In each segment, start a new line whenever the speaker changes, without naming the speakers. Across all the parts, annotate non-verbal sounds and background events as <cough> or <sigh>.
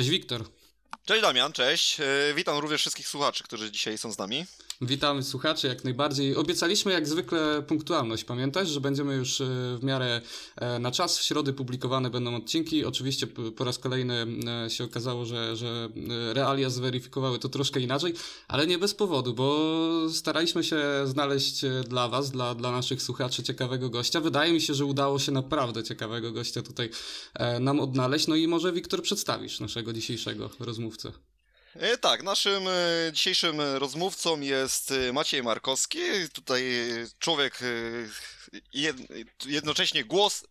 Cześć Wiktor.
Cześć Damian, cześć. E, witam również wszystkich słuchaczy, którzy dzisiaj są z nami.
Witamy słuchaczy jak najbardziej. Obiecaliśmy jak zwykle punktualność. Pamiętasz, że będziemy już e, w miarę e, na czas. W środę publikowane będą odcinki. Oczywiście po raz kolejny się okazało, że, że realia zweryfikowały to troszkę inaczej, ale nie bez powodu, bo staraliśmy się znaleźć dla Was, dla, dla naszych słuchaczy ciekawego gościa. Wydaje mi się, że udało się naprawdę ciekawego gościa tutaj nam odnaleźć. No i może Wiktor przedstawisz naszego dzisiejszego rozmówcę.
E, tak, naszym e, dzisiejszym rozmówcą jest e, Maciej Markowski. Tutaj człowiek jednocześnie głos,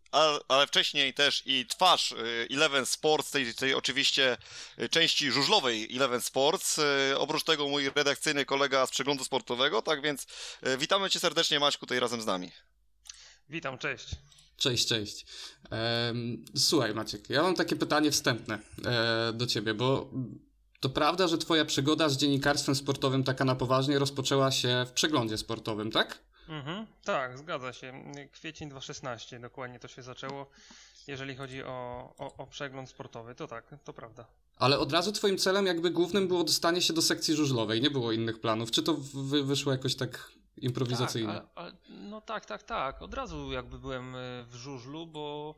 ale wcześniej też i twarz Eleven Sports, tej, tej oczywiście części żużlowej Eleven Sports. Oprócz tego mój redakcyjny kolega z przeglądu sportowego, tak więc witamy cię serdecznie Maćku tutaj razem z nami.
Witam, cześć.
Cześć, cześć. Słuchaj Maciek, ja mam takie pytanie wstępne do ciebie, bo to prawda, że twoja przygoda z dziennikarstwem sportowym taka na poważnie rozpoczęła się w przeglądzie sportowym, tak?
Mhm, tak, zgadza się. Kwiecień 2016 dokładnie to się zaczęło. Jeżeli chodzi o, o, o, przegląd sportowy, to tak, to prawda.
Ale od razu twoim celem jakby głównym było dostanie się do sekcji żużlowej, nie było innych planów. Czy to wy, wyszło jakoś tak improwizacyjnie? Tak,
a, a, no tak, tak, tak. Od razu jakby byłem e, w żużlu, bo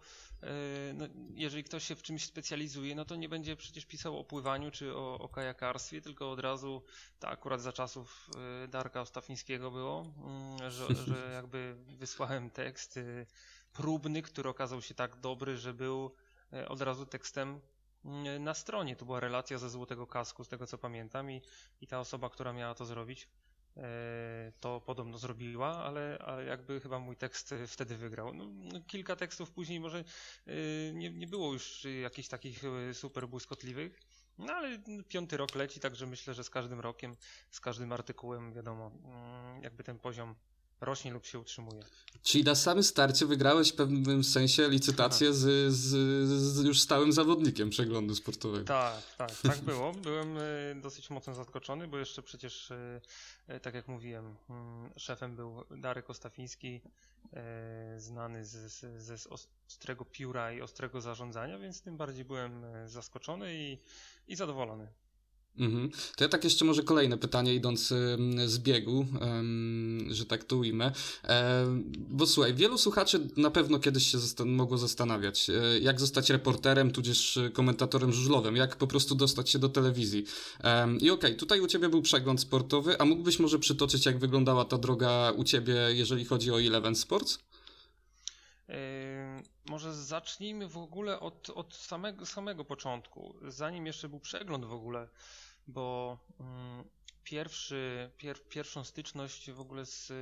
no, jeżeli ktoś się w czymś specjalizuje, no to nie będzie przecież pisał o pływaniu czy o, o kajakarstwie, tylko od razu, tak akurat za czasów e, Darka Ostafińskiego było, mm, że, <laughs> że jakby wysłałem tekst e, próbny, który okazał się tak dobry, że był od razu tekstem mm, na stronie. To była relacja ze Złotego Kasku, z tego co pamiętam i, i ta osoba, która miała to zrobić, E, to podobno zrobiła, ale, ale jakby chyba mój tekst wtedy wygrał. No, no, kilka tekstów później może e, nie, nie było już jakichś takich e, super błyskotliwych, no ale piąty rok leci, także myślę, że z każdym rokiem, z każdym artykułem, wiadomo, mm, jakby ten poziom rośnie lub się utrzymuje.
Czyli na samym starcie wygrałeś w pewnym sensie licytację z, z, z, już stałym zawodnikiem przeglądu sportowego.
Tak, tak, tak <laughs> było. Byłem e, dosyć mocno zaskoczony, bo jeszcze przecież, e, e, tak jak mówiłem, mm, szefem był Darek Ostafiński, znany z, z, ze ostrego pióra i ostrego zarządzania, więc tym bardziej byłem zaskoczony i, i zadowolony.
Mhm. To ja tak jeszcze może kolejne pytanie idąc z biegu, że tak to ujmę. bo słuchaj, wielu słuchaczy na pewno kiedyś się zastan mogło zastanawiać, e, jak zostać reporterem, tudzież komentatorem żużlowym, jak po prostu dostać się do telewizji. I okej, okay, tutaj u ciebie był przegląd sportowy, a mógłbyś może przytoczyć, jak wyglądała ta droga u ciebie, jeżeli chodzi o Eleven Sports?
Może zacznijmy w ogóle od, od samego, samego początku, zanim jeszcze był przegląd w ogóle bo mm, pierwszy, pier, pierwszą styczność w ogóle z,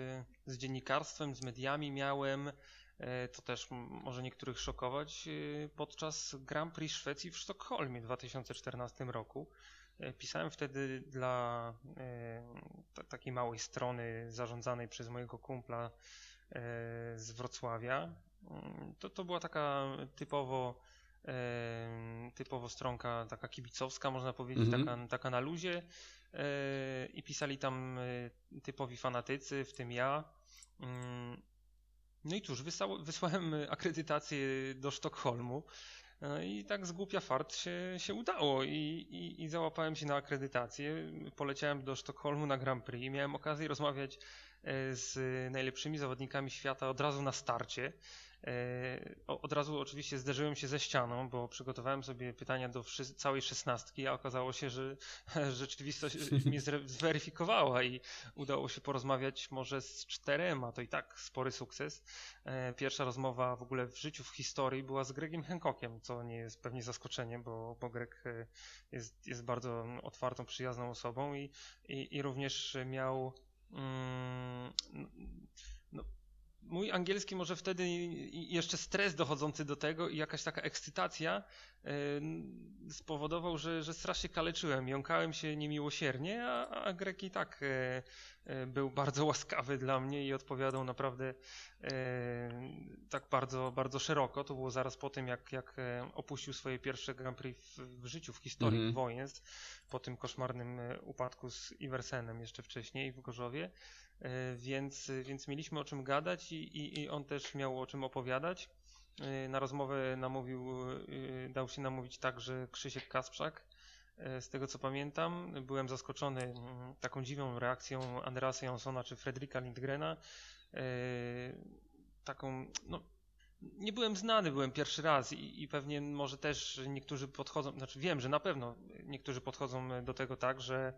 z dziennikarstwem, z mediami miałem, e, to też może niektórych szokować, e, podczas Grand Prix Szwecji w Sztokholmie w 2014 roku. E, pisałem wtedy dla takiej małej strony zarządzanej przez mojego kumpla z Wrocławia. Mm, to, to była taka typowo typowo stronka taka kibicowska, można powiedzieć, mhm. taka, taka na luzie e, i pisali tam e, typowi fanatycy, w tym ja. Mm, no i cóż, <laughs> wysłałem akredytację do Sztokholmu no i tak z głupia fart się, się udało I, i, i załapałem się na akredytację. Poleciałem do Sztokholmu na Grand Prix. Miałem okazję rozmawiać e, z najlepszymi zawodnikami świata od razu na starcie. E, od razu oczywiście zderzyłem się ze ścianą, bo przygotowałem sobie pytania do całej szesnastki, a okazało się, że <laughs> rzeczywistość mnie zweryfikowała i udało się porozmawiać może z czterema, to i tak spory sukces. E, pierwsza rozmowa w ogóle w życiu, w historii była z Gregiem Hancockiem, co nie jest pewnie zaskoczeniem, bo, bo Greg e, jest, jest bardzo otwartą, przyjazną osobą i, i, i również miał mm, mój angielski może wtedy jeszcze stres dochodzący do tego i jakaś taka ekscytacja yy, spowodował, że, że strasznie kaleczyłem, jąkałem się niemiłosiernie, a, a Grek i tak yy, był bardzo <laughs> łaskawy dla mnie i odpowiadał naprawdę tak bardzo, bardzo szeroko. To było zaraz po tym, jak, jak opuścił swoje pierwsze Grand Prix w, w życiu, w historii mm -hmm. po tym koszmarnym upadku z Iversenem jeszcze wcześniej w Gorzowie. E, więc, więc mieliśmy o czym gadać i, i, i on też miał o czym opowiadać. Na rozmowę namówił, dał się namówić także Krzysiek Kasprzak. Z tego co pamiętam, byłem zaskoczony mm, taką dziwną reakcją Andreasa Janssona czy Fredrika Lindgrena. Taką, no, nie byłem znany, byłem pierwszy raz i, i, pewnie może też niektórzy podchodzą, znaczy wiem, że na pewno niektórzy podchodzą do tego tak, że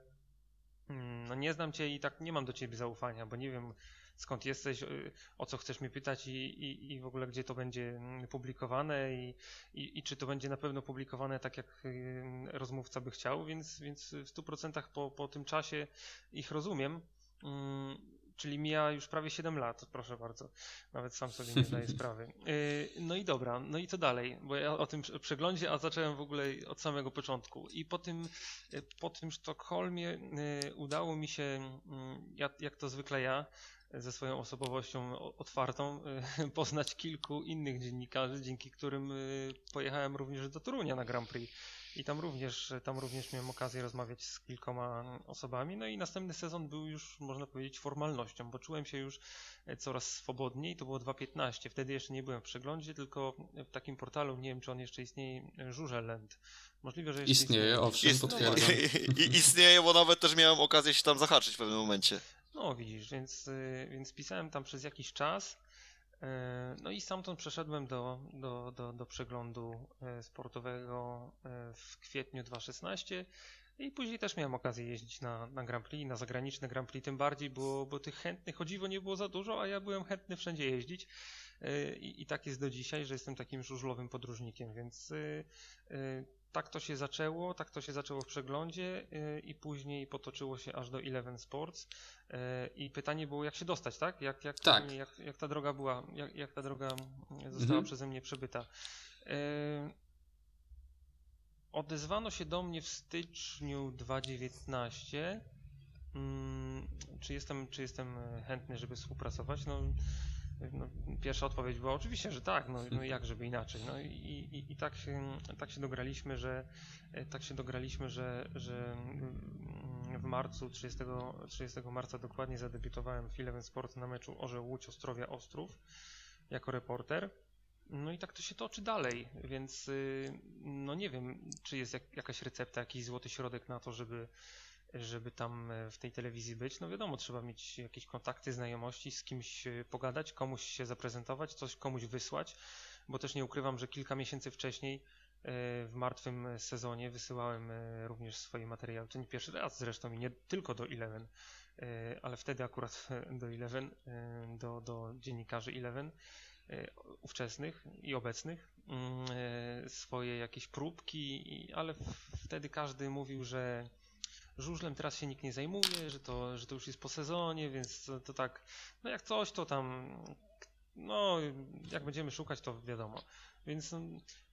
no nie znam cię i tak nie mam do ciebie zaufania, bo nie wiem skąd jesteś, y, o co chcesz mnie pytać i, i, i w ogóle gdzie to będzie mm, publikowane i, i, czy to będzie na pewno publikowane tak jak y, rozmówca by chciał, więc, więc w 100% po, po tym czasie ich rozumiem. Czyli mija już prawie 7 lat, proszę bardzo. Nawet sam sobie nie zdaję <laughs> sprawy. Y, no i dobra, no i co dalej? Bo ja o tym przeglądzie, a zacząłem w ogóle od samego początku. I po tym, y, po tym Sztokholmie y, udało mi się, mm, jak, jak to zwykle ja, ze swoją osobowością otwartą, <laughs> poznać kilku innych dziennikarzy, dzięki którym pojechałem również do Torunia na Grand Prix. I tam również, tam również miałem okazję rozmawiać z kilkoma osobami. No i następny sezon był już, można powiedzieć, formalnością, bo czułem się już e, coraz swobodniej. To było 2.15. Wtedy jeszcze nie byłem w przeglądzie, tylko w takim portalu, nie wiem czy on jeszcze istnieje, Żurzelend.
Możliwe, że jeszcze istnieje. Istnieje, owszem, Ist potwierdzam. <laughs>
Istnieje, bo nawet też miałem okazję się tam zahaczyć w pewnym momencie.
No widzisz, więc, e, więc pisałem tam przez jakiś czas. E, no i stamtąd przeszedłem do, do, do, do przeglądu e, sportowego e, w kwietniu 2016 i później też miałem okazję jeździć na, na Grand Prix, na zagraniczne Grand Prix tym bardziej, bo, bo tych chętnych o dziwo nie było za dużo, a ja byłem chętny wszędzie jeździć. I, I tak jest do dzisiaj, że jestem takim żużlowym podróżnikiem, więc tak to się zaczęło, tak to się zaczęło w przeglądzie yy, i później potoczyło się aż do Eleven Sports. Yy, I pytanie było, jak się dostać, tak? Jak, jak, tak. jak, jak ta droga była, jak, jak ta droga została mhm. przeze mnie przebyta. Yy, odezwano się do mnie w styczniu 2019. Mm, czy jestem, czy jestem chętny, żeby współpracować? No, no, pierwsza odpowiedź była oczywiście, że tak, no, no jak żeby inaczej. No i, i, i tak, się, tak się dograliśmy, że tak się dograliśmy, że, że w marcu, 30, 30 marca dokładnie zadebiutowałem w Eleven Sport na meczu Orzeł Łódź Ostrowia Ostrów jako reporter. No i tak to się toczy dalej, więc y, no nie wiem, czy jest jak, jakaś recepta, jakiś złoty środek na to, żeby żeby tam e, w tej telewizji być, no wiadomo, trzeba mieć jakieś kontakty, znajomości, z kimś e, pogadać, komuś się zaprezentować, coś komuś wysłać, bo też nie ukrywam, że kilka miesięcy wcześniej e, w martwym sezonie wysyłałem również swoje materiały. To nie pierwszy raz zresztą i nie tylko do Eleven, ale wtedy akurat <laughs> do Eleven, do, do dziennikarzy Eleven ówczesnych i obecnych mm, swoje jakieś próbki, ale wtedy każdy mówił, że żużlem teraz się nikt nie zajmuje, że to, że to już jest po sezonie, więc to, to tak, no jak coś, to tam, no jak będziemy szukać, to wiadomo. Więc no,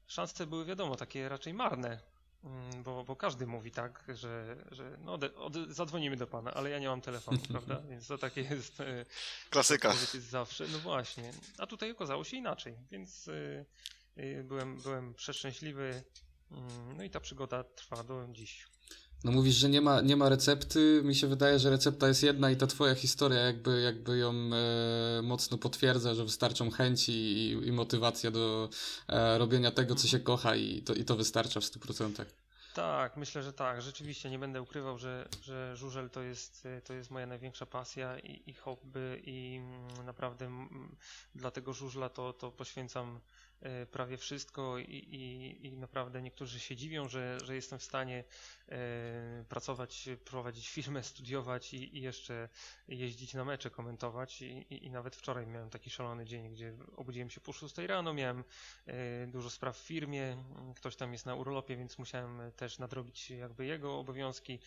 szanse były wiadomo, takie raczej marne, mm, bo, bo każdy mówi tak, że, że no ode, ode, zadzwonimy do pana, ale ja nie mam telefonu, <laughs> prawda? Więc to takie jest. E,
Klasyka.
Jest zawsze, no właśnie. A tutaj okazało się inaczej, więc yy, yy, byłem, byłem przeszczęśliwy. Yy, no i ta przygoda trwa do dziś.
No mówisz, że nie ma, nie ma recepty. Mi się wydaje, że recepta jest jedna i ta twoja historia jakby, jakby ją e, mocno potwierdza, że wystarczą chęci i, i motywacja do e, robienia tego, co się kocha i to, i to wystarcza w 100%.
Tak, myślę, że tak. Rzeczywiście nie będę ukrywał, że, że żużel to jest, to jest moja największa pasja i, i hobby i mm, naprawdę mm, dla tego żużla to, to poświęcam E, prawie wszystko i, i, i, naprawdę niektórzy się dziwią, że, że jestem w stanie e, pracować, prowadzić firmę, studiować i, i jeszcze jeździć na mecze, komentować. I, i, nawet wczoraj miałem taki szalony dzień, gdzie obudziłem się po 6 rano, miałem e, dużo spraw w firmie, ktoś tam jest na urlopie, więc musiałem też nadrobić jakby jego obowiązki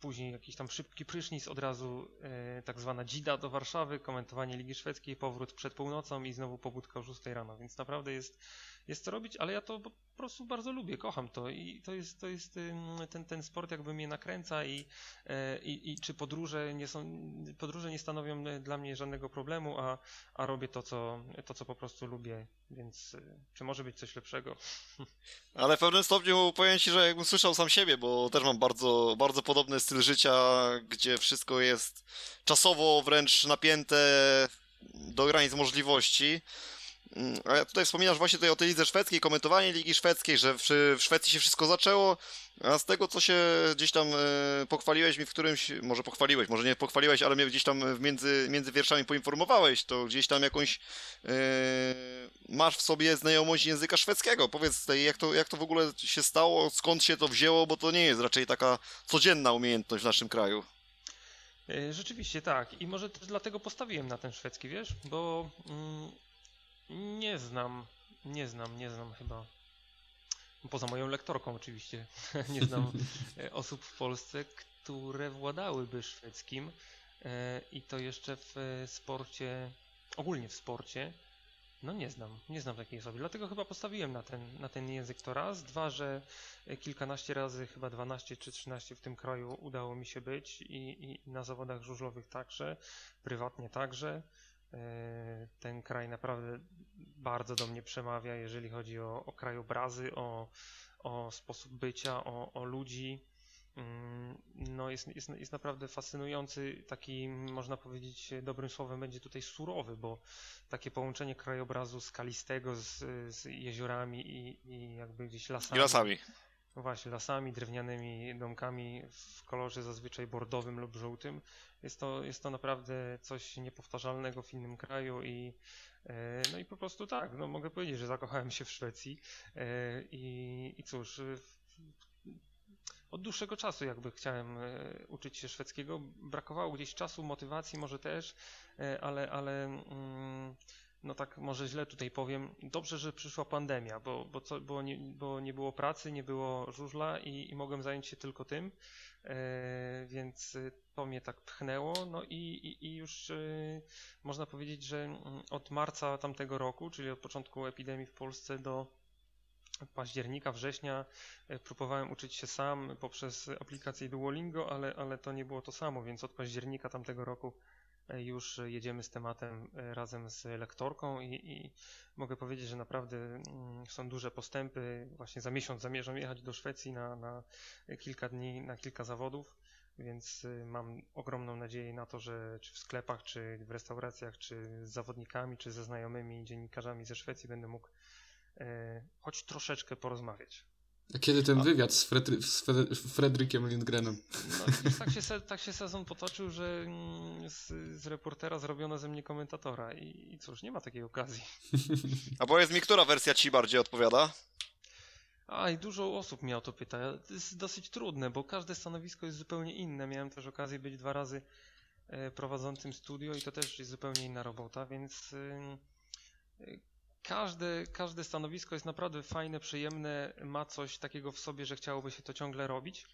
Później jakiś tam szybki prysznic, od razu e, tak zwana dzida do Warszawy, komentowanie Ligi Szwedzkiej, powrót przed północą i znowu pobudka o 6 rano, więc naprawdę jest, jest co robić, ale ja to po prostu bardzo lubię, kocham to i to jest, to jest ten, ten sport jakby mnie nakręca i, e, i, i czy podróże nie są, podróże nie stanowią dla mnie żadnego problemu, a, a robię to co, to, co po prostu lubię, więc e, czy może być coś lepszego? <laughs>
Ale w pewnym stopniu powiem Ci, że jakbym słyszał sam siebie, bo też mam bardzo, bardzo podobny styl życia, gdzie wszystko jest czasowo wręcz napięte, do granic możliwości. Mm, A tutaj wspominasz właśnie tutaj o tej lidze szwedzkiej, komentowanie Ligi Szwedzkiej, że w, Szwecji się wszystko zaczęło, a z tego co się gdzieś tam e, pochwaliłeś mi w którymś, może pochwaliłeś, może nie pochwaliłeś, ale mnie gdzieś tam między, między wierszami poinformowałeś, to gdzieś tam jakąś e, masz w sobie znajomość języka szwedzkiego. Powiedz tutaj, jak to, jak to w ogóle się stało, skąd się to wzięło, bo to nie jest raczej taka codzienna umiejętność w naszym kraju.
E, Rzeczywiście tak. I może też dlatego postawiłem na ten szwedzki, wiesz? Bo mm, nie znam, nie znam, nie znam chyba. Poza moją lektorką oczywiście. <laughs> nie znam e, osób w Polsce, które władałyby szwedzkim. E, I to jeszcze w e, sporcie, ogólnie w sporcie. No nie znam, nie znam takiej osoby. Dlatego chyba postawiłem na ten, na ten język to raz. Dwa, że kilkanaście razy, chyba 12 czy 13 w tym kraju udało mi się być i, i na zawodach żużlowych także, prywatnie także. E, Ten kraj naprawdę bardzo do mnie przemawia, jeżeli chodzi o, o krajobrazy, o, o sposób bycia, o, o ludzi. Mm, No jest, jest, jest naprawdę fascynujący, taki można powiedzieć dobrym słowem będzie tutaj surowy, bo takie połączenie krajobrazu skalistego z, z jeziorami i, i jakby gdzieś
I
lasami. No właśnie, lasami, drewnianymi domkami w kolorze zazwyczaj bordowym lub żółtym. Jest to, jest to naprawdę coś niepowtarzalnego w innym kraju i e, no i po prostu tak, no mogę powiedzieć, że zakochałem się w Szwecji e, i, i cóż, e, od dłuższego czasu jakby chciałem uczyć się szwedzkiego. Brakowało gdzieś czasu, motywacji może też, ale, ale mm, no tak może źle tutaj powiem. Dobrze, że przyszła pandemia, bo, bo, co, bo, nie, bo nie było pracy, nie było żużla i, i mogłem zająć się tylko tym, e, więc to mnie tak pchnęło. No i, i, i już e, można powiedzieć, że mm, od marca tamtego roku, czyli od początku epidemii w Polsce do października, września e, próbowałem uczyć się sam poprzez aplikację Duolingo, ale, ale to nie było to samo, więc od października tamtego roku już jedziemy z tematem e, razem z lektorką i, i mogę powiedzieć, że naprawdę mm, są duże postępy. Właśnie za miesiąc zamierzam jechać do Szwecji na, na kilka dni, na kilka zawodów, więc y, mam ogromną nadzieję na to, że czy w sklepach, czy w restauracjach, czy z zawodnikami, czy ze znajomymi dziennikarzami ze Szwecji będę mógł e, choć troszeczkę porozmawiać.
A kiedy ten wywiad z, Fredry- z Fre- Fredrykiem Lindgrenem?
No, tak, się, se- tak się sezon potoczył, że mm, z, z reportera zrobiono ze mnie komentatora i, i cóż, nie ma takiej okazji.
A powiedz mi, która wersja ci bardziej odpowiada?
A i dużo osób mnie o to pyta. To jest dosyć trudne, bo każde stanowisko jest zupełnie inne. Miałem też okazję być dwa razy e, prowadzącym studio i to też jest zupełnie inna robota, więc każde, każde stanowisko jest naprawdę fajne, przyjemne, ma coś takiego w sobie, że chciałoby się to ciągle robić.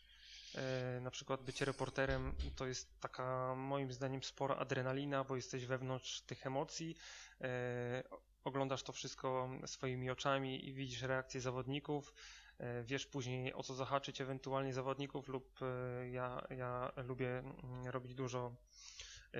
E, Na przykład bycie reporterem to jest taka moim zdaniem spora adrenalina, bo jesteś wewnątrz tych emocji, e, oglądasz to wszystko swoimi oczami i widzisz reakcje zawodników, e, wiesz później o co zahaczyć ewentualnie zawodników lub ja, ja lubię mm, robić dużo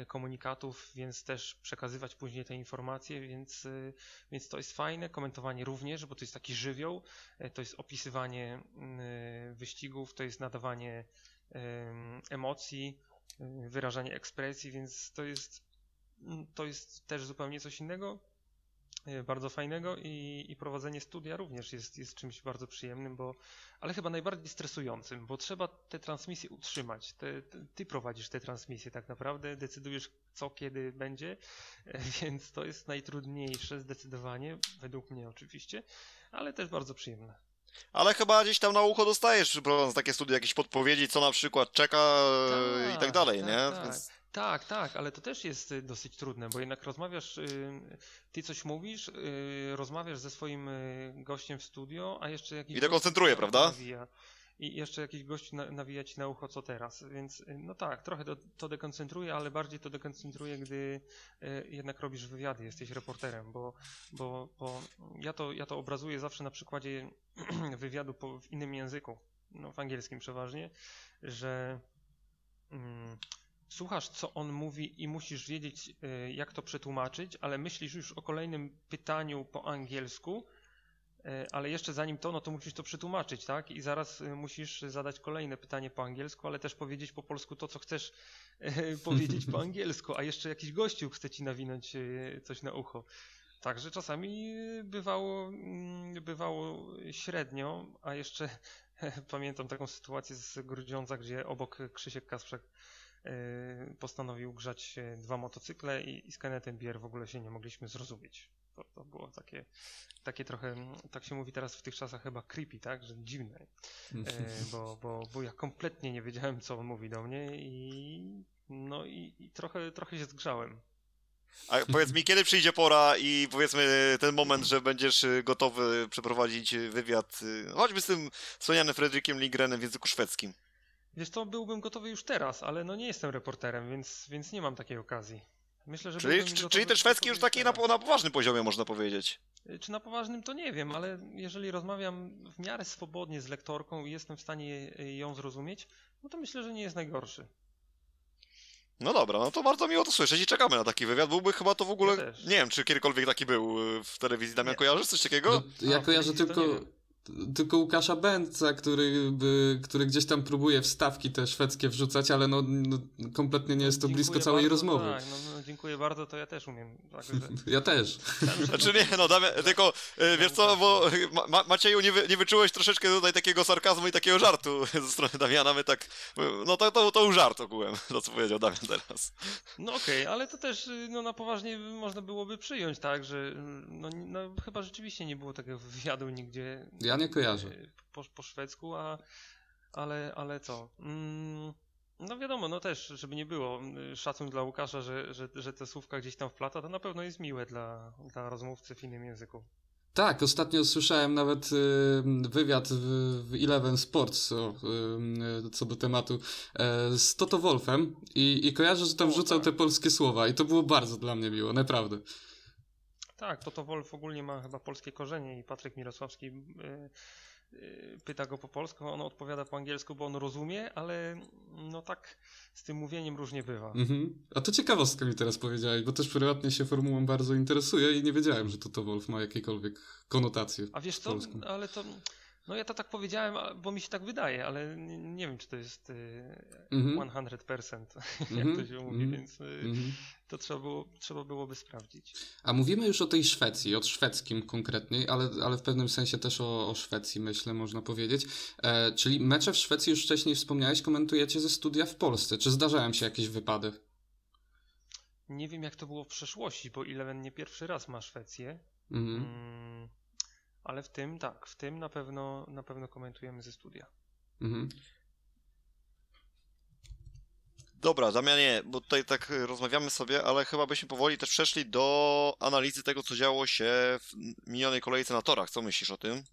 komunikatów, więc też przekazywać później te informacje, więc, e, więc to jest fajne, komentowanie również, bo to jest taki żywioł, e, to jest opisywanie e, wyścigów, to jest nadawanie em, emocji, e, wyrażanie ekspresji, więc to jest, to jest też zupełnie coś innego, e, bardzo fajnego i, i prowadzenie studia również jest, jest czymś bardzo przyjemnym, bo, ale chyba najbardziej stresującym, bo trzeba te transmisje utrzymać. Te, te, ty prowadzisz te transmisje tak naprawdę, decydujesz co kiedy będzie, e, <laughs> więc to jest najtrudniejsze zdecydowanie, według mnie oczywiście, ale też bardzo przyjemne.
Ale chyba gdzieś tam na ucho dostajesz, prowadząc takie studia, jakieś podpowiedzi, co na przykład czeka e, i tak dalej,
tak,
nie?
Tak,
Więc...
tak, tak, ale to też jest y, dosyć trudne, bo jednak rozmawiasz, y, ty coś mówisz, y, rozmawiasz ze swoim gościem w studio, a jeszcze jakiś
I to koncentruje, prawda?
Nawija. I jeszcze jakiś gość na, nawija ci na ucho, co teraz, więc no tak, trochę to, to dekoncentruje, ale bardziej to dekoncentruje, gdy jednak robisz wywiady, jesteś reporterem, bo, bo, bo ja, to, ja to obrazuję zawsze na przykładzie <clears throat> wywiadu po, w innym języku, no w angielskim przeważnie, że mm, słuchasz, co on mówi i musisz wiedzieć, y, jak to przetłumaczyć, ale myślisz już o kolejnym pytaniu po angielsku, E, ale jeszcze zanim to, no to musisz to przetłumaczyć, tak? I zaraz e, musisz zadać kolejne pytanie po angielsku, ale też powiedzieć po polsku to, co chcesz <laughs> powiedzieć po angielsku, a jeszcze jakiś gościu chce ci nawinąć coś na ucho. Także czasami bywało, mm, bywało średnio, a jeszcze <laughs> pamiętam taką sytuację z Grudziądza, gdzie obok Krzysiek Kasprzak postanowił grzać dwa motocykle i, i z Kennethem Bier w ogóle się nie mogliśmy zrozumieć. To, to było takie, takie trochę, tak się mówi teraz w tych czasach chyba creepy, tak? Że dziwne. E, bo, bo, bo ja kompletnie nie wiedziałem, co on mówi do mnie i no i, i trochę, trochę się zgrzałem.
A powiedz mi, kiedy przyjdzie pora i powiedzmy ten moment, że będziesz y, gotowy przeprowadzić wywiad, y, choćby z tym wspomnianym Fredrikiem Ligrenem w języku szwedzkim?
Wiesz to byłbym gotowy już teraz, ale no nie jestem reporterem, więc, więc nie mam takiej okazji. Myślę, że
czyli, czy, czyli ten szwedzki już taki na, na poważnym poziomie, można powiedzieć.
Y, czy na poważnym to nie wiem, ale jeżeli rozmawiam w miarę swobodnie z lektorką i jestem w stanie ją zrozumieć, no to myślę, że nie jest najgorszy.
No dobra, no to bardzo miło to słyszeć i czekamy na taki wywiad. Byłby chyba to w ogóle. Ja nie wiem, czy kiedykolwiek taki był y, w telewizji. Damian, nie. kojarzysz coś takiego?
No, ja kojarzę tylko tylko Łukasza Bęca, który, by, który gdzieś tam próbuje wstawki te szwedzkie wrzucać, ale no, no kompletnie nie jest to blisko całej
bardzo,
rozmowy.
Tak, no, no, dziękuję bardzo, to ja też umiem. Także... <laughs>
Ja też.
Znaczy nie, no Damian, tylko e, wiesz co, bo Ma Macieju nie, wy, nie wyczułeś troszeczkę tutaj takiego sarkazmu i takiego żartu <laughs> ze strony Damiana, my tak, no to, to, to był żart ogółem, <laughs> to co powiedział Damian teraz.
No okej, okay, ale to też no, na poważnie można byłoby przyjąć, tak, że no, no chyba rzeczywiście nie było takiego wywiadu nigdzie.
Ja nie kojarzę.
Po, po szwedzku, a, ale, ale co? Mm, no wiadomo, no też, żeby nie było, szacun dla Łukasza, że, że, że te słówka gdzieś tam wplata, to na pewno jest miłe dla, dla rozmówcy w innym języku.
Tak, ostatnio słyszałem nawet y, wywiad w, Eleven Sports o, y, co do tematu y, z Toto Wolfem i, i kojarzę, że tam wrzucał tak. te polskie słowa i to było bardzo dla mnie miło, naprawdę.
Tak, Toto Wolf ogólnie ma chyba polskie korzenie i Patryk Mirosławski y, y, pyta go po polsku, on odpowiada po angielsku, bo on rozumie, ale no tak z tym mówieniem różnie bywa. Mhm.
A to ciekawostka mi teraz powiedziałeś, bo też prywatnie się formułą bardzo interesuję i nie wiedziałem, że Toto Wolf ma jakiekolwiek konotacje.
A wiesz to, ale to no ja to tak powiedziałem, bo mi się tak wydaje, ale nie, nie wiem, czy to jest mm -hmm. 100%, jak mm -hmm. to się mówi, mm -hmm. więc mm -hmm. to trzeba, było, trzeba byłoby sprawdzić.
A mówimy już o tej Szwecji, o szwedzkim konkretnie, ale, ale w pewnym sensie też o, o Szwecji, myślę, można powiedzieć. E, czyli mecze w Szwecji już wcześniej wspomniałeś, komentujecie ze studia w Polsce. Czy zdarzałem się jakieś wypady?
Nie wiem, jak to było w przeszłości, bo Eleven nie pierwszy raz ma Szwecję. Mhm. Mm ale w tym tak, w tym na pewno, na pewno komentujemy ze studia. Mhm.
Dobra, Damianie, bo tutaj tak rozmawiamy sobie, ale chyba byśmy powoli też przeszli do analizy tego, co działo się w minionej kolejce na torach. Co myślisz o tym?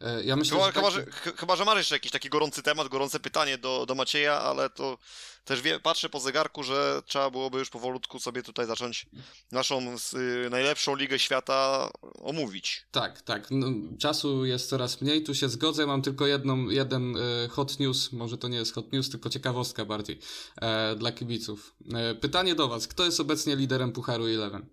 E, ja myślę,
chyba,
że,
chyba, że, chyba, że masz jeszcze jakiś taki gorący temat, gorące pytanie do, do Macieja, ale to też wie, patrzę po zegarku, że trzeba byłoby już powolutku sobie tutaj zacząć naszą y, najlepszą ligę świata omówić.
Tak, tak. No, czasu jest coraz mniej, tu się zgodzę. Mam tylko jedną, jeden y, hot news, może to nie jest hot news, tylko ciekawostka bardziej e, dla kibiców. E, pytanie do Was. Kto jest obecnie liderem Pucharu Eleven?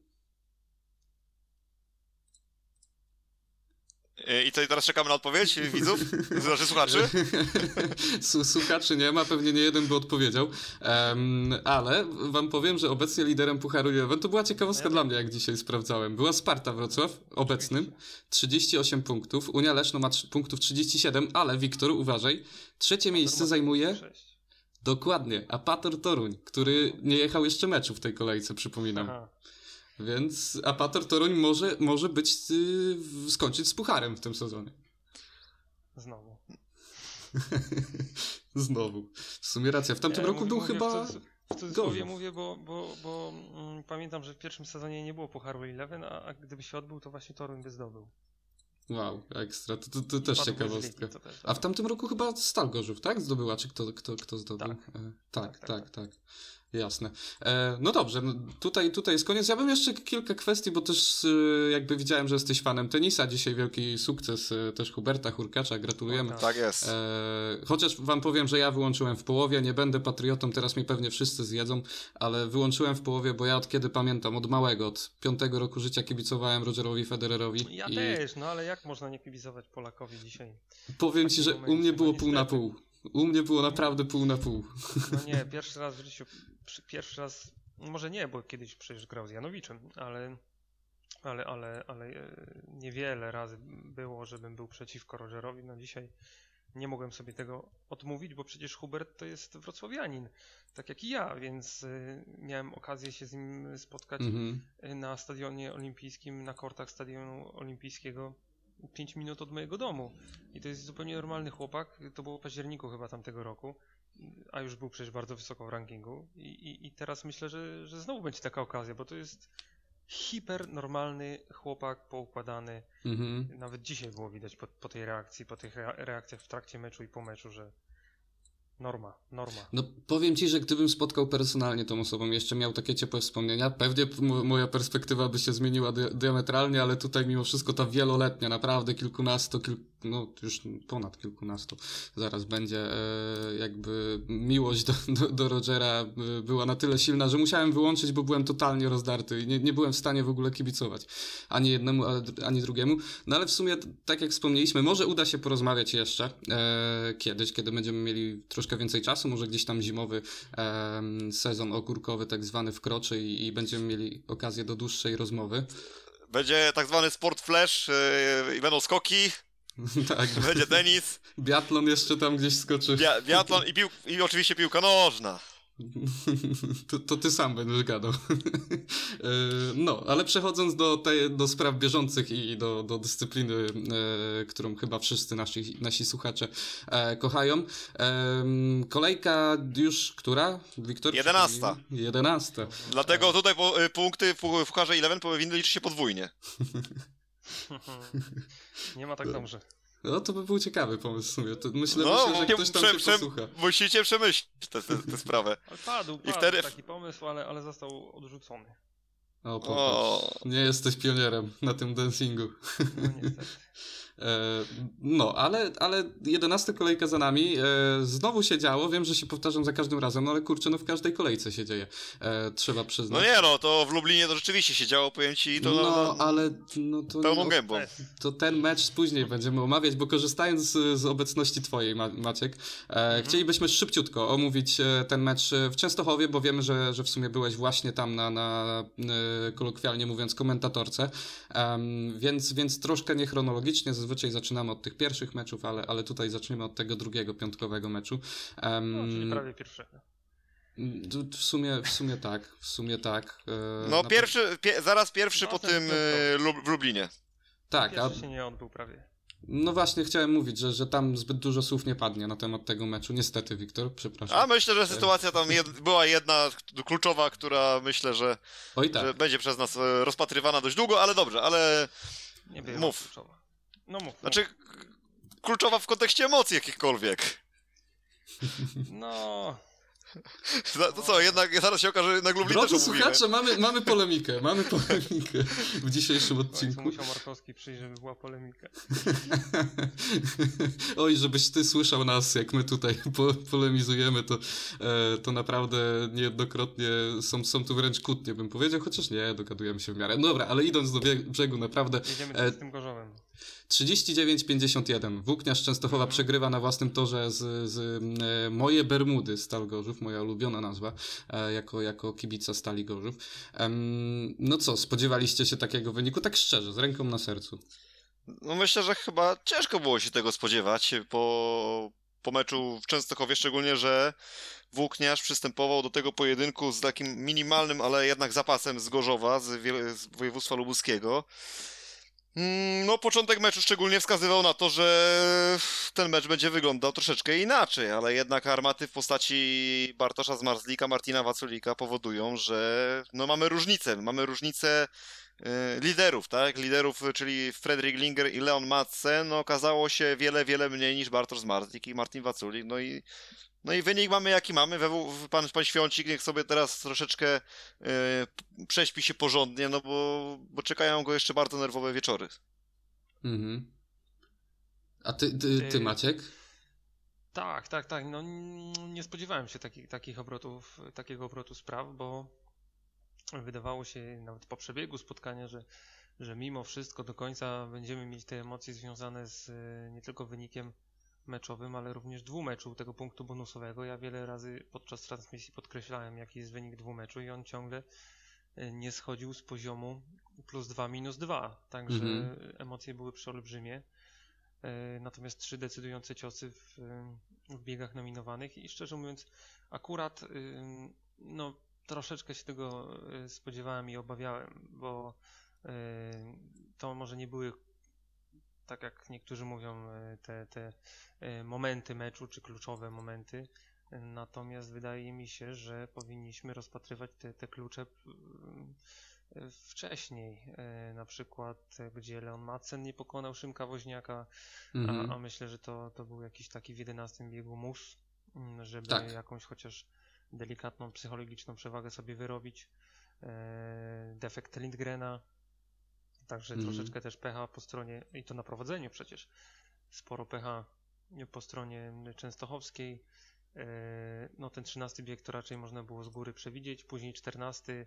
I co, teraz czekamy na odpowiedź widzów? Znaczy słuchaczy? <laughs>
słuchaczy nie ma, pewnie nie jeden by odpowiedział. Um, ale wam powiem, że obecnie liderem Pucharu Eleven to była ciekawostka dla mnie, jak dzisiaj sprawdzałem. Była Sparta Wrocław, obecnym, 38 punktów. Unia Leszno ma punktów 37, ale Wiktor, uważaj, trzecie miejsce zajmuje... Dokładnie, Apator Toruń, który nie jechał jeszcze meczu w tej kolejce, przypominam. Aha. Więc Apator Toruń może, może być, yy, skończyć z pucharem w tym sezonie.
Znowu. <laughs>
Znowu. W sumie racja. W tamtym ja roku mówię, był mówię, chyba.
W cudzysłowie mówię, bo, bo, bo mm, pamiętam, że w pierwszym sezonie nie było Pucharu Eleven, a, a gdyby się odbył, to właśnie Toruń by zdobył.
Wow, ekstra. To, to, to też ciekawostka. A w tamtym roku chyba Stal Gorzów, tak? Zdobyła, czy kto, kto, kto zdobył? Tak. E, tak, tak, tak, tak. Jasne. E, no dobrze, tutaj, tutaj jest koniec. Ja bym jeszcze kilka kwestii, bo też e, jakby widziałem, że jesteś fanem tenisa. Dzisiaj wielki sukces e, też Huberta Hurkacza, gratulujemy.
Tak jest.
E, chociaż wam powiem, że ja wyłączyłem w połowie, nie będę patriotą, teraz mi pewnie wszyscy zjedzą, ale wyłączyłem w połowie, bo ja od kiedy pamiętam, od małego, od piątego roku życia kibicowałem Rogerowi Federerowi.
Ja
i
też, no ale jak można nie kibicować Polakowi dzisiaj?
powiem ci, że u mnie było pół na pół. U mnie było naprawdę pół na pół.
No nie, pierwszy raz w życiu, przy- pierwszy raz, może nie, bo kiedyś przecież grał z Janowiczem, ale, ale, ale, ale e, niewiele razy było, żebym był przeciwko Rogerowi. No dzisiaj nie mogłem sobie tego odmówić, bo przecież Hubert to jest wrocławianin, tak jak i ja, więc e, miałem okazję się z nim spotkać
Mhm.
na stadionie olimpijskim, na kortach stadionu olimpijskiego 5 minut od mojego domu. I to jest zupełnie normalny chłopak. To było w październiku chyba tamtego roku, a już był przecież bardzo wysoko w rankingu. I, i, i teraz myślę, że, że znowu będzie taka okazja, bo to jest hipernormalny chłopak, poukładany.
Mhm.
Nawet dzisiaj było widać po, po tej reakcji, po tych rea- reakcjach w trakcie meczu i po meczu, że norma, norma.
No powiem ci, że gdybym spotkał personalnie tą osobą, jeszcze miał takie ciepłe wspomnienia, pewnie moja perspektywa by się zmieniła di- diametralnie, ale tutaj mimo wszystko ta wieloletnia, naprawdę kilkunasto, kil, no już ponad kilkunastu, zaraz będzie e, jakby miłość do, do, do Rogera e, była na tyle silna, że musiałem wyłączyć, bo byłem totalnie rozdarty i nie, nie byłem w stanie w ogóle kibicować ani jednemu, ani drugiemu. No ale w sumie, tak jak wspomnieliśmy, może uda się porozmawiać jeszcze e, kiedyś, kiedy będziemy mieli troszkę więcej czasu, może gdzieś tam zimowy em, sezon ogórkowy tak zwany wkroczy i, i będziemy mieli okazję do dłuższej rozmowy.
Będzie tak zwany sport flash yy, i będą skoki, <laughs>
tak,
będzie tenis,
biatlon jeszcze tam gdzieś skoczy.
bia- biatlon i, pił- i oczywiście piłka nożna. <laughs>
To, to ty sam będziesz gadał. <laughs> E, No, ale przechodząc do, tej, do spraw bieżących i do, do dyscypliny, e, którą chyba wszyscy nasi, nasi słuchacze e, kochają. Kolejka już która, Wiktor?
Jedenasta.
Jedenasta.
Dlatego tutaj po, y, punkty w pu- w pucharze Eleven powinny liczyć się podwójnie. <laughs>
Nie ma tak dobrze.
No to by był ciekawy pomysł w sumie. To myślę,
No,
myślę, że ktoś tam
prze-
cię
prze-
posłucha.
Musicie przemyśleć tę te, te sprawę.
Ale padł, padł
wtedy-
taki pomysł, ale, ale został odrzucony.
O, popatrz.
O.
Nie jesteś pionierem na tym dancingu.
No niestety.
E, No, ale, ale 11 kolejka za nami. E, znowu się działo. Wiem, że się powtarzam za każdym razem, no ale kurczę, no w każdej kolejce się dzieje. E, trzeba
No
przyznać.
nie no, to w Lublinie to rzeczywiście się działo, powiem ci, to
no,
no, no,
ale no to,
pełną
no,
gębą.
To ten mecz później będziemy omawiać, bo korzystając z, z obecności twojej, Ma- Maciek, e, chcielibyśmy szybciutko omówić ten mecz w Częstochowie, bo wiemy, że, że w sumie byłeś właśnie tam na, na kolokwialnie mówiąc, komentatorce, więc, więc troszkę niechronologicznie, zazwyczaj zaczynamy od tych pierwszych meczów, ale, ale tutaj zaczniemy od tego drugiego, piątkowego meczu. Em,
No, czyli prawie pierwszego.
w sumie, w sumie tak, w sumie tak. e,
No
na
pierwszy, pie, zaraz pierwszy
No,
po tym Lub- w Lublinie.
Tak, a
Pierwszy się nie odbył prawie.
No właśnie chciałem mówić, że, że tam zbyt dużo słów nie padnie na temat tego meczu. Niestety, Wiktor, przepraszam.
A myślę, że sytuacja tam jed, była jedna kluczowa, która myślę, że,
Oj tak.
że będzie przez nas e, rozpatrywana dość długo, ale dobrze, ale
Nie była
Mów.
kluczowa. No mów.
znaczy kluczowa w kontekście emocji jakichkolwiek.
No,
Za- To co, jednak zaraz się okaże, że na Lublin też
Drodzy słuchacze, mamy, mamy polemikę, mamy polemikę w dzisiejszym odcinku.
musiał Markowski przyjść, żeby była polemika. <laughs>
Oj, żebyś ty słyszał nas, jak my tutaj po, polemizujemy, to, e, to naprawdę niejednokrotnie są, są tu wręcz kłótnie, bym powiedział, chociaż nie, dogadujemy się w miarę. Dobra, ale idąc do brzegu, naprawdę
Jedziemy
E,
z tym Gorzowem.
39-51. Włókniarz Częstochowa
Mhm.
przegrywa na własnym torze z, z e, Moje Bermudy Stal Gorzów, moja ulubiona nazwa, e, jako, jako kibica Stali Gorzów. No co, spodziewaliście się takiego wyniku? Tak szczerze, z ręką na sercu.
No myślę, że chyba ciężko było się tego spodziewać po, po meczu w Częstochowie, szczególnie, że Włókniarz przystępował do tego pojedynku z takim minimalnym, ale jednak zapasem z Gorzowa, z, z województwa lubuskiego. Mm, No, początek meczu szczególnie wskazywał na to, że ten mecz będzie wyglądał troszeczkę inaczej, ale jednak armaty w postaci Bartosza Zmarzlika, Martina Waculika powodują, że no mamy różnicę. Mamy różnicę e, liderów, tak? Liderów, czyli Fredrik Linger i Leon Madsen, no okazało się wiele, wiele mniej niż Bartosz Zmarzlik i Martin Waculik, no i no i wynik mamy jaki mamy. Pan, pan Świącik niech sobie teraz troszeczkę e, prześpi się porządnie, no bo, bo czekają go jeszcze bardzo nerwowe wieczory.
Mhm. A ty, ty, ty Maciek?
Tak, tak, tak. No, nie spodziewałem się takich, takich obrotów, takiego obrotu spraw, bo wydawało się nawet po przebiegu spotkania, że, że mimo wszystko do końca będziemy mieć te emocje związane z e, nie tylko wynikiem meczowym, ale również dwumeczu tego punktu bonusowego. Ja wiele razy podczas transmisji podkreślałem, jaki jest wynik dwumeczu i on ciągle e, nie schodził z poziomu plus 2, minus 2. Także mhm. emocje były przeolbrzymie. E, natomiast trzy decydujące ciosy w, w biegach nominowanych i szczerze mówiąc, akurat no, troszeczkę się tego spodziewałem i obawiałem, bo to może nie były tak jak niektórzy mówią, e, te, te e, momenty meczu, czy kluczowe momenty. Natomiast wydaje mi się, że powinniśmy rozpatrywać te, te klucze e, wcześniej. Na przykład, gdzie Leon Madsen nie pokonał Szymka Woźniaka, mhm. a, a, myślę, że to, to był jakiś taki w 11 biegu mus, żeby tak. jakąś chociaż delikatną psychologiczną przewagę sobie wyrobić. Defekt Lindgrena Także mm. troszeczkę też pecha po stronie, i to na prowadzeniu przecież, sporo pecha po stronie Częstochowskiej. E, no ten 13 bieg to raczej można było z góry przewidzieć, później 14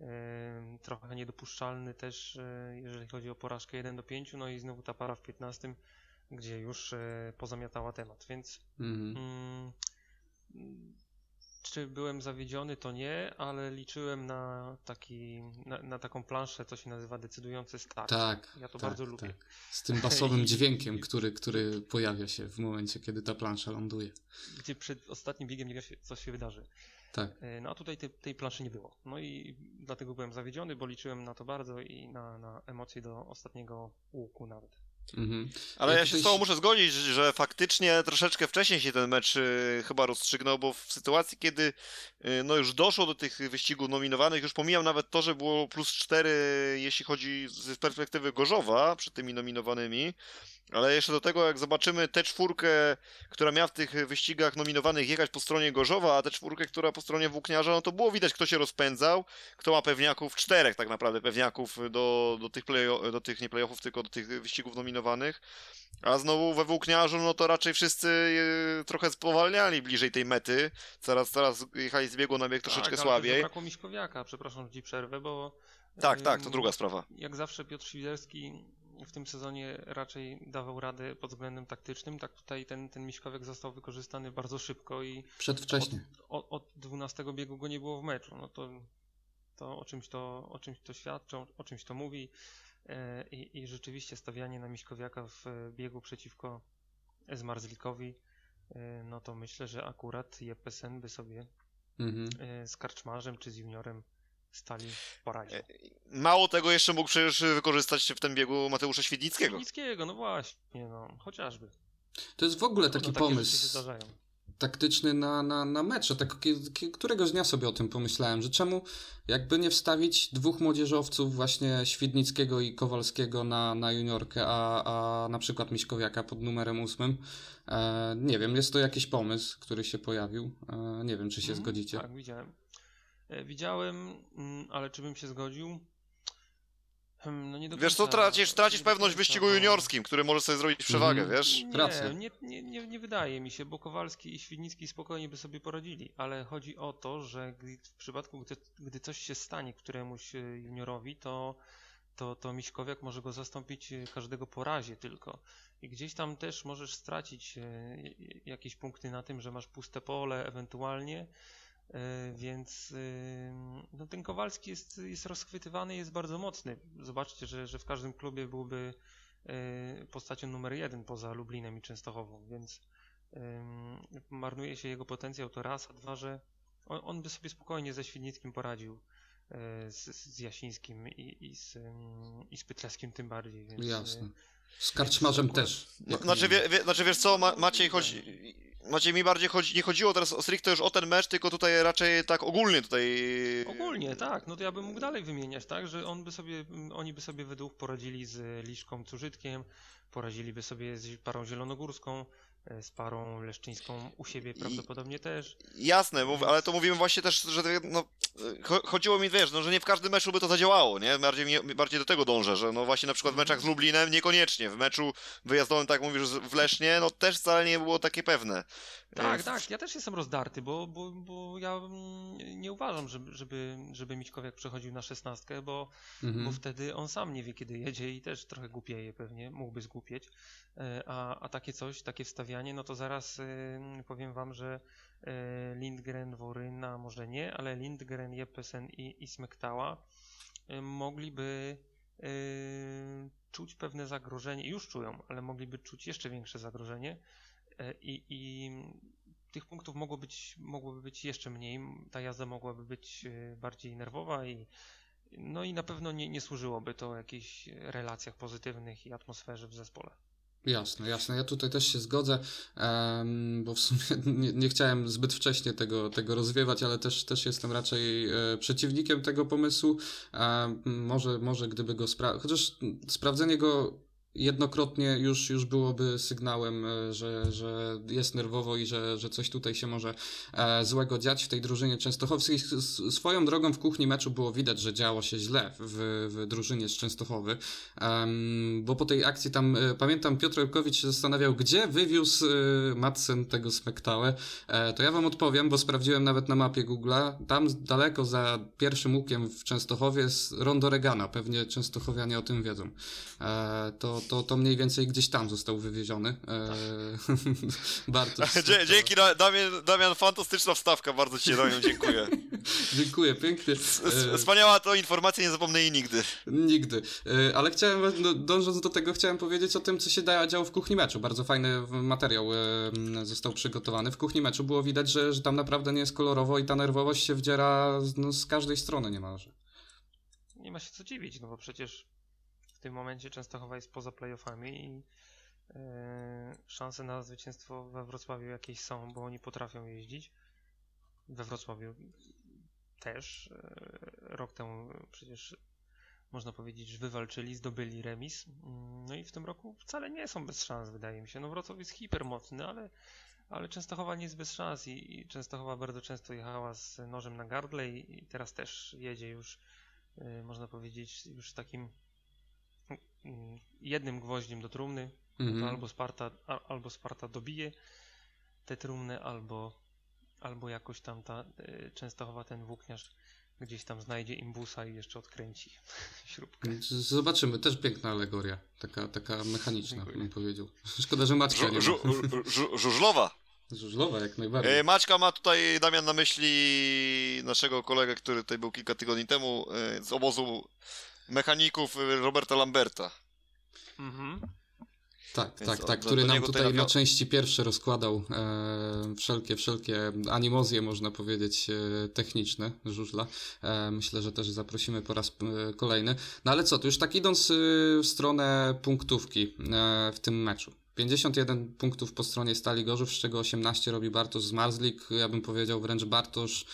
e, trochę niedopuszczalny też, e, jeżeli chodzi o porażkę 1 do 5, no i znowu ta para w 15, gdzie już pozamiatała temat, więc mm. Mm, czy byłem zawiedziony, to nie, ale liczyłem na, taki, na, na taką planszę, co się nazywa decydujący start.
Tak.
Ja to
tak,
bardzo lubię.
Tak. Z tym basowym <laughs> dźwiękiem, który, który pojawia się w momencie, kiedy ta plansza ląduje.
Gdzie przed ostatnim biegiem nie wiesz, co się wydarzy.
Tak.
E, no a tutaj tej, tej planszy nie było. No i dlatego byłem zawiedziony, bo liczyłem na to bardzo i na, na emocje do ostatniego łuku nawet.
Mhm. Ale ja, ja się z tobą muszę zgodzić, że faktycznie troszeczkę wcześniej się ten mecz y, chyba rozstrzygnął, bo w sytuacji, kiedy y, no już doszło do tych wyścigów nominowanych, już pomijam nawet to, że było plus 4, jeśli chodzi z perspektywy Gorzowa przed tymi nominowanymi, ale jeszcze do tego, jak zobaczymy tę czwórkę, która miała w tych wyścigach nominowanych jechać po stronie Gorzowa, a tę czwórkę, która po stronie Włókniarza, no to było widać, kto się rozpędzał, kto ma pewniaków, czterech tak naprawdę pewniaków do, do tych, play, do tych nie playoffów, tylko do tych wyścigów nominowanych. A znowu we Włókniarzu, no to raczej wszyscy trochę spowalniali bliżej tej mety. Coraz, coraz jechali z biegu na bieg troszeczkę
tak,
słabiej. Tak,
Miśkowiaka, przepraszam, że ci przerwę, bo...
Tak, tak, to druga sprawa.
Jak zawsze Piotr Świderski w tym sezonie raczej dawał radę pod względem taktycznym. Tak tutaj ten, ten Miśkowiak został wykorzystany bardzo szybko i
przedwcześnie.
Od, od, od 12 biegu go nie było w meczu. No to, to o czymś to o czymś to świadczy, o, o czymś to mówi. E, I, I rzeczywiście stawianie na Miśkowiaka w biegu przeciwko Zmarzlikowi, e, no to myślę, że akurat Jeppesen by sobie mhm. E, z Karczmarzem czy z Juniorem stali poradził. E,
mało tego jeszcze mógł przecież wykorzystać w tym biegu Mateusza Świdnickiego.
Świdnickiego, no właśnie, no, chociażby.
To jest w ogóle taki
no,
pomysł taktyczny na, na, na mecze. Tak, któregoś dnia sobie o tym pomyślałem, że czemu jakby nie wstawić dwóch młodzieżowców właśnie Świdnickiego i Kowalskiego na, na juniorkę, a, a na przykład Miśkowiaka pod numerem ósmym. E, nie wiem, jest to jakiś pomysł, który się pojawił. E, nie wiem, czy się mm, zgodzicie.
Tak, widziałem. E, widziałem, mm, ale czy bym się zgodził?
Hmm, no nie wiesz co, tracisz, tracisz pewność w wyścigu juniorskim, który może sobie zrobić przewagę, mm, wiesz?
Nie, nie, nie, nie, wydaje mi się, bo Kowalski i Świdnicki spokojnie by sobie poradzili, ale chodzi o to, że w przypadku, gdy, gdy coś się stanie któremuś e, juniorowi, to, to, to Miśkowiak może go zastąpić e, każdego po razie tylko. I gdzieś tam też możesz stracić jakieś punkty na tym, że masz puste pole ewentualnie, więc no, ten Kowalski jest, jest rozchwytywany, jest bardzo mocny. Zobaczcie, że, że w każdym klubie byłby e, postacią numer jeden poza Lublinem i Częstochową, więc marnuje się jego potencjał to raz, a dwa, że on, on by sobie spokojnie ze Świdnickim poradził. e, z, z Jasińskim i, i, z, i z Pytlewskim tym bardziej. Więc, e,
Jasne. Z karczmarzem też.
No, znaczy, wie, wie, znaczy wiesz co, Ma, Maciej chodzi... Maciej mi bardziej chodzi, nie chodziło teraz o stricte już o ten mecz, tylko tutaj raczej tak ogólnie tutaj...
Ogólnie, tak. No to ja bym mógł dalej wymieniać, tak, że on by sobie, oni by sobie według poradzili z Liszką Cużytkiem, poradziliby sobie z parą zielonogórską, z parą leszczyńską u siebie prawdopodobnie też.
Jasne, mów, ale to mówimy właśnie też, że no, cho- chodziło mi, wiesz, no, że nie w każdym meczu by to zadziałało, nie? Bardziej, mi- bardziej do tego dążę, że no właśnie na przykład w meczach z Lublinem niekoniecznie, w meczu wyjazdowym, tak mówisz, w Lesznie, no też wcale nie było takie pewne.
Tak,
E,
tak, ja też jestem rozdarty, bo, bo, bo ja mm, nie uważam, żeby, żeby, żeby Mićkowiak przechodził na szesnastkę, bo, bo
Mhm.
wtedy on sam nie wie, kiedy jedzie i też trochę głupieje pewnie, mógłby zgłupieć. E, A, a takie coś, takie no to zaraz e, powiem wam, że e, Lindgren, Woryna może nie, ale Lindgren, Jeppesen i, i Smektała e, mogliby czuć pewne zagrożenie, już czują, ale mogliby czuć jeszcze większe zagrożenie i, tych punktów mogło być, mogłoby być jeszcze mniej, ta jazda mogłaby być bardziej nerwowa i no i na pewno nie, nie służyłoby to jakichś relacjach pozytywnych i atmosferze w zespole.
Jasne, jasne. Ja tutaj też się zgodzę, bo w sumie <laughs> nie, nie chciałem zbyt wcześnie tego, tego rozwiewać, ale też, też jestem raczej e, przeciwnikiem tego pomysłu. Em, może, może gdyby go sprawdzić, chociaż sprawdzenie go jednokrotnie już, już byłoby sygnałem, e, że, że jest nerwowo i że, że coś tutaj się może e, złego dziać w tej drużynie częstochowskiej. Swoją drogą w kuchni meczu było widać, że działo się źle w, w drużynie z Częstochowy, bo po tej akcji tam, e, pamiętam, Piotr Elkowicz się zastanawiał, gdzie wywiózł Madsen tego Smektałę. To ja wam odpowiem, bo sprawdziłem nawet na mapie Google'a. Tam daleko za pierwszym łukiem w Częstochowie jest rondo Regana. Pewnie Częstochowianie o tym wiedzą. E, to, to, to mniej więcej gdzieś tam został wywieziony. E, <laughs> Bartosz. <laughs>
Dzie- Dzięki Da- Damian, Damian, fantastyczna wstawka, bardzo Ci Damian dziękuję. <laughs>
Dziękuję pięknie. E,
Wspaniała to informacja, nie zapomnę jej nigdy.
Nigdy. E, Ale chciałem, no, dążąc do tego, chciałem powiedzieć o tym, co się da- działo w kuchni meczu. Bardzo fajny materiał e, został przygotowany. W kuchni meczu było widać, że, że tam naprawdę nie jest kolorowo i ta nerwowość się wdziera z, no, z każdej strony niemalże.
Nie ma się co dziwić, no bo przecież w tym momencie Częstochowa jest poza playoffami i e, szanse na zwycięstwo we Wrocławiu jakieś są, bo oni potrafią jeździć. We Wrocławiu też. E, rok temu przecież można powiedzieć, że wywalczyli, zdobyli remis. Mm, No i w tym roku wcale nie są bez szans, wydaje mi się. No Wrocław jest hipermocny, ale, ale Częstochowa nie jest bez szans i, i Częstochowa bardzo często jechała z nożem na gardle i, i teraz też jedzie już y, można powiedzieć, już takim jednym gwoździem do trumny. To
Mhm.
albo Sparta, albo Sparta dobije te trumny, albo, albo jakoś tam ta y, Częstochowa ten włókniarz gdzieś tam znajdzie imbusa i jeszcze odkręci <laughs> śrubkę.
Zobaczymy, też piękna alegoria, taka, taka <laughs> mechaniczna,
Dziękuję.
bym powiedział. Szkoda, że Maćka nie
Żu,
ma.
żu, żu, żużlowa. <laughs>
Żużlowa jak najbardziej.
E, Maćka ma tutaj, Damian, na myśli naszego kolegę, który tutaj był kilka tygodni temu e, z obozu mechaników e, Roberta Lamberta.
Mhm.
Tak,
Więc
tak, tak, który nam tutaj na części pierwsze rozkładał e, wszelkie, wszelkie animozje, można powiedzieć, e, techniczne żużla. E, myślę, że też zaprosimy po raz e, kolejny. No ale co, to już tak idąc e, w stronę punktówki e, w tym meczu. 51 punktów po stronie Stali Gorzów, z czego 18 robi Bartosz z Marzlik. Ja bym powiedział wręcz Bartosz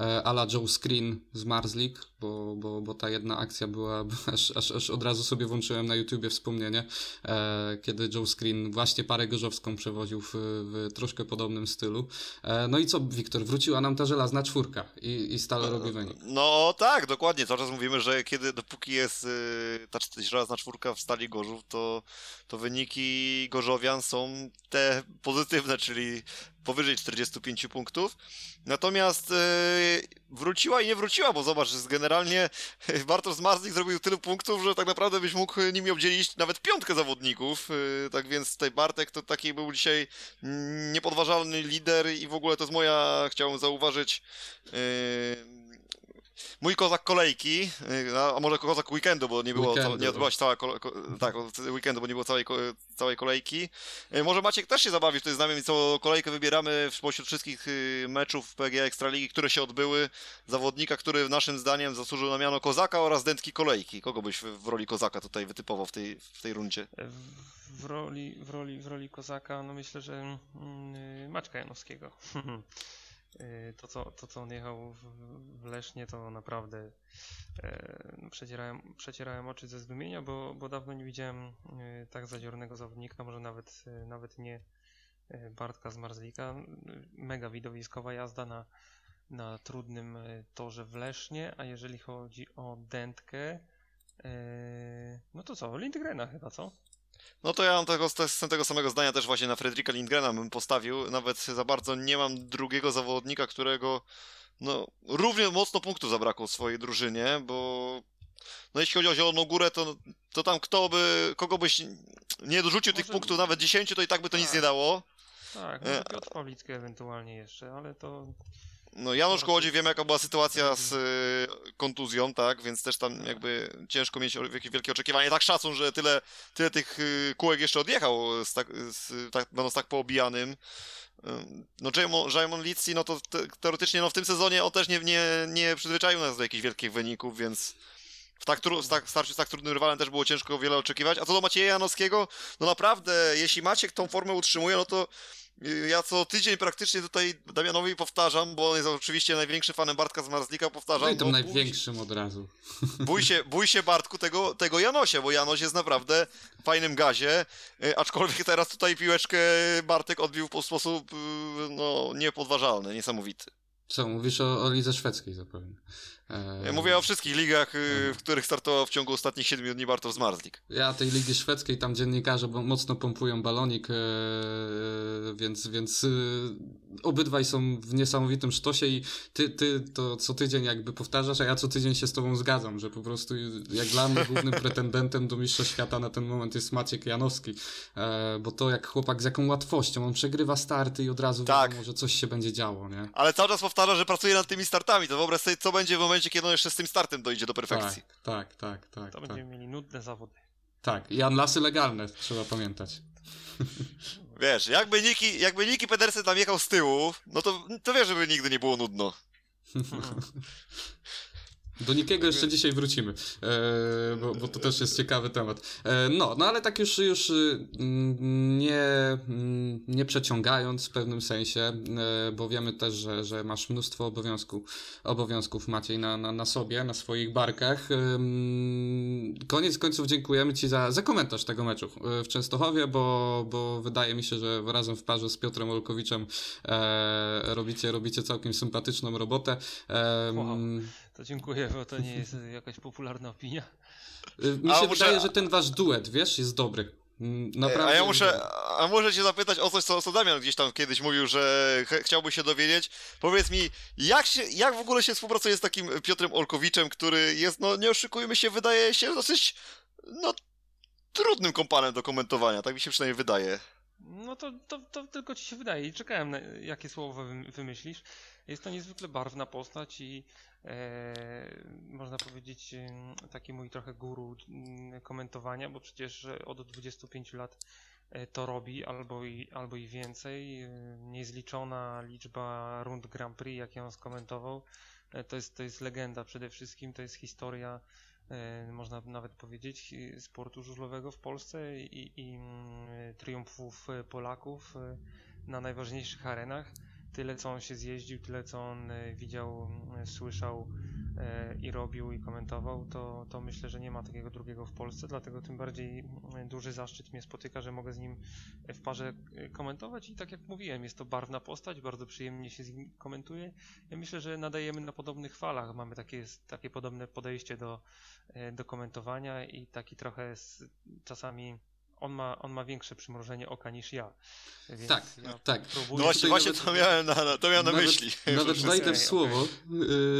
e, ala Joe Screen z Marzlik, bo, bo, bo ta jedna akcja <laughs> była, aż, aż, aż od razu sobie włączyłem na YouTubie wspomnienie, e, kiedy Joe Screen właśnie parę gorzowską przewoził w, w troszkę podobnym stylu. E, no i co, Wiktor, wróciła nam ta żelazna czwórka i, i stale robi wynik.
No tak, dokładnie. Cały czas mówimy, że kiedy, dopóki jest y, ta żelazna czwórka w Stali Gorzów, to, to wyniki Gorzowian są te pozytywne, czyli powyżej 45 punktów. Natomiast y, wróciła i nie wróciła, bo zobacz, jest generalnie <laughs> Bartosz Marzlik zrobił tylu punktów, że tak naprawdę byś mógł nimi obdzielić nawet piątkę zawodników. Y, tak więc tutaj Bartek to taki był dzisiaj niepodważalny lider i w ogóle to jest moja, chciałem zauważyć, y, mój kozak kolejki, y, a może kozak weekendu, bo nie było,
Weekendu.
nie odbyła się cała, kole, ko, tak, weekendu, bo nie było całej, całej kolejki. Y, Może Maciek też się zabawi tutaj z nami, co kolejkę wybieramy spośród wszystkich y, meczów PGA Ekstraligi, które się odbyły, zawodnika, który naszym zdaniem zasłużył na miano kozaka oraz dętki kolejki. Kogo byś w, roli kozaka tutaj wytypował w tej, w tej rundzie?
W, roli, w, roli, w roli kozaka, no myślę, że mm, Maćka Janowskiego. <laughs> Y, to, co, to, co on jechał w, w Lesznie, to naprawdę e, no, przecierałem, przecierałem oczy ze zdumienia, bo, bo dawno nie widziałem e, tak zadziornego zawodnika, może nawet, e, nawet nie Bartka z Marzlika. Mega widowiskowa jazda na, na trudnym torze w Lesznie, a jeżeli chodzi o dętkę, no to co, Lindgrena chyba, co?
No to ja mam tego, jestem tego samego zdania też właśnie na Fredrika Lindgrena bym postawił. Nawet za bardzo nie mam drugiego zawodnika, którego no, równie mocno punktów zabrakło w swojej drużynie, bo no jeśli chodzi o Zieloną Górę, to, to tam kto by, kogo byś nie dorzucił tych
Może-
punktów, nawet 10, to i tak by to nic
Tak.
nie dało.
Tak, no Piotr Pawlicki ewentualnie jeszcze, ale to
No Janusz
No,
Kołodziej, wiemy jaka była sytuacja z y, kontuzją, tak, więc też tam jakby ciężko mieć jakieś wielkie oczekiwania. Tak szacun, że tyle, tyle tych y, kółek jeszcze odjechał, z tak, z, tak, będąc tak poobijanym. Ym, No Jaimon Litsi, no to te, teoretycznie no w tym sezonie on też nie, nie, nie przyzwyczaił nas do jakichś wielkich wyników, więc w tak, tru, tak, starciu z tak trudnym rywalem też było ciężko wiele oczekiwać. A co do Macieja Janowskiego, no naprawdę, jeśli Maciek tą formę utrzymuje, no to y, ja co tydzień praktycznie tutaj Damianowi powtarzam, bo on jest oczywiście największym fanem Bartka z Marzlika, powtarzam.
No i tym największym od razu. <laughs>
Bój, się, bój się Bartku tego, tego Janosia, bo Janos jest naprawdę w fajnym gazie, y, aczkolwiek teraz tutaj piłeczkę Bartek odbił w sposób y, no, niepodważalny, niesamowity.
Co, mówisz o, o lidze szwedzkiej zapewne. E,
Ja mówię o wszystkich ligach, y, w których startował w ciągu ostatnich 7 dni Bartosz z Marzlik.
Ja tej ligi szwedzkiej, tam dziennikarze mocno pompują balonik, e, więc, więc e, obydwaj są w niesamowitym sztosie i ty, ty to co tydzień jakby powtarzasz, a ja co tydzień się z tobą zgadzam, że po prostu jak dla mnie głównym <laughs> pretendentem do mistrza świata na ten moment jest Maciek Janowski, e, bo to jak chłopak z jaką łatwością, on przegrywa starty i od razu
Tak.
wiadomo, że coś się będzie działo, nie?
Ale cały czas powtarza, że pracuje nad tymi startami, to wyobraź sobie, co będzie w momencie, kiedy on jeszcze z tym startem dojdzie do perfekcji.
Tak, tak, tak, tak.
to
tak.
będziemy mieli nudne zawody.
Tak, i anlasy legalne, trzeba pamiętać. <laughs>
Wiesz, jakby Niki, jakby Niki Pedersen tam jechał z tyłu, no to, to wiesz, żeby nigdy nie było nudno. <laughs>
Do nikiego jeszcze dzisiaj wrócimy, e, bo, bo to też jest ciekawy temat. E, no, no ale tak już, już y, mm, nie, mm, nie przeciągając w pewnym sensie, e, bo wiemy też, że, że masz mnóstwo obowiązków, obowiązków Maciej na, na, na sobie, na swoich barkach. Ym, Koniec końców dziękujemy Ci za, za komentarz tego meczu w Częstochowie, bo, bo wydaje mi się, że razem w parze z Piotrem Olkowiczem robicie, robicie całkiem sympatyczną robotę.
Wow. To dziękuję, bo to nie jest jakaś popularna opinia.
Y, Mi
A
się
muszę-
wydaje, że ten wasz duet, wiesz, jest dobry. Mm, Naprawdę.
a ja muszę, a muszę cię zapytać o coś, co, co Damian gdzieś tam kiedyś mówił, że ch- chciałby się dowiedzieć. Powiedz mi, jak, się, jak w ogóle się współpracuje z takim Piotrem Olkowiczem, który jest, no nie oszukujmy się, wydaje się dosyć, no, trudnym kompanem do komentowania, tak mi się przynajmniej wydaje.
No to, to, to tylko ci się wydaje i czekałem na jakie słowo wym- wymyślisz. Jest to niezwykle barwna postać i e, można powiedzieć taki mój trochę guru mm, komentowania, bo przecież e, od 25 lat e, to robi albo i, albo i więcej. E, Niezliczona liczba rund Grand Prix, jakie on skomentował. E, To jest, to jest legenda przede wszystkim, to jest historia e, można nawet powiedzieć, sportu żużlowego w Polsce i, i mm, triumfów e, Polaków e, na najważniejszych arenach. Tyle, co on się zjeździł, tyle, co on e, widział, słyszał e, i robił i komentował, to, to myślę, że nie ma takiego drugiego w Polsce, dlatego tym bardziej duży zaszczyt mnie spotyka, że mogę z nim w parze e, komentować. I tak jak mówiłem, jest to barwna postać, bardzo przyjemnie się z nim komentuje. Ja myślę, że nadajemy na podobnych falach, mamy takie, takie podobne podejście do, e, do komentowania i taki trochę z, czasami on ma, on ma większe przymrożenie oka niż ja. Więc
Tak,
ja
tak.
No właśnie, właśnie
nawet-
to miałem na, to miałem na
Nawet-
myśli.
Nawet wejdę w słowo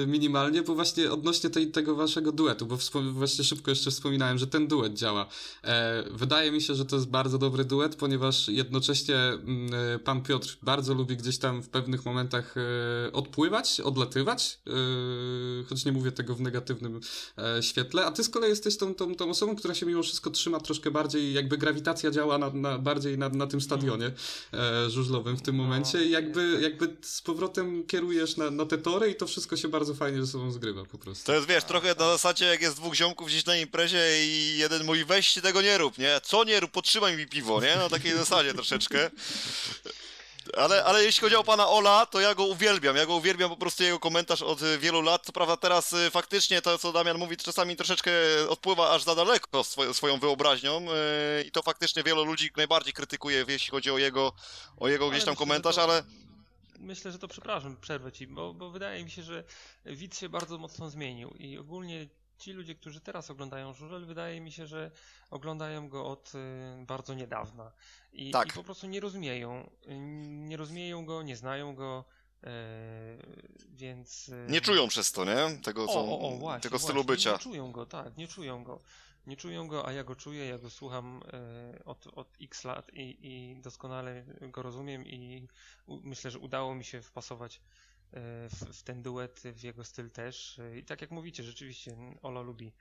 y, minimalnie, bo właśnie odnośnie tej, tego waszego duetu, bo właśnie szybko jeszcze wspominałem, że ten duet działa. E, wydaje mi się, że to jest bardzo dobry duet, ponieważ jednocześnie mm, e, pan Piotr bardzo lubi gdzieś tam w pewnych momentach e, odpływać, odlatywać, e, choć nie mówię tego w negatywnym e, świetle, a ty z kolei jesteś tą, tą, tą osobą, która się mimo wszystko trzyma troszkę bardziej, jakby grawitacja działa na, na, bardziej na, na tym stadionie e, żużlowym w tym
No,
momencie i jakby,
jest tak.
jakby z powrotem kierujesz na, na te tory i to wszystko się bardzo fajnie ze sobą zgrywa po prostu.
To jest, wiesz, trochę na zasadzie, jak jest dwóch ziomków gdzieś na imprezie i jeden mówi, weź się tego nie rób, nie? Co nie rób, podtrzymaj mi piwo, nie? Na takiej zasadzie troszeczkę. <laughs> Ale, ale jeśli chodzi o pana Ola, to ja go uwielbiam. Ja go uwielbiam po prostu jego komentarz od y, wielu lat. Co prawda teraz y, faktycznie to, co Damian mówi, czasami troszeczkę odpływa aż za daleko swo swoją wyobraźnią y, i to faktycznie wielu ludzi najbardziej krytykuje, jeśli chodzi o jego, o jego gdzieś tam komentarz, ale...
Myślę, że to przepraszam, przerwę ci, bo, bo wydaje mi się, że widz się bardzo mocno zmienił i ogólnie ci ludzie, którzy teraz oglądają żużel, wydaje mi się, że oglądają go od y, bardzo niedawna i,
Tak.
i po prostu nie rozumieją. y, Nie rozumieją go, nie znają go, y, więc...
Nie czują przez to, nie? Tego, co,
o, o, o, właśnie,
tego stylu
właśnie,
bycia.
Nie czują go, tak, nie czują go. Nie czują go, a ja go czuję, ja go słucham od, od x lat i, i doskonale go rozumiem i myślę, że udało mi się wpasować w, w ten duet, w jego styl też. E, I tak jak mówicie, rzeczywiście Olo lubi,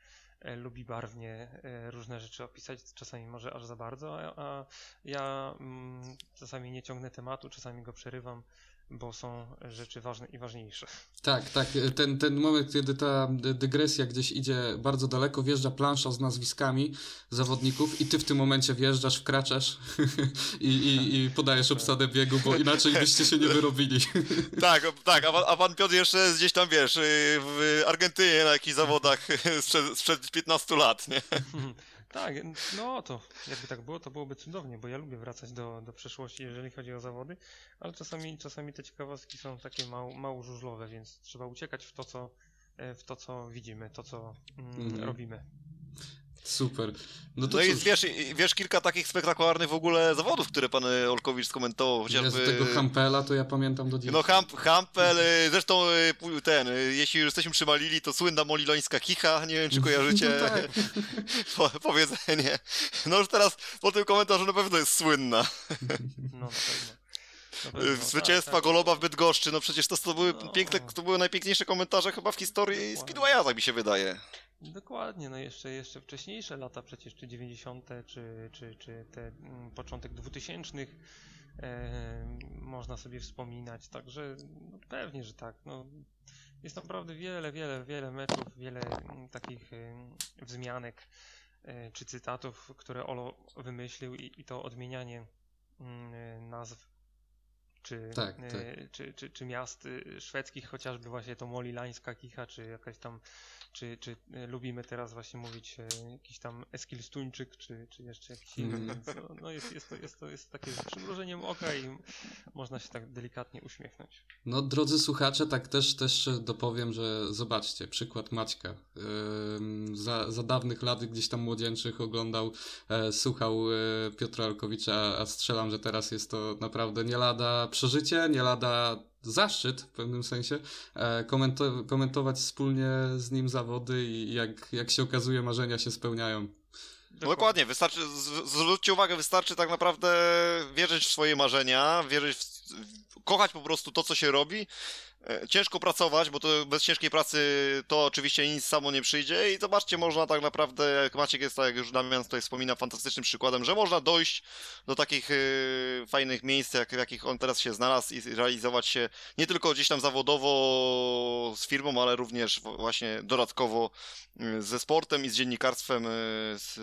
e, lubi barwnie e, różne rzeczy opisać, czasami może aż za bardzo, a, a ja mm, czasami nie ciągnę tematu, czasami go przerywam, bo są rzeczy ważne i ważniejsze.
Tak, tak. Ten, ten moment, kiedy ta dy- dygresja gdzieś idzie bardzo daleko, wjeżdża plansza z nazwiskami zawodników i ty w tym momencie wjeżdżasz, wkraczasz <laughs> i, i, i podajesz obsadę biegu, bo inaczej byście się nie wyrobili. <laughs>
Tak, tak, a pan, a pan Piotr jeszcze gdzieś tam, wiesz, w Argentynie na jakichś zawodach <laughs> sprzed, sprzed 15 lat, nie?
Tak, no to jakby tak było, to byłoby cudownie, bo ja lubię wracać do, do przeszłości, jeżeli chodzi o zawody, ale czasami, czasami te ciekawostki są takie mało, mało żużlowe, więc trzeba uciekać w to, co, e, w to, co widzimy, to, co mm,
Mhm.
robimy.
Super. No to
No i
cóż,
wiesz, i- wiesz kilka takich spektakularnych w ogóle zawodów, które pan y, Olkowicz skomentował, chociażby...
tego Hampela to ja pamiętam do dziś.
No Hamp, Hampel, y, zresztą pu- ten, jeśli już jesteśmy przy Malili, to słynna molilońska kicha, nie wiem czy kojarzycie <laughs>
No tak. <laughs>
po, powiedzenie. No już teraz po tym komentarzu na pewno jest słynna.
No na pewno. Pewno,
Zwycięstwa
tak, tak.
Goloba w Bydgoszczy, no przecież to, to były
No.
piękne, to były najpiękniejsze komentarze chyba w historii. Speedwaya, tak mi się wydaje.
Dokładnie, no jeszcze, jeszcze wcześniejsze lata przecież, czy 90., czy, czy, czy te mm, początek 2000 e, można sobie wspominać, także no, pewnie, że tak. No, jest naprawdę wiele, wiele, wiele meczów, wiele mm, takich em, wzmianek e, czy cytatów, które Olo wymyślił i, i to odmienianie mm, nazw czy,
Tak,
e,
tak.
Czy, czy, czy miast y, szwedzkich, chociażby właśnie to Molilańska Kicha, czy jakaś tam czy, czy y, lubimy teraz właśnie mówić e, jakiś tam Eskilstuńczyk, czy, czy jeszcze jakiś inny,
Mhm.
więc no, no jest, jest, to, jest, to, jest takie z przymrużeniem oka i można się tak delikatnie uśmiechnąć.
No, drodzy słuchacze, tak też, też dopowiem, że zobaczcie, przykład Maćka. Za, za dawnych lat gdzieś tam młodzieńczych oglądał, e, słuchał e, Piotra Alkowicza, a strzelam, że teraz jest to naprawdę nie lada przeżycie, nie lada zaszczyt w pewnym sensie e, komento- komentować wspólnie z nim zawody i jak, jak się okazuje marzenia się spełniają.
No dokładnie, wystarczy, zwróćcie uwagę, wystarczy tak naprawdę wierzyć w swoje marzenia, wierzyć w, kochać po prostu to, co się robi, ciężko pracować, bo to bez ciężkiej pracy to oczywiście nic samo nie przyjdzie. I zobaczcie, można tak naprawdę, jak Maciek jest, tak jak już Damian tutaj wspomina, fantastycznym przykładem, że można dojść do takich e, fajnych miejsc, jak, w jakich on teraz się znalazł i realizować się nie tylko gdzieś tam zawodowo z firmą, ale również właśnie dodatkowo y, ze sportem i z dziennikarstwem z,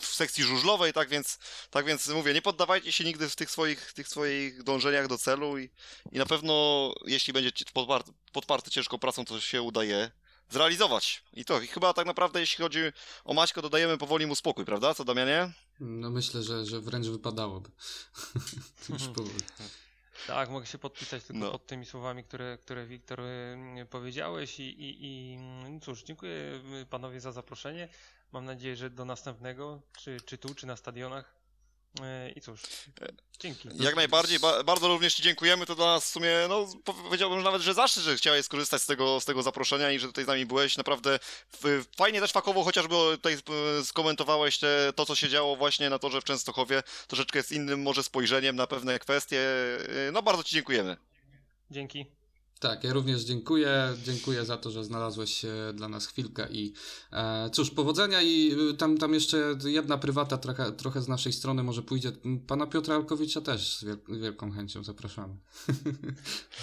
w sekcji żużlowej, tak więc, tak więc mówię, nie poddawajcie się nigdy w tych swoich, tych swoich dążeniach do celu i, i na pewno, jeśli będziecie podparte, podparte ciężką pracą, to się udaje zrealizować. I to, i chyba tak naprawdę, jeśli chodzi o Maćko, dodajemy powoli mu spokój, prawda? Co, Damianie?
No myślę, że, że wręcz wypadałoby. <laughs> Już powoli.
Tak, mogę się podpisać tylko
No.
pod tymi słowami, które, które Wiktor y, powiedziałeś i, i, i no cóż, dziękuję y, panowie za zaproszenie. Mam nadzieję, że do następnego, czy, czy tu, czy na stadionach. Y, I cóż, dzięki.
Jak najbardziej, ba bardzo również Ci dziękujemy, to dla nas w sumie, no powiedziałbym nawet, że zaszczyt, że chciałeś skorzystać z tego, z tego zaproszenia i że tutaj z nami byłeś, naprawdę fajnie też fakowo, chociażby tutaj e, skomentowałeś te, to, co się działo właśnie na torze w Częstochowie, troszeczkę z innym może spojrzeniem na pewne kwestie, E, no bardzo Ci dziękujemy.
Dzięki.
Tak, ja również dziękuję. Dziękuję za to, że znalazłeś e, dla nas chwilkę i e, cóż, powodzenia i e, tam, tam jeszcze jedna prywata trochę, trochę z naszej strony może pójdzie. Pana Piotra Alkowicza też z wiel- wielką chęcią zapraszamy. <laughs>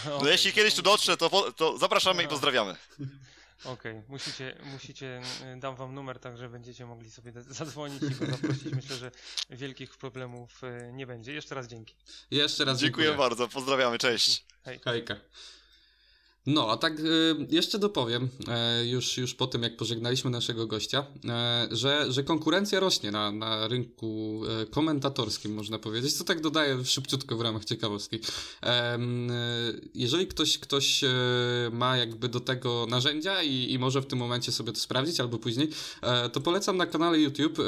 No
Okej,
jeśli kiedyś tu dotrze, to, to zapraszamy i pozdrawiamy. <laughs>
Okej, musicie, musicie, y, dam wam numer, także będziecie mogli sobie zadzwonić i go zaprosić. Myślę, że wielkich problemów y, nie będzie. Jeszcze raz dzięki.
Jeszcze raz
Dziękuję
dziękuję.
bardzo, pozdrawiamy, cześć.
Hej.
Hejka. No, a tak y, jeszcze dopowiem, e, już, już po tym jak pożegnaliśmy naszego gościa, e, że, że konkurencja rośnie na, na rynku komentatorskim, można powiedzieć. To tak dodaję szybciutko w ramach ciekawostki. Jeżeli ktoś, ktoś ma jakby do tego narzędzia i, i może w tym momencie sobie to sprawdzić albo później, e, to polecam na kanale YouTube. E,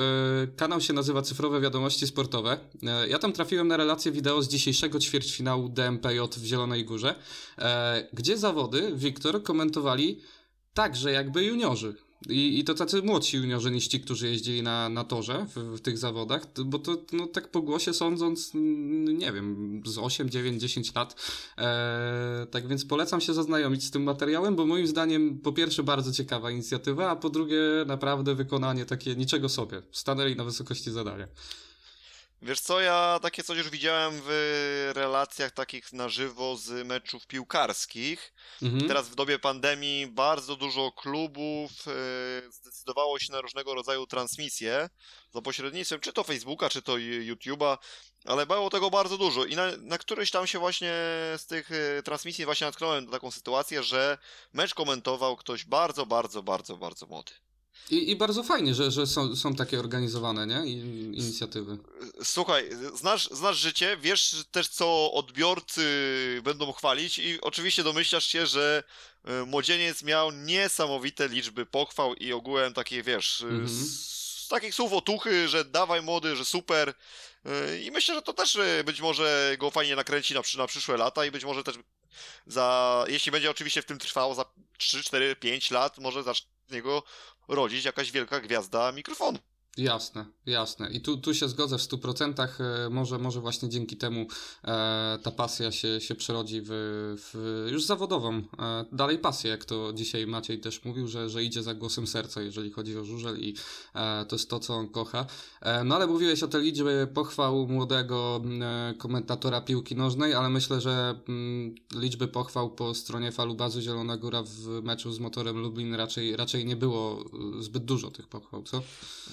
kanał się nazywa Cyfrowe Wiadomości Sportowe. E, ja tam trafiłem na relację wideo z dzisiejszego ćwierćfinału DMPJ w Zielonej Górze, gdzie zawody Wiktor komentowali także jakby juniorzy. I, I to tacy młodsi juniorzy niż ci, którzy jeździli na, na torze w, w tych zawodach, bo to no, tak po głosie sądząc, nie wiem, z 8, 9, 10 lat. E, tak więc polecam się zaznajomić z tym materiałem, bo moim zdaniem po pierwsze bardzo ciekawa inicjatywa, a po drugie naprawdę wykonanie takie niczego sobie. Stanęli na wysokości zadania.
Wiesz co, ja takie coś już widziałem w relacjach takich na żywo z meczów piłkarskich.
Mhm.
Teraz w dobie pandemii bardzo dużo klubów e, zdecydowało się na różnego rodzaju transmisje za pośrednictwem czy to Facebooka, czy to YouTube'a, ale było tego bardzo dużo i na, na któryś tam się właśnie z tych e, transmisji właśnie natknąłem na taką sytuację, że mecz komentował ktoś bardzo, bardzo, bardzo, bardzo młody.
I, I bardzo fajnie, że, że są, są takie organizowane nie? I, inicjatywy.
Słuchaj, znasz, znasz życie, wiesz też, co odbiorcy będą chwalić, i oczywiście domyślasz się, że e, młodzieniec miał niesamowite liczby pochwał i ogółem takie, wiesz,
Mhm.
z takich słów otuchy, że dawaj młody, że super. E, I myślę, że to też być może go fajnie nakręci na, na przyszłe lata i być może też za, jeśli będzie oczywiście w tym trwało za 3, 4, 5 lat, może zacznie z niego rodzić jakaś wielka gwiazda mikrofonu.
Jasne, jasne. I tu, tu się zgodzę w 100%. E, może, może właśnie dzięki temu e, ta pasja się, się przerodzi w, w już zawodową e, dalej pasję, jak to dzisiaj Maciej też mówił, że, że idzie za głosem serca, jeżeli chodzi o żużel i e, to jest to, co on kocha. E, no ale mówiłeś o tej liczbie pochwał młodego e, komentatora piłki nożnej, ale myślę, że mm, liczby pochwał po stronie falubazu Zielona Góra w meczu z motorem Lublin raczej, raczej nie było zbyt dużo tych pochwał, co?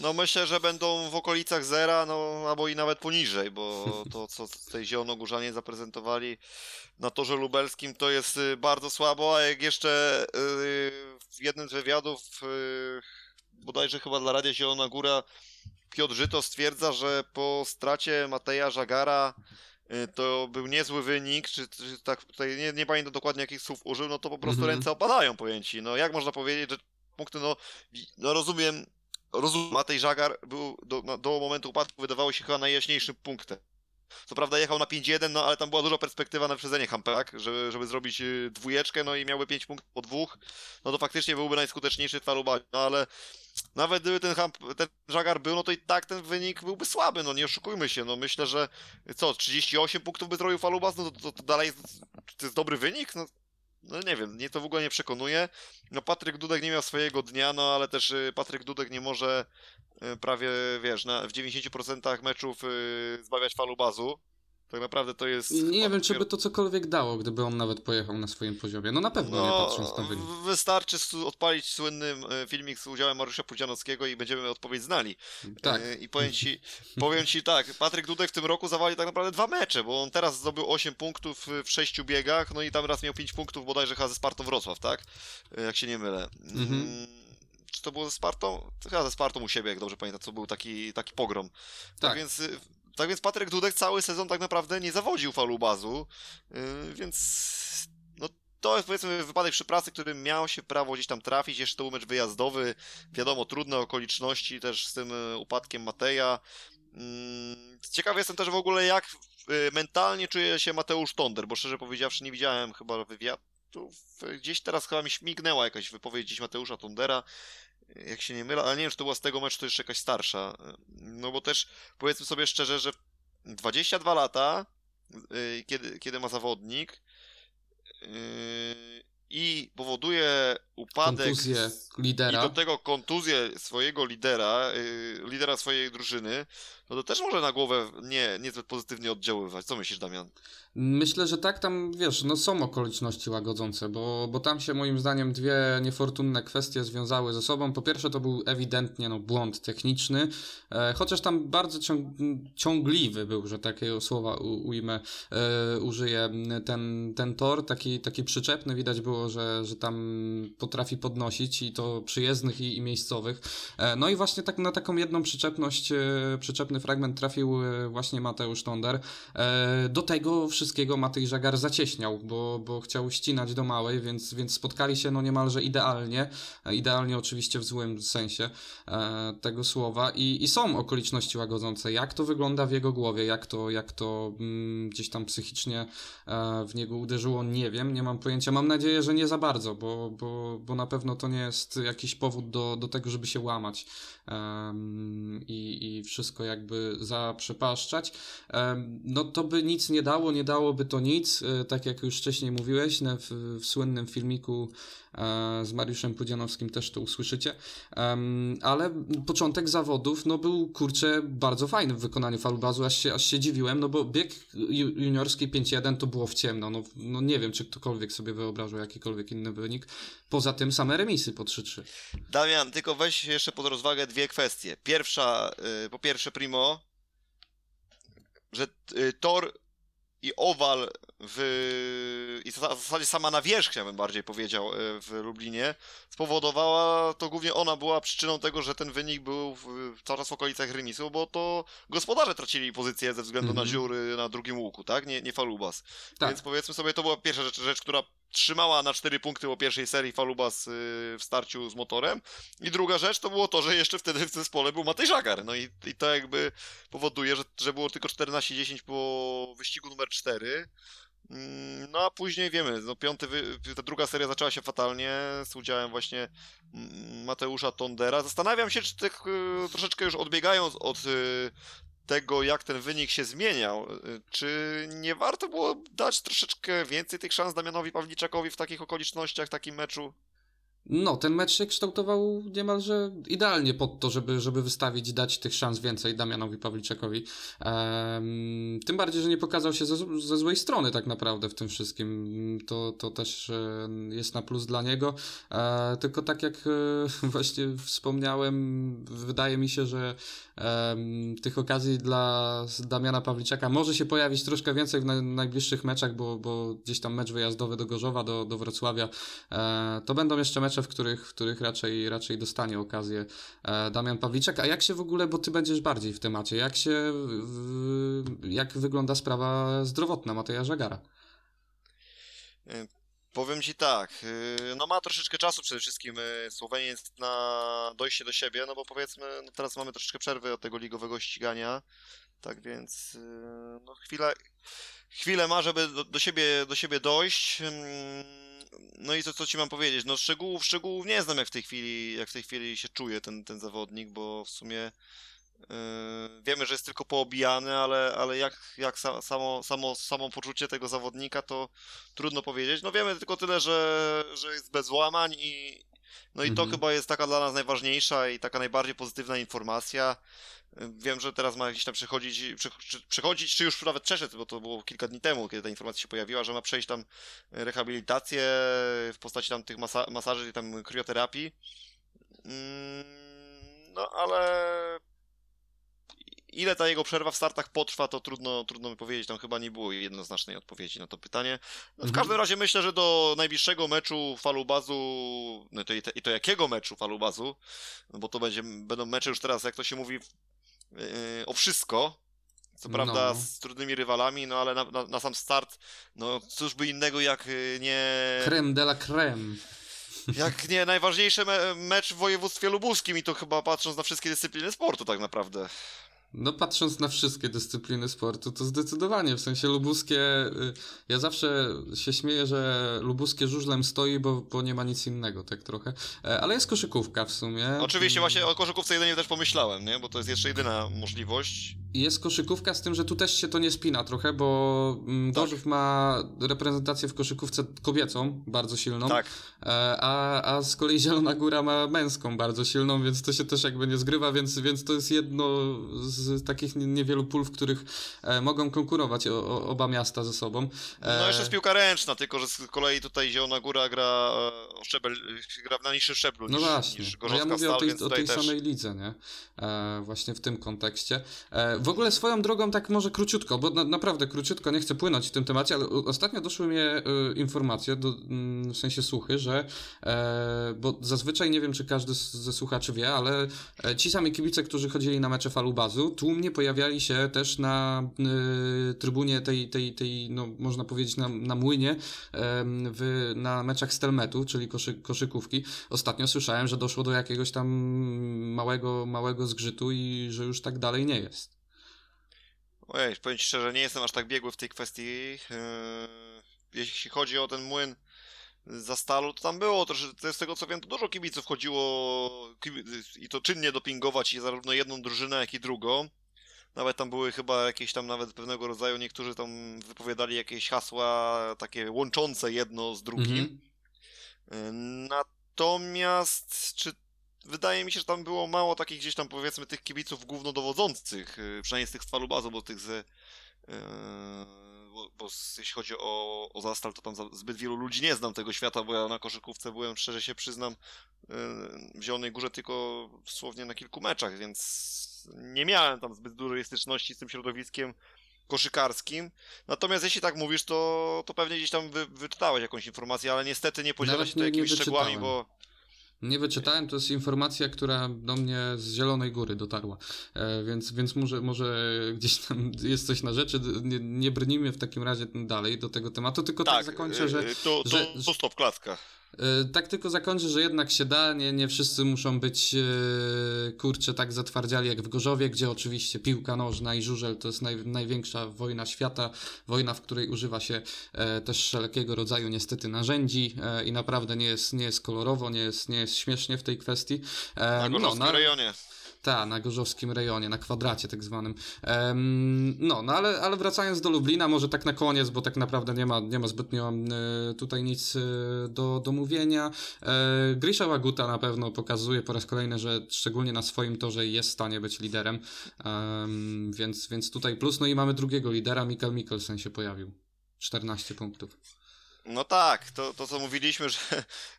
No myślę, że będą w okolicach zera, no albo i nawet poniżej, bo <laughs> to, co tej Zielonogórzanie zaprezentowali na torze lubelskim, to jest y, bardzo słabo, a jak jeszcze y, w jednym z wywiadów, y, bodajże chyba dla Radia Zielona Góra, Piotr Żyto stwierdza, że po stracie Mateja Żagara to był niezły wynik, czy, czy tak tutaj nie, nie pamiętam dokładnie jakich słów użył, no to po prostu
Mhm.
ręce opadają pojęci. No jak można powiedzieć, że punkty, no, no rozumiem, rozumiem, Matej Żagar był do, no, do momentu upadku wydawało się chyba najjaśniejszym punktem. Co prawda jechał na 5-1, no ale tam była duża perspektywa na wyprzedzenie Hampek, żeby, żeby zrobić y, dwójeczkę, no i miałby 5 punktów po dwóch, no to faktycznie byłby najskuteczniejszy w falubaniu, no ale nawet gdyby ten, Hamp, ten Żagar był, no to i tak ten wynik byłby słaby, no nie oszukujmy się, no myślę, że co, 38 punktów by zrobił Falubas, no to, to, to dalej jest, to jest dobry wynik? No, no nie wiem, mnie to w ogóle nie przekonuje. No Patryk Dudek nie miał swojego dnia, no ale też y, Patryk Dudek nie może y, prawie, wiesz, na, w 90% meczów y, zbawiać falubazu. Tak naprawdę to jest...
Nie wiem, czy by to cokolwiek dało, gdyby on nawet pojechał na swoim poziomie. No na pewno nie patrząc na wynik.
wystarczy odpalić słynny e, filmik z udziałem Mariusza Pudzianowskiego i będziemy odpowiedź znali.
Tak.
E, I powiem ci, <laughs> powiem ci tak, Patryk Dudek w tym roku zawali tak naprawdę dwa mecze, bo on teraz zdobył 8 punktów y, w 6 biegach, no i tam raz miał 5 punktów bodajże chyba ze Spartą Wrocław, tak? E, Jak się nie mylę.
Mhm.
Mm, Czy to było ze Spartą? Chyba ze Spartą u siebie, jak dobrze pamiętam, co był taki, taki pogrom. Tak
Tak.
więc tak więc Patryk Dudek cały sezon tak naprawdę nie zawodził falubazu, więc no to jest powiedzmy wypadek przy pracy, który miał się prawo gdzieś tam trafić, jeszcze to był mecz wyjazdowy, wiadomo, trudne okoliczności też z tym upadkiem Mateja. Mm, ciekawy jestem też w ogóle jak mentalnie czuje się Mateusz Tonder, bo szczerze powiedziawszy nie widziałem chyba wywiadu, gdzieś teraz chyba mi śmignęła jakaś wypowiedź gdzieś Mateusza Tondera, jak się nie mylę, ale nie wiem, czy to była z tego meczu, to jeszcze jakaś starsza. No bo też powiedzmy sobie szczerze, że 22 lata, y, kiedy, kiedy ma zawodnik y, i powoduje upadek
Kontuzję lidera.
i do tego kontuzję swojego lidera, y, lidera swojej drużyny, no to też może na głowę nie, niezbyt pozytywnie oddziaływać. Co myślisz, Damian?
Myślę, że tak tam, wiesz, no są okoliczności łagodzące, bo, bo tam się moim zdaniem dwie niefortunne kwestie związały ze sobą. Po pierwsze to był ewidentnie no, błąd techniczny, e, chociaż tam bardzo ciąg, ciągliwy był, że takiego słowa ujmę, e, użyję, ten, ten tor, taki, taki przyczepny, widać było, że, że tam potrafi podnosić i to przyjezdnych i, i miejscowych. E, no i właśnie tak na taką jedną przyczepność, e, przyczepny fragment trafił e, właśnie Mateusz Tonder. E, do tego wszystkiego Matej Żagar zacieśniał, bo, bo chciał ścinać do małej, więc, więc spotkali się no niemalże idealnie. E, idealnie oczywiście w złym sensie tego słowa I, i są okoliczności łagodzące. Jak to wygląda w jego głowie, jak to, jak to mm, gdzieś tam psychicznie w niego uderzyło, nie wiem, nie mam pojęcia. Mam nadzieję, że nie za bardzo, bo, bo, bo na pewno to nie jest jakiś powód do, do tego, żeby się łamać i, i wszystko jakby zaprzepaszczać. Um, no to by nic nie dało, nie dałoby to nic, e, tak jak już wcześniej mówiłeś, w, w słynnym filmiku z Mariuszem Pudzianowskim też to usłyszycie, ale początek zawodów, no był kurczę bardzo fajny w wykonaniu falubazu, aż się, aż się dziwiłem, no bo bieg juniorski 5-1 to było w ciemno, no, no nie wiem, czy ktokolwiek sobie wyobrażał jakikolwiek inny wynik, poza tym same remisy po 3-3.
Damian, tylko weź jeszcze pod rozwagę dwie kwestie. Pierwsza, yy, po pierwsze primo, że yy, tor i owal w, i w zasadzie sama nawierzchnia, bym bardziej powiedział, e, w Lublinie, spowodowała, to głównie ona była przyczyną tego, że ten wynik był w, czas w okolicach remisu, bo to gospodarze tracili pozycję ze względu mm -hmm. na mhm. dziury na drugim łuku, tak? Nie, nie Falubas. Tak. Więc powiedzmy sobie, to była pierwsza rzecz, rzecz która trzymała na cztery punkty po pierwszej serii Falubas y, w starciu z motorem. I druga rzecz to było to, że jeszcze wtedy w zespole był Matej Żagar. No i, i to jakby powoduje, że, że było tylko 14-10 po wyścigu numer 4. Mm, no a później wiemy, no piąty, ta druga seria zaczęła się fatalnie z udziałem właśnie mm, Mateusza Tondera. Zastanawiam się, czy tak y, troszeczkę już odbiegając od y, tego, jak ten wynik się zmieniał, czy nie warto było dać troszeczkę więcej tych szans Damianowi Pawliczakowi w takich okolicznościach, w takim meczu?
No, ten mecz się kształtował niemalże idealnie pod to, żeby, żeby wystawić, dać tych szans więcej Damianowi Pawliczakowi. Ehm, tym bardziej, że nie pokazał się ze, ze złej strony tak naprawdę w tym wszystkim. To, to też e, jest na plus dla niego. E, tylko tak jak e, <laughs> właśnie wspomniałem, wydaje mi się, że tych okazji dla Damiana Pawliczaka może się pojawić troszkę więcej w na, najbliższych meczach, bo, bo gdzieś tam mecz wyjazdowy do Gorzowa, do, do Wrocławia. To będą jeszcze mecze, w których, w których raczej, raczej dostanie okazję e, Damian Pawliczak. A jak się w ogóle, bo ty będziesz bardziej w temacie, jak się, jak wygląda sprawa zdrowotna Mateja Żagara?
E, Powiem ci tak, y, no ma troszeczkę czasu przede wszystkim Słoweniec na dojście do siebie, no bo powiedzmy, no teraz mamy troszeczkę przerwy od tego ligowego ścigania, tak więc no chwilę, chwilę ma, żeby do, do, siebie, do siebie dojść. No i co, co ci mam powiedzieć? No szczegółów, szczegółów nie znam, jak w tej chwili, jak w tej chwili się czuje ten, ten zawodnik, bo w sumie Yy, wiemy, że jest tylko poobijany, ale, ale jak, jak samo, samo, samo poczucie tego zawodnika, to trudno powiedzieć. No wiemy tylko tyle, że, że jest bez łamań i no i mhm. to chyba jest taka dla nas najważniejsza i taka najbardziej pozytywna informacja. Wiem, że teraz ma gdzieś tam przechodzić, przechodzić, czy już nawet przeszedł, bo to było kilka dni temu, kiedy ta informacja się pojawiła, że ma przejść tam rehabilitację w postaci tam tych masa masaży i tam krioterapii. Mm, no ale Ile ta jego przerwa w startach potrwa, to trudno, trudno mi powiedzieć. Tam chyba nie było jednoznacznej odpowiedzi na to pytanie. No, w mhm. każdym razie myślę, że do najbliższego meczu falubazu, no to i, te, i to jakiego meczu falubazu, no bo to będzie, będą mecze już teraz, jak to się mówi, yy, o wszystko, Co prawda
No.
z trudnymi rywalami, no ale na, na, na sam start, no cóż by innego jak y, nie...
Creme de la creme.
Jak nie najważniejszy me mecz w województwie lubuskim i to chyba patrząc na wszystkie dyscypliny sportu tak naprawdę.
No patrząc na wszystkie dyscypliny sportu, to zdecydowanie, w sensie lubuskie, y, ja zawsze się śmieję, że lubuskie żużlem stoi, bo, bo nie ma nic innego, tak trochę, E, ale jest koszykówka w sumie.
Oczywiście właśnie o koszykówce jedynie też pomyślałem, nie? Bo to jest jeszcze jedyna możliwość.
Jest koszykówka z tym, że tu też się to nie spina trochę, bo mm,
Tak.
Gorzów ma reprezentację w koszykówce kobiecą, bardzo silną,
Tak.
e, a, a z kolei Zielona Góra ma męską bardzo silną, więc to się też jakby nie zgrywa, więc, więc to jest jedno z takich nie- niewielu pól, w których e, mogą konkurować o, o, oba miasta ze sobą. E,
No jeszcze jest piłka ręczna, tylko że z kolei tutaj Zielona Góra gra e, o szczebel, gra na niższym szczeblu
No
niż,
właśnie,
niż
no ja
Gorzowska
mówię
Stal,
o tej, o tej
też...
samej lidze, nie? E, właśnie w tym kontekście. E, w ogóle swoją drogą tak może króciutko, bo na, naprawdę króciutko, nie chcę płynąć w tym temacie, ale ostatnio doszły mnie informacje, do, mm, w sensie słuchy, że, e, bo zazwyczaj nie wiem, czy każdy z, ze słuchaczy wie, ale ci sami kibice, którzy chodzili na mecze Falubazu, tłumnie pojawiali się też na e, trybunie tej, tej, tej, no można powiedzieć na, na młynie, w, na meczach Stelmetu, czyli koszy, koszykówki. Ostatnio słyszałem, że doszło do jakiegoś tam małego, małego zgrzytu i że już tak dalej nie jest.
Ojej, powiem ci szczerze, nie jestem aż tak biegły w tej kwestii. Yy, jeśli chodzi o ten młyn za stalu, to tam było to z tego co wiem, to dużo kibiców chodziło i to czynnie dopingować i zarówno jedną drużynę, jak i drugą. Nawet tam były chyba jakieś tam nawet pewnego rodzaju, niektórzy tam wypowiadali jakieś hasła takie łączące jedno z drugim.
Mhm.
Natomiast, czy wydaje mi się, że tam było mało takich gdzieś tam powiedzmy tych kibiców głównodowodzących, y, przynajmniej z tych z Falubazu, bo tych ze. Bo, bo jeśli chodzi o, o Zastal, to tam zbyt wielu ludzi nie znam tego świata, bo ja na koszykówce byłem, szczerze się przyznam, yy, w Zielonej Górze tylko dosłownie na kilku meczach, więc nie miałem tam zbyt dużej styczności z tym środowiskiem koszykarskim. Natomiast jeśli tak mówisz, to, to pewnie gdzieś tam wy, wyczytałeś jakąś informację, ale niestety nie podzielę
Nawet
się tu jakimiś szczegółami, bo
Nie wyczytałem, to jest informacja, która do mnie z Zielonej Góry dotarła, e, więc, więc może, może gdzieś tam jest coś na rzeczy. Nie, nie brnijmy w takim razie dalej do tego tematu, tylko tak,
tak,
zakończę, że
yy, to, to,
że-
to stop, klatka.
E, Tak tylko zakończę, że jednak się da, nie, nie wszyscy muszą być e, kurczę tak zatwardziali jak w Gorzowie, gdzie oczywiście piłka nożna i żużel to jest naj, największa wojna świata, wojna, w której używa się e, też wszelkiego rodzaju niestety narzędzi e, i naprawdę nie jest, nie jest kolorowo, nie jest, nie jest śmiesznie w tej kwestii. E,
Na Gorzowskim
na-
rejonie.
tak, na gorzowskim rejonie, na kwadracie tak zwanym. No, no ale, ale wracając do Lublina, może tak na koniec, bo tak naprawdę nie ma, nie ma zbytnio tutaj nic e, do, do mówienia. E, Grisha Łaguta na pewno pokazuje po raz kolejny, że szczególnie na swoim torze jest w stanie być liderem, Em, więc, więc tutaj plus. No i mamy drugiego lidera, Mikkel Mikkelsen się pojawił. 14 punktów.
No tak, to, to co mówiliśmy, że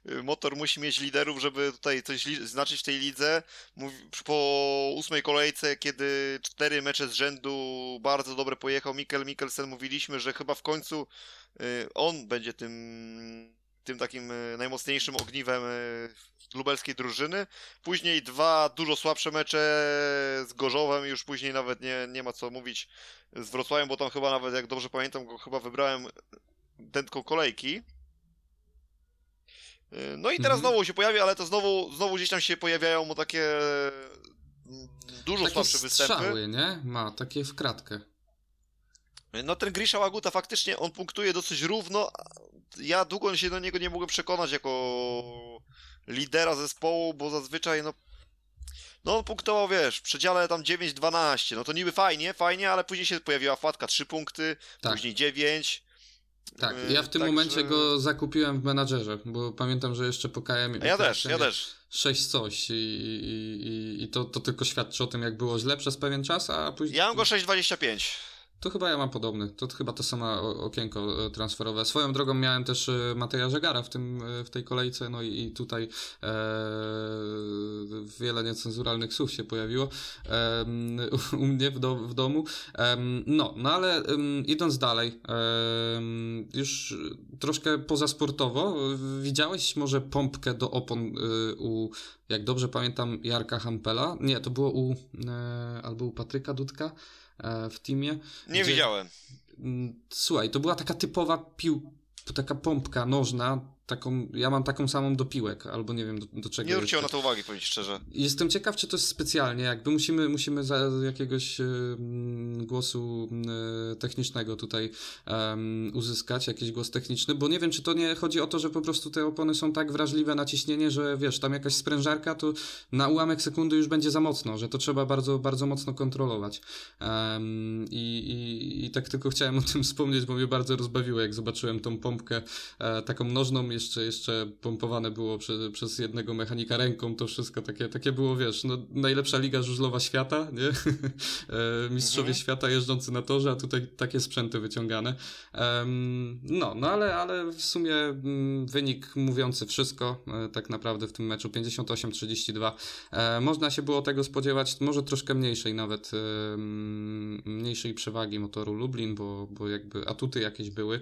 <laughs> motor musi mieć liderów, żeby tutaj coś znaczyć w tej lidze. Po ósmej kolejce, kiedy cztery mecze z rzędu bardzo dobre pojechał Mikkel Mikkelsen, mówiliśmy, że chyba w końcu y, on będzie tym, tym takim y, najmocniejszym ogniwem y, lubelskiej drużyny. Później dwa dużo słabsze mecze z Gorzowem, już później nawet nie, nie ma co mówić z Wrocławiem, bo tam chyba nawet, jak dobrze pamiętam, go chyba wybrałem dętką kolejki. Yy, No i teraz
Mhm.
znowu się pojawia, ale to znowu, znowu gdzieś tam się pojawiają mu takie mm, dużo
Takie
słabsze występy.
strzały, nie? Ma, takie w kratkę.
No ten Grisha Łaguta faktycznie on punktuje dosyć równo. Ja długo się do niego nie mogłem przekonać jako lidera zespołu, bo zazwyczaj no no on punktował, wiesz, w przedziale tam 9-12, no to niby fajnie, fajnie, ale później się pojawiła wpadka 3 punkty,
Tak.
później 9.
Tak,
Yy,
ja w tym
także-
momencie go zakupiłem w menadżerze, bo pamiętam, że jeszcze po KM.
A ja też, ja też.
6 coś i, i, i, i to, to tylko świadczy o tym, jak było źle przez pewien czas, a później...
Ja mam go 6,25.
To chyba ja mam podobny, to chyba to samo okienko e, transferowe. Swoją drogą miałem też e, Mateja Żegara w, tym, e, w tej kolejce, no i, tutaj e, wiele niecenzuralnych słów się pojawiło um, u mnie w, do, w domu. Um, no, no ale idąc dalej, już troszkę pozasportowo, widziałeś może pompkę do opon u, jak dobrze pamiętam, Jarka Hampela? Nie, to było u, e, albo u Patryka Dudka e, w teamie.
Nie gdzie, widziałem.
Słuchaj, to była taka typowa pił, taka pompka nożna, taką, ja mam taką samą do piłek, albo nie wiem do, do czego.
Nie zwróciłem na to uwagi, powiem szczerze.
Jestem ciekaw, czy to jest specjalnie, jakby musimy, musimy za jakiegoś głosu technicznego tutaj um, uzyskać, jakiś głos techniczny, bo nie wiem, czy to nie chodzi o to, że po prostu te opony są tak wrażliwe na ciśnienie, że wiesz, tam jakaś sprężarka, to na ułamek sekundy już będzie za mocno, że to trzeba bardzo, bardzo mocno kontrolować. I, i, I tak tylko chciałem o tym wspomnieć, bo mnie bardzo rozbawiło, jak zobaczyłem tą pompkę e, taką nożną, jeszcze, jeszcze pompowane było prze, przez jednego mechanika ręką, to wszystko takie, takie było, wiesz, no, najlepsza liga żużlowa świata, nie? <laughs> E, mistrzowie mhm. świata jeżdżący na torze, a tutaj takie sprzęty wyciągane. No, no ale, ale w sumie mm, wynik mówiący wszystko, e, tak naprawdę w tym meczu 58-32. E, można się było tego spodziewać, może troszkę mniejszej nawet, mniejszej przewagi motoru Lublin, bo, bo jakby atuty jakieś były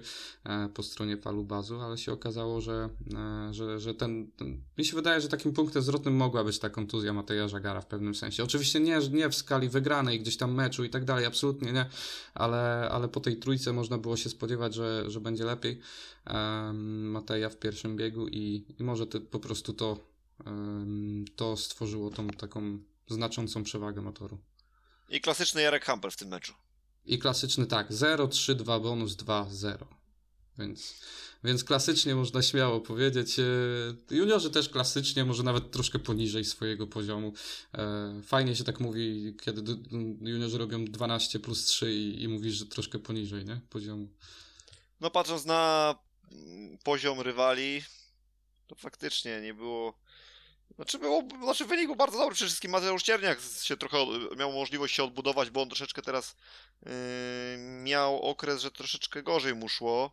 po stronie falu bazu, ale się okazało, że że, e, że, że ten, ten, Mi się wydaje, że takim punktem zwrotnym mogła być ta kontuzja Mateja Żagara w pewnym sensie. Oczywiście nie, nie w skali wygranej gdzieś tam meczu i tak dalej, absolutnie nie, ale, ale po tej trójce można było się spodziewać, że, że będzie lepiej um, Mateja w pierwszym biegu i, i może ty, po prostu to, um, to stworzyło tą taką znaczącą przewagę motoru.
I klasyczny Jarek Hampel w tym meczu.
I klasyczny tak, 0-3-2 bonus 2-0. Więc więc klasycznie można śmiało powiedzieć. E, juniorzy też klasycznie, może nawet troszkę poniżej swojego poziomu. E, fajnie się tak mówi, kiedy juniorzy robią 12 plus 3 i, i mówisz, że troszkę poniżej nie? poziomu.
No patrząc na mm, poziom rywali, to faktycznie nie było... Znaczy, było, znaczy wynik był bardzo dobry, przede wszystkim Mateusz Cierniak się trochę miał możliwość się odbudować, bo on troszeczkę teraz yy, miał okres, że troszeczkę gorzej mu szło.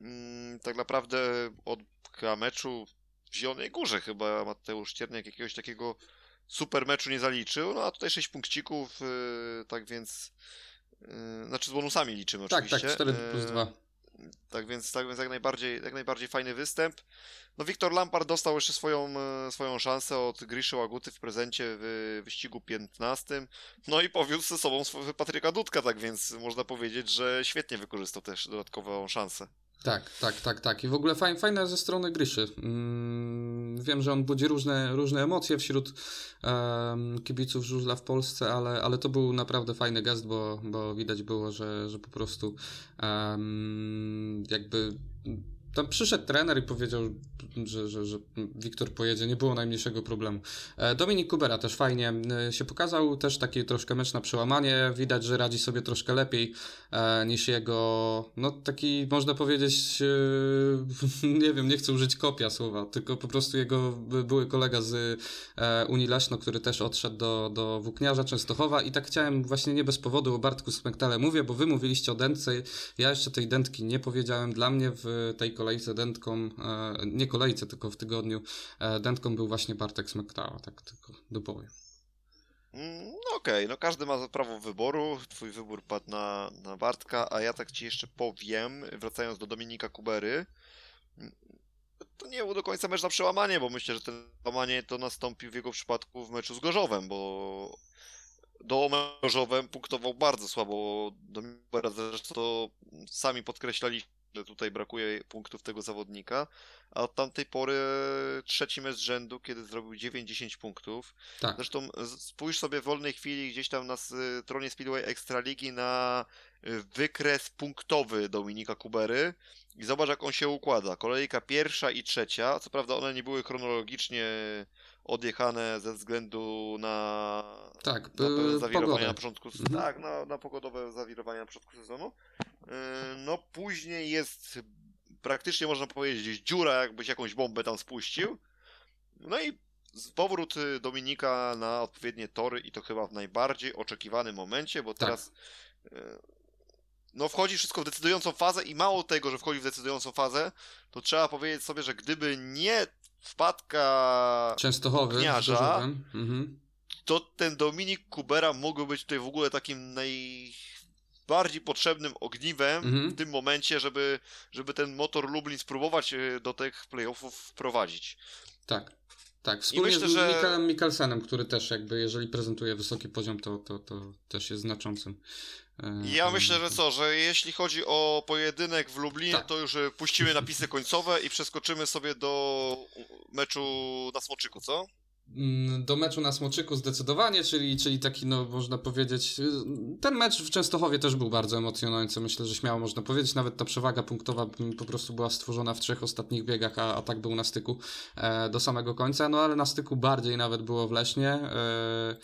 Mm, tak naprawdę od meczu w Zielonej Górze chyba Mateusz Cierniak jakiegoś takiego super meczu nie zaliczył, no a tutaj 6 punkcików, yy, tak więc yy, znaczy z bonusami liczymy
tak,
oczywiście.
Tak, 4 plus 2.
Yy, tak więc, tak więc jak, najbardziej, jak najbardziej fajny występ. No Wiktor Lampard dostał jeszcze swoją, swoją szansę od Griszy Łaguty w prezencie w wyścigu 15. No i powiódł ze sobą Patryka Dudka, tak więc można powiedzieć, że świetnie wykorzystał też dodatkową szansę.
Tak, tak, tak, tak. I w ogóle fajne, fajne ze strony Gryszy. Mm, wiem, że on budzi różne, różne emocje wśród um, kibiców żużla w Polsce, ale, ale to był naprawdę fajny gest, bo, bo widać było, że, że po prostu um, jakby tam przyszedł trener i powiedział, że, że, że Wiktor pojedzie, nie było najmniejszego problemu. E, Dominik Kubera też fajnie e, się pokazał, też taki troszkę mecz na przełamanie, widać, że radzi sobie troszkę lepiej e, niż jego, no taki można powiedzieć, <laughs> nie wiem, nie chcę użyć kopia słowa, tylko po prostu jego były kolega z Unii Leszno, który też odszedł do, do Włókniarza Częstochowa. I tak chciałem właśnie nie bez powodu o Bartku Smektale mówię, bo wy mówiliście o dętce, ja jeszcze tej dętki nie powiedziałem, dla mnie w tej kolejce dętką, e, nie kolejce, tylko w tygodniu, e, dętką był właśnie Bartek Smektała, tak tylko dopowiem.
Mm, no okej, okay. no każdy ma prawo wyboru, twój wybór padł na, na Bartka, a ja tak ci jeszcze powiem, wracając do Dominika Kubery, to nie był do końca mecz na przełamanie, bo myślę, że ten przełamanie to nastąpi w jego przypadku w meczu z Gorzowem, bo do Gorzowem punktował bardzo słabo Dominik Kubera, zresztą sami podkreślali że tutaj brakuje punktów tego zawodnika, a od tamtej pory trzeci mecz z rzędu, kiedy zrobił 9-10 punktów. Tak. Zresztą spójrz sobie w wolnej chwili gdzieś tam na stronie Speedway Ekstraligi na y, wykres punktowy Dominika Kubery i zobacz jak on się układa. Kolejka pierwsza i trzecia, co prawda one nie były chronologicznie odjechane ze względu na,
tak,
na zawirowania na początku mhm. tak, na, na pogodowe zawirowania na początku sezonu. Yy, no później jest praktycznie można powiedzieć gdzieś dziura, jakbyś jakąś bombę tam spuścił. No i powrót y, Dominika na odpowiednie tory i to chyba w najbardziej oczekiwanym momencie, bo tak. teraz tak. no wchodzi wszystko w decydującą fazę i mało tego, że wchodzi w decydującą fazę, to trzeba powiedzieć sobie, że gdyby nie wpadka
Częstochowy
Gniarza.
Mhm.
to ten Dominik Kubera mógłby być tutaj w ogóle takim najbardziej potrzebnym ogniwem
Mhm.
w tym momencie, żeby, żeby ten motor Lublin spróbować e, do tych playoffów wprowadzić.
Tak. Tak, wspólnie
myślę,
z
że-
Mikelem Mikkelsenem, który też jakby, jeżeli prezentuje wysoki poziom, to, to, to też jest znaczącym. e,
ja myślę, że co, że jeśli chodzi o pojedynek w Lublinie,
Tak.
to już e, puścimy napisy końcowe i przeskoczymy sobie do meczu na Smoczyku, co?
Mm, Do meczu na Smoczyku zdecydowanie, czyli, czyli taki, no można powiedzieć, y, ten mecz w Częstochowie też był bardzo emocjonujący, myślę, że śmiało można powiedzieć, nawet ta przewaga punktowa po prostu była stworzona w trzech ostatnich biegach, a, a tak był na styku e, do samego końca, no ale na styku bardziej nawet było w Leśnie. E,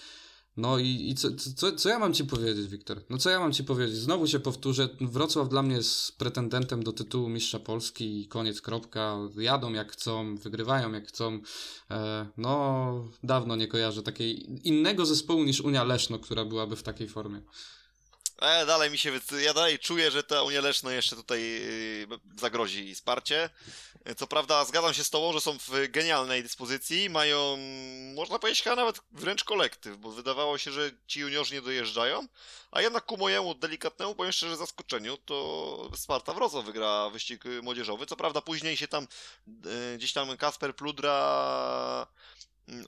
no i, i co, co, co ja mam ci powiedzieć, Wiktor? No co ja mam ci powiedzieć? Znowu się powtórzę, Wrocław dla mnie jest pretendentem do tytułu mistrza Polski i koniec, kropka. Jadą jak chcą, wygrywają jak chcą. E, no, dawno nie kojarzę takiej innego zespołu niż Unia Leszno, która byłaby w takiej formie.
E, dalej mi się, wy- ja dalej czuję, że ta Unia Leszno jeszcze tutaj y, zagrozi wsparcie. Co prawda zgadzam się z tobą, że są w genialnej dyspozycji, mają, można powiedzieć, chyba nawet wręcz kolektyw, bo wydawało się, że ci juniorzy nie dojeżdżają, a jednak ku mojemu delikatnemu, powiem szczerze, zaskoczeniu, to Sparta Wrocław wygra wyścig młodzieżowy. Co prawda później się tam y, gdzieś tam Kasper Pludra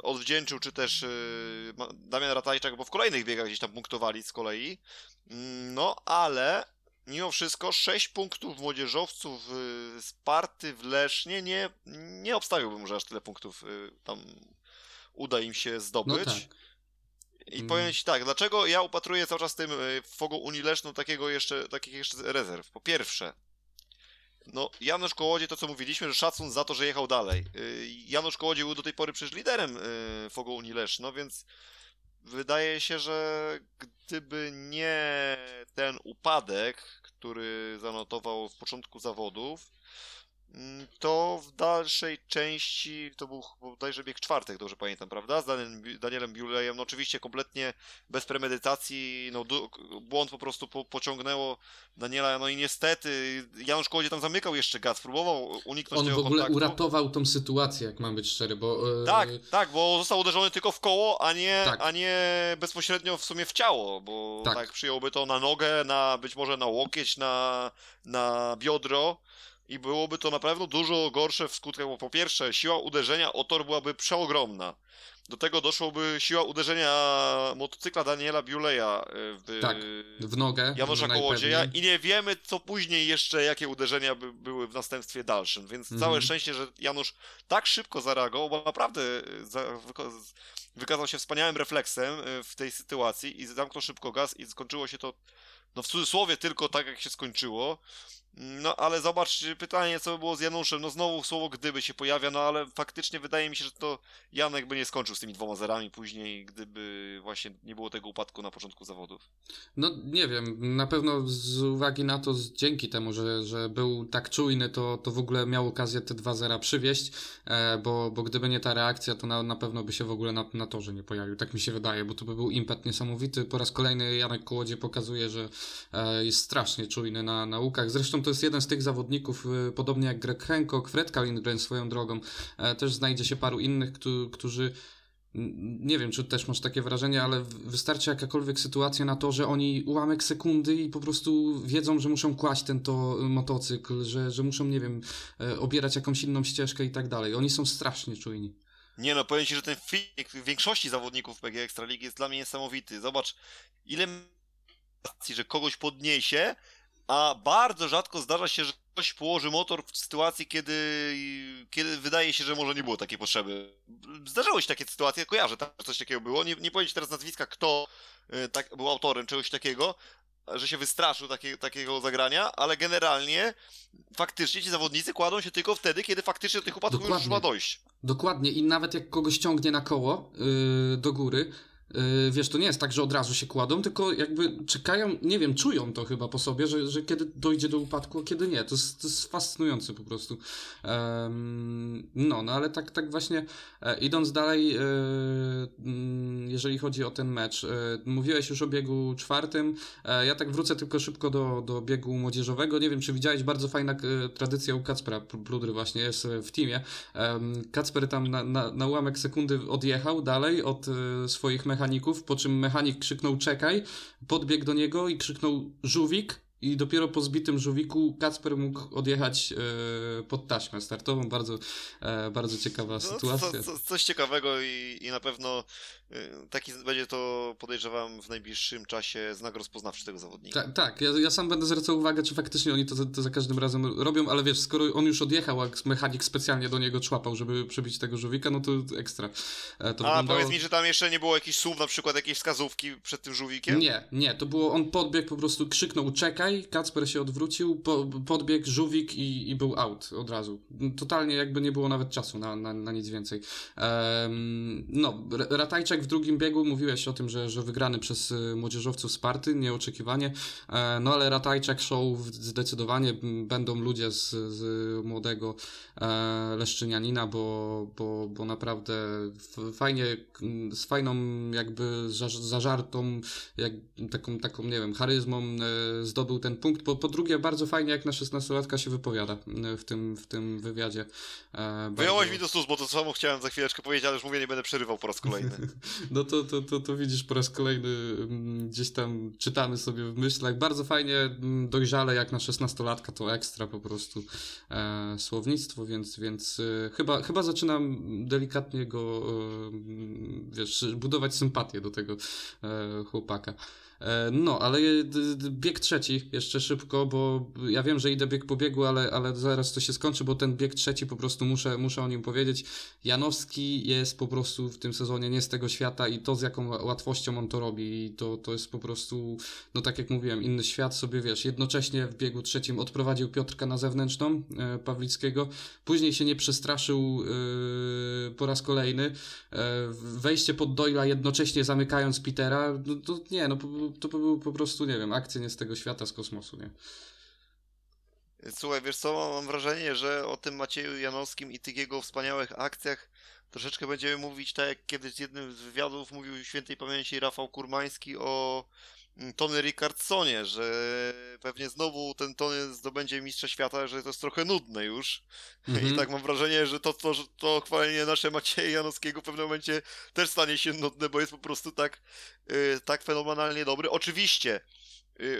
odwdzięczył, czy też y, Damian Ratajczak, bo w kolejnych biegach gdzieś tam punktowali z kolei. Mm, No, ale mimo wszystko 6 punktów młodzieżowców y, Sparty w Lesznie nie, nie obstawiłbym, że aż tyle punktów y, tam uda im się
No
zdobyć.
tak.
I
Mm.
powiem ci tak, dlaczego ja upatruję cały czas w tym y, Fogą Unii Leszną takiego jeszcze, takich jeszcze rezerw. Po pierwsze, no Janusz Kołodziej, to co mówiliśmy, że szacun za to, że jechał dalej. Y, Janusz Kołodziej był do tej pory przecież liderem y, Fogą Unii Leszno, więc wydaje się, że gdyby nie ten upadek, który zanotował w początku zawodów, to w dalszej części, to był bodajże bieg czwartek, dobrze pamiętam, prawda? Z Danielem, Danielem Biulejem, no oczywiście kompletnie bez premedytacji, no du- błąd po prostu po, pociągnęło Daniela, no i niestety Janusz Kołodziej tam zamykał jeszcze gaz, próbował uniknąć
On
tego
w ogóle
kontaktu.
uratował tą sytuację, jak mam być szczery, bo... e,
Tak, tak, bo został uderzony tylko w koło, a nie,
Tak.
a nie bezpośrednio w sumie w ciało, bo
Tak.
tak. przyjąłby to na nogę, na być może na łokieć, na, na biodro i byłoby to na pewno dużo gorsze w skutkach, bo po pierwsze siła uderzenia o tor byłaby przeogromna. Do tego doszłoby siła uderzenia motocykla Daniela Biuleja y, w
Tak, w nogę.
Janusza
najpewniej.
Kołodzieja i nie wiemy, co później jeszcze, jakie uderzenia by, były w następstwie dalszym, więc
Mhm.
całe szczęście, że Janusz tak szybko zareagował, bo naprawdę z- wykazał się wspaniałym refleksem y, w tej sytuacji i zamknął szybko gaz i skończyło się to, no w cudzysłowie tylko tak, jak się skończyło. No ale zobacz, pytanie, co by było z Januszem, no znowu słowo gdyby się pojawia, no ale faktycznie wydaje mi się, że to Janek by nie skończył z tymi dwoma zerami później, gdyby właśnie nie było tego upadku na początku zawodów.
No nie wiem, na pewno z uwagi na to, dzięki temu, że, że był tak czujny, to, to w ogóle miał okazję te dwa zera przywieźć, e, bo, bo gdyby nie ta reakcja, to na, na pewno by się w ogóle na, na torze nie pojawił. Tak mi się wydaje, bo to by był impet niesamowity. Po raz kolejny Janek Kołodzie pokazuje, że e, jest strasznie czujny na naukach. Zresztą to jest jeden z tych zawodników, e, podobnie jak Greg Hancock, Fred Kalingren swoją drogą, e, też znajdzie się paru innych, któ- którzy Nie wiem, czy też masz takie wrażenie, ale wystarczy jakakolwiek sytuacja na to, że oni ułamek sekundy i po prostu wiedzą, że muszą kłaść ten to y, motocykl, że, że muszą, nie wiem, e, obierać jakąś inną ścieżkę i tak dalej. Oni są strasznie czujni.
Nie no, powiem Ci, że ten filmik większości zawodników PG Ekstraligi jest dla mnie niesamowity. Zobacz, ile że kogoś podniesie, a bardzo rzadko zdarza się, że ktoś położy motor w sytuacji, kiedy, kiedy wydaje się, że może nie było takiej potrzeby. Zdarzały się takie sytuacje, kojarzę, tak, że coś takiego było. Nie, nie powiedzieć teraz nazwiska, kto y, tak, był autorem czegoś takiego, że się wystraszył takie, takiego zagrania, ale generalnie faktycznie ci zawodnicy kładą się tylko wtedy, kiedy faktycznie do tych upadków już
Dokładnie.
ma dojść.
Dokładnie i nawet jak kogoś ciągnie na koło yy, do góry, wiesz, to nie jest tak, że od razu się kładą, tylko jakby czekają, nie wiem, czują to chyba po sobie, że, że kiedy dojdzie do upadku, a kiedy nie. To jest, to jest fascynujące po prostu. Um, no, no ale tak, tak właśnie e, idąc dalej, e, mm, jeżeli chodzi o ten mecz, e, mówiłeś już o biegu czwartym, ja tak wrócę tylko szybko do, do biegu młodzieżowego. Nie wiem, czy widziałeś, bardzo fajna tradycja u Kacpera Pludry właśnie jest w teamie. Kacper tam na, na, na ułamek sekundy odjechał dalej od swoich mechanizmów mechaników, po czym mechanik krzyknął czekaj, podbiegł do niego i krzyknął żółwik, i dopiero po zbitym żółwiku Kacper mógł odjechać e, pod taśmę startową. Bardzo, e, bardzo ciekawa no, sytuacja.
Co, co, coś ciekawego i, i na pewno taki będzie to, podejrzewam, w najbliższym czasie znak rozpoznawczy tego zawodnika.
Ta, tak, ja, ja sam będę zwracał uwagę, czy faktycznie oni to, to, za każdym razem robią, ale wiesz, skoro on już odjechał, a mechanik specjalnie do niego człapał, żeby przebić tego żółwika, no to ekstra.
E, to a wyglądało... powiedz mi, że tam jeszcze nie było jakichś słów, na przykład jakiejś wskazówki przed tym żółwikiem?
Nie, nie, to było, on podbiegł, po prostu krzyknął czekaj, Kacper się odwrócił, po, podbiegł żółwik i, i był out od razu. Totalnie jakby nie było nawet czasu na, na, na nic więcej. Um, no, Ratajczak w drugim biegu, mówiłeś o tym, że, że wygrany przez y, młodzieżowców Sparty, nieoczekiwanie, e, no ale Ratajczak show zdecydowanie będą ludzie z, z młodego e, Leszczynianina, bo, bo, bo naprawdę fajnie, z fajną jakby zażartą, jak, taką, taką, nie wiem, charyzmą e, zdobył ten punkt. Po, po drugie, bardzo fajnie, jak na 16-latka się wypowiada w tym, w tym wywiadzie.
Wyjąłeś mi do słów, bo to samo chciałem za chwileczkę powiedzieć, ale już mówię, nie będę przerywał po raz kolejny. <laughs>
no to, to, to, to widzisz po raz kolejny, mm, gdzieś tam czytamy sobie w myślach. Bardzo fajnie, mm, dojrzale, jak na 16-latka, to ekstra po prostu e, słownictwo, więc, więc e, chyba, chyba zaczynam delikatnie go, e, wiesz, budować sympatię do tego e, chłopaka. E, no, ale bieg trzeci jeszcze szybko, bo ja wiem, że idę bieg po biegu, ale, ale zaraz to się skończy, bo ten bieg trzeci po prostu muszę, muszę o nim powiedzieć. Janowski jest po prostu w tym sezonie nie z tego świata i to z jaką łatwością on to robi, i to, to jest po prostu, no tak jak mówiłem, inny świat sobie, wiesz, jednocześnie w biegu trzecim odprowadził Piotrka na zewnętrzną, e, Pawlickiego, później się nie przestraszył e, po raz kolejny, e, wejście pod Doyla jednocześnie zamykając Petera, no, to nie, no to by był po prostu, nie wiem, akcja nie z tego świata, z kosmosu, nie?
Słuchaj, wiesz co, mam wrażenie, że o tym Macieju Janowskim i tych jego wspaniałych akcjach troszeczkę będziemy mówić tak jak kiedyś z jednym z wywiadów mówił świętej pamięci Rafał Kurmański o Tony Rickardsonie, że pewnie znowu ten Tony zdobędzie mistrza świata, że to jest trochę nudne już. Mm -hmm. I mhm. tak mam wrażenie, że to, to, to chwalenie nasze Macieja Janowskiego w pewnym momencie też stanie się nudne, bo jest po prostu tak, yy, tak fenomenalnie dobry. Oczywiście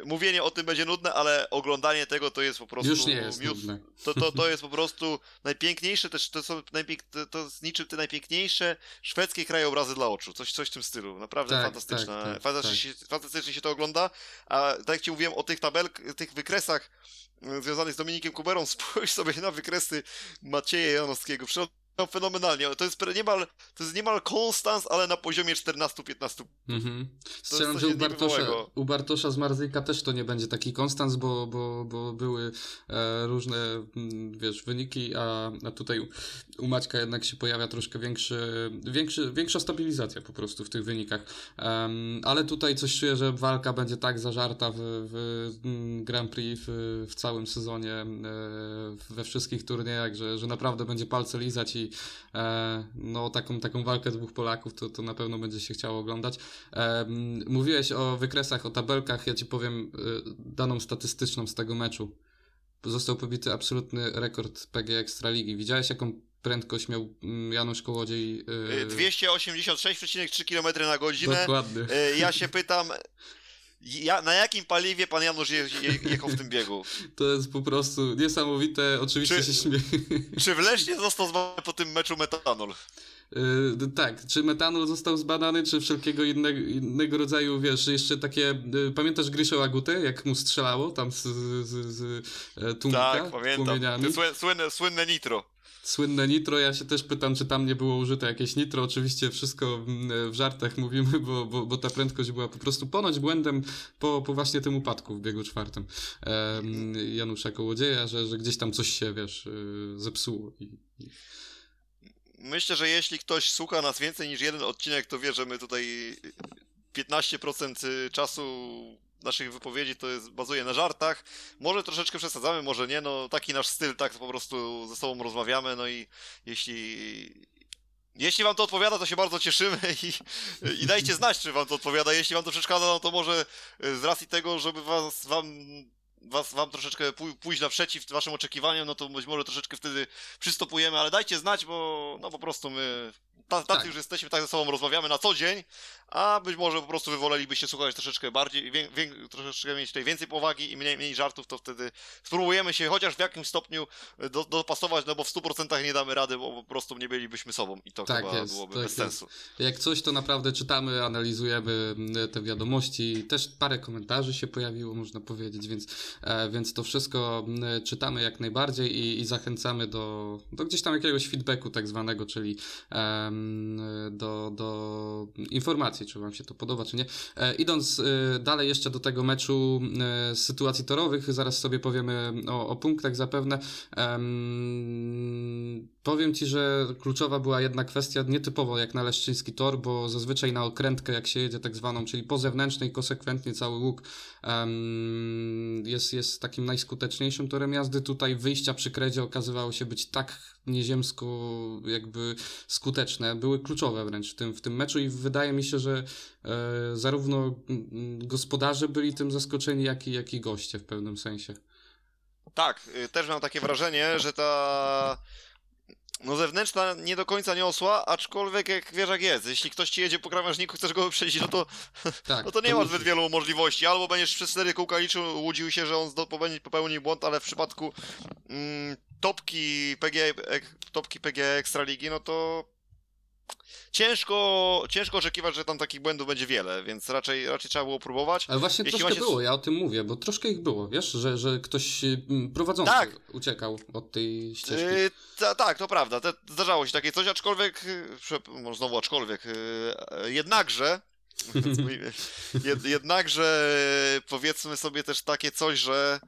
mówienie o tym będzie nudne, ale oglądanie tego to jest po prostu.
Już nie jest miód, nudne.
To, to, to <laughs> jest po prostu najpiękniejsze, też to są najpięk, to, to z niczym te najpiękniejsze szwedzkie krajobrazy dla oczu. Coś, coś w tym stylu. Naprawdę tak, fantastyczne. Tak, tak, fantastycznie, tak. fantastycznie się to ogląda. A tak jak ci mówiłem o tych tabelkach, tych wykresach y, związanych z Dominikiem Kuberą, <laughs> spójrz sobie na wykresy Macieja Janowskiego. No, fenomenalnie. To jest niemal, to jest niemal konstans, ale na poziomie 14-15. Mhm.
Strzelam, że u Bartosza, u Bartosza z Marzyka też to nie będzie taki konstans, bo, bo, bo były e, różne, mm, wiesz, wyniki, a, a tutaj u, u Maćka jednak się pojawia troszkę większy, większy, większa stabilizacja po prostu w tych wynikach. Um, ale tutaj coś czuję, że walka będzie tak zażarta w, w mm, Grand Prix w, w całym sezonie, e, we wszystkich turniejach, że, że naprawdę będzie palce lizać i e, no, taką, taką walkę dwóch Polaków to, to na pewno będzie się chciało oglądać. E, mówiłeś o wykresach, o tabelkach, ja ci powiem e, daną statystyczną z tego meczu. Został pobity absolutny rekord PG Ekstraligi. Widziałeś jaką prędkość miał Janusz Kołodziej?
Yy... 286,3 km na godzinę.
Dokładnie.
Ja się pytam, ja, na jakim paliwie pan Janusz je, je, jechał w tym biegu?
To jest po prostu niesamowite, oczywiście czy, się śmieję.
Czy w Lesznie został zbadany po tym meczu metanol?
Yy, tak, czy metanol został zbadany, czy wszelkiego innego, innego rodzaju, wiesz, jeszcze takie, yy, pamiętasz Gryszę Agutę, jak mu strzelało tam z, z, z, z e, tłumika,
Tak, pamiętam, słynne, słynne nitro
słynne nitro. Ja się też pytam, czy tam nie było użyte jakieś nitro. Oczywiście wszystko w żartach mówimy, bo, bo, bo ta prędkość była po prostu ponoć błędem po, po właśnie tym upadku w biegu czwartym um, Janusza Kołodzieja, że, że gdzieś tam coś się, wiesz, y, zepsuło. I, i...
myślę, że jeśli ktoś słucha nas więcej niż jeden odcinek, to wie, że my tutaj 15% czasu naszych wypowiedzi to jest, bazuje na żartach. Może troszeczkę przesadzamy, może nie, no taki nasz styl, tak po prostu ze sobą rozmawiamy, no i jeśli jeśli wam to odpowiada, to się bardzo cieszymy <laughs> i, i dajcie znać, czy wam to odpowiada. Jeśli wam to przeszkadza, no to może z racji tego, żeby was, wam was, wam troszeczkę pójść naprzeciw waszym oczekiwaniom, no to być może troszeczkę wtedy przystopujemy, ale dajcie znać, bo no po prostu my tacy tak. już jesteśmy, tak ze sobą rozmawiamy na co dzień, a być może po prostu wy wolelibyście słuchać troszeczkę bardziej, wie, troszeczkę mieć tutaj więcej powagi i mniej, mniej żartów, to wtedy spróbujemy się chociaż w jakimś stopniu do, dopasować, no bo w 100% nie damy rady, bo po prostu nie bylibyśmy sobą i to tak chyba jest, byłoby tak bez jest. sensu.
Jak coś, to naprawdę czytamy, analizujemy te wiadomości, też parę komentarzy się pojawiło, można powiedzieć, więc, więc to wszystko czytamy jak najbardziej i, i zachęcamy do, do gdzieś tam jakiegoś feedbacku tak zwanego, czyli do, do informacji, czy Wam się to podoba, czy nie. E, idąc e, dalej jeszcze do tego meczu e, sytuacji torowych, zaraz sobie powiemy o, o punktach zapewne. powiem Ci, że kluczowa była jedna kwestia, nietypowo jak na Leszczyński tor, bo zazwyczaj na okrętkę, jak się jedzie tak zwaną, czyli po zewnętrznej, konsekwentnie cały łuk jest, jest takim najskuteczniejszym torem jazdy. Tutaj wyjścia przy kredzie okazywało się być tak nieziemsko jakby skuteczne, były kluczowe wręcz w tym, w tym meczu i wydaje mi się, że e, zarówno gospodarze byli tym zaskoczeni, jak i, jak i goście w pewnym sensie.
Tak, y, też mam takie wrażenie, że ta no zewnętrzna nie do końca niosła, aczkolwiek jak wiesz jak jest, jeśli ktoś ci jedzie po krawężniku, chcesz go wyprzedzić, no to, tak, <laughs> no to nie to ma zbyt wielu możliwości. Albo będziesz przez cztery kółka liczył, łudził się, że on popełni błąd, ale w przypadku mm, topki PG, topki PG Ekstraligi, no to ciężko, ciężko oczekiwać, że tam takich błędów będzie wiele, więc raczej, raczej trzeba było próbować.
Ale właśnie Jeśli troszkę się... było, ja o tym mówię, bo troszkę ich było, wiesz, że, że ktoś mm, prowadzący tak. uciekał od tej ścieżki. Yy,
tak, to prawda, te, zdarzało się takie coś, aczkolwiek, może znowu aczkolwiek, yy, jednakże, <laughs> jed, jednakże powiedzmy sobie też takie coś, że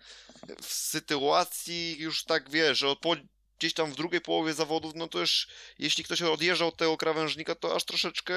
w sytuacji już tak wiesz, że po gdzieś tam w drugiej połowie zawodów, no to już jeśli ktoś odjeżdża od tego krawężnika, to aż troszeczkę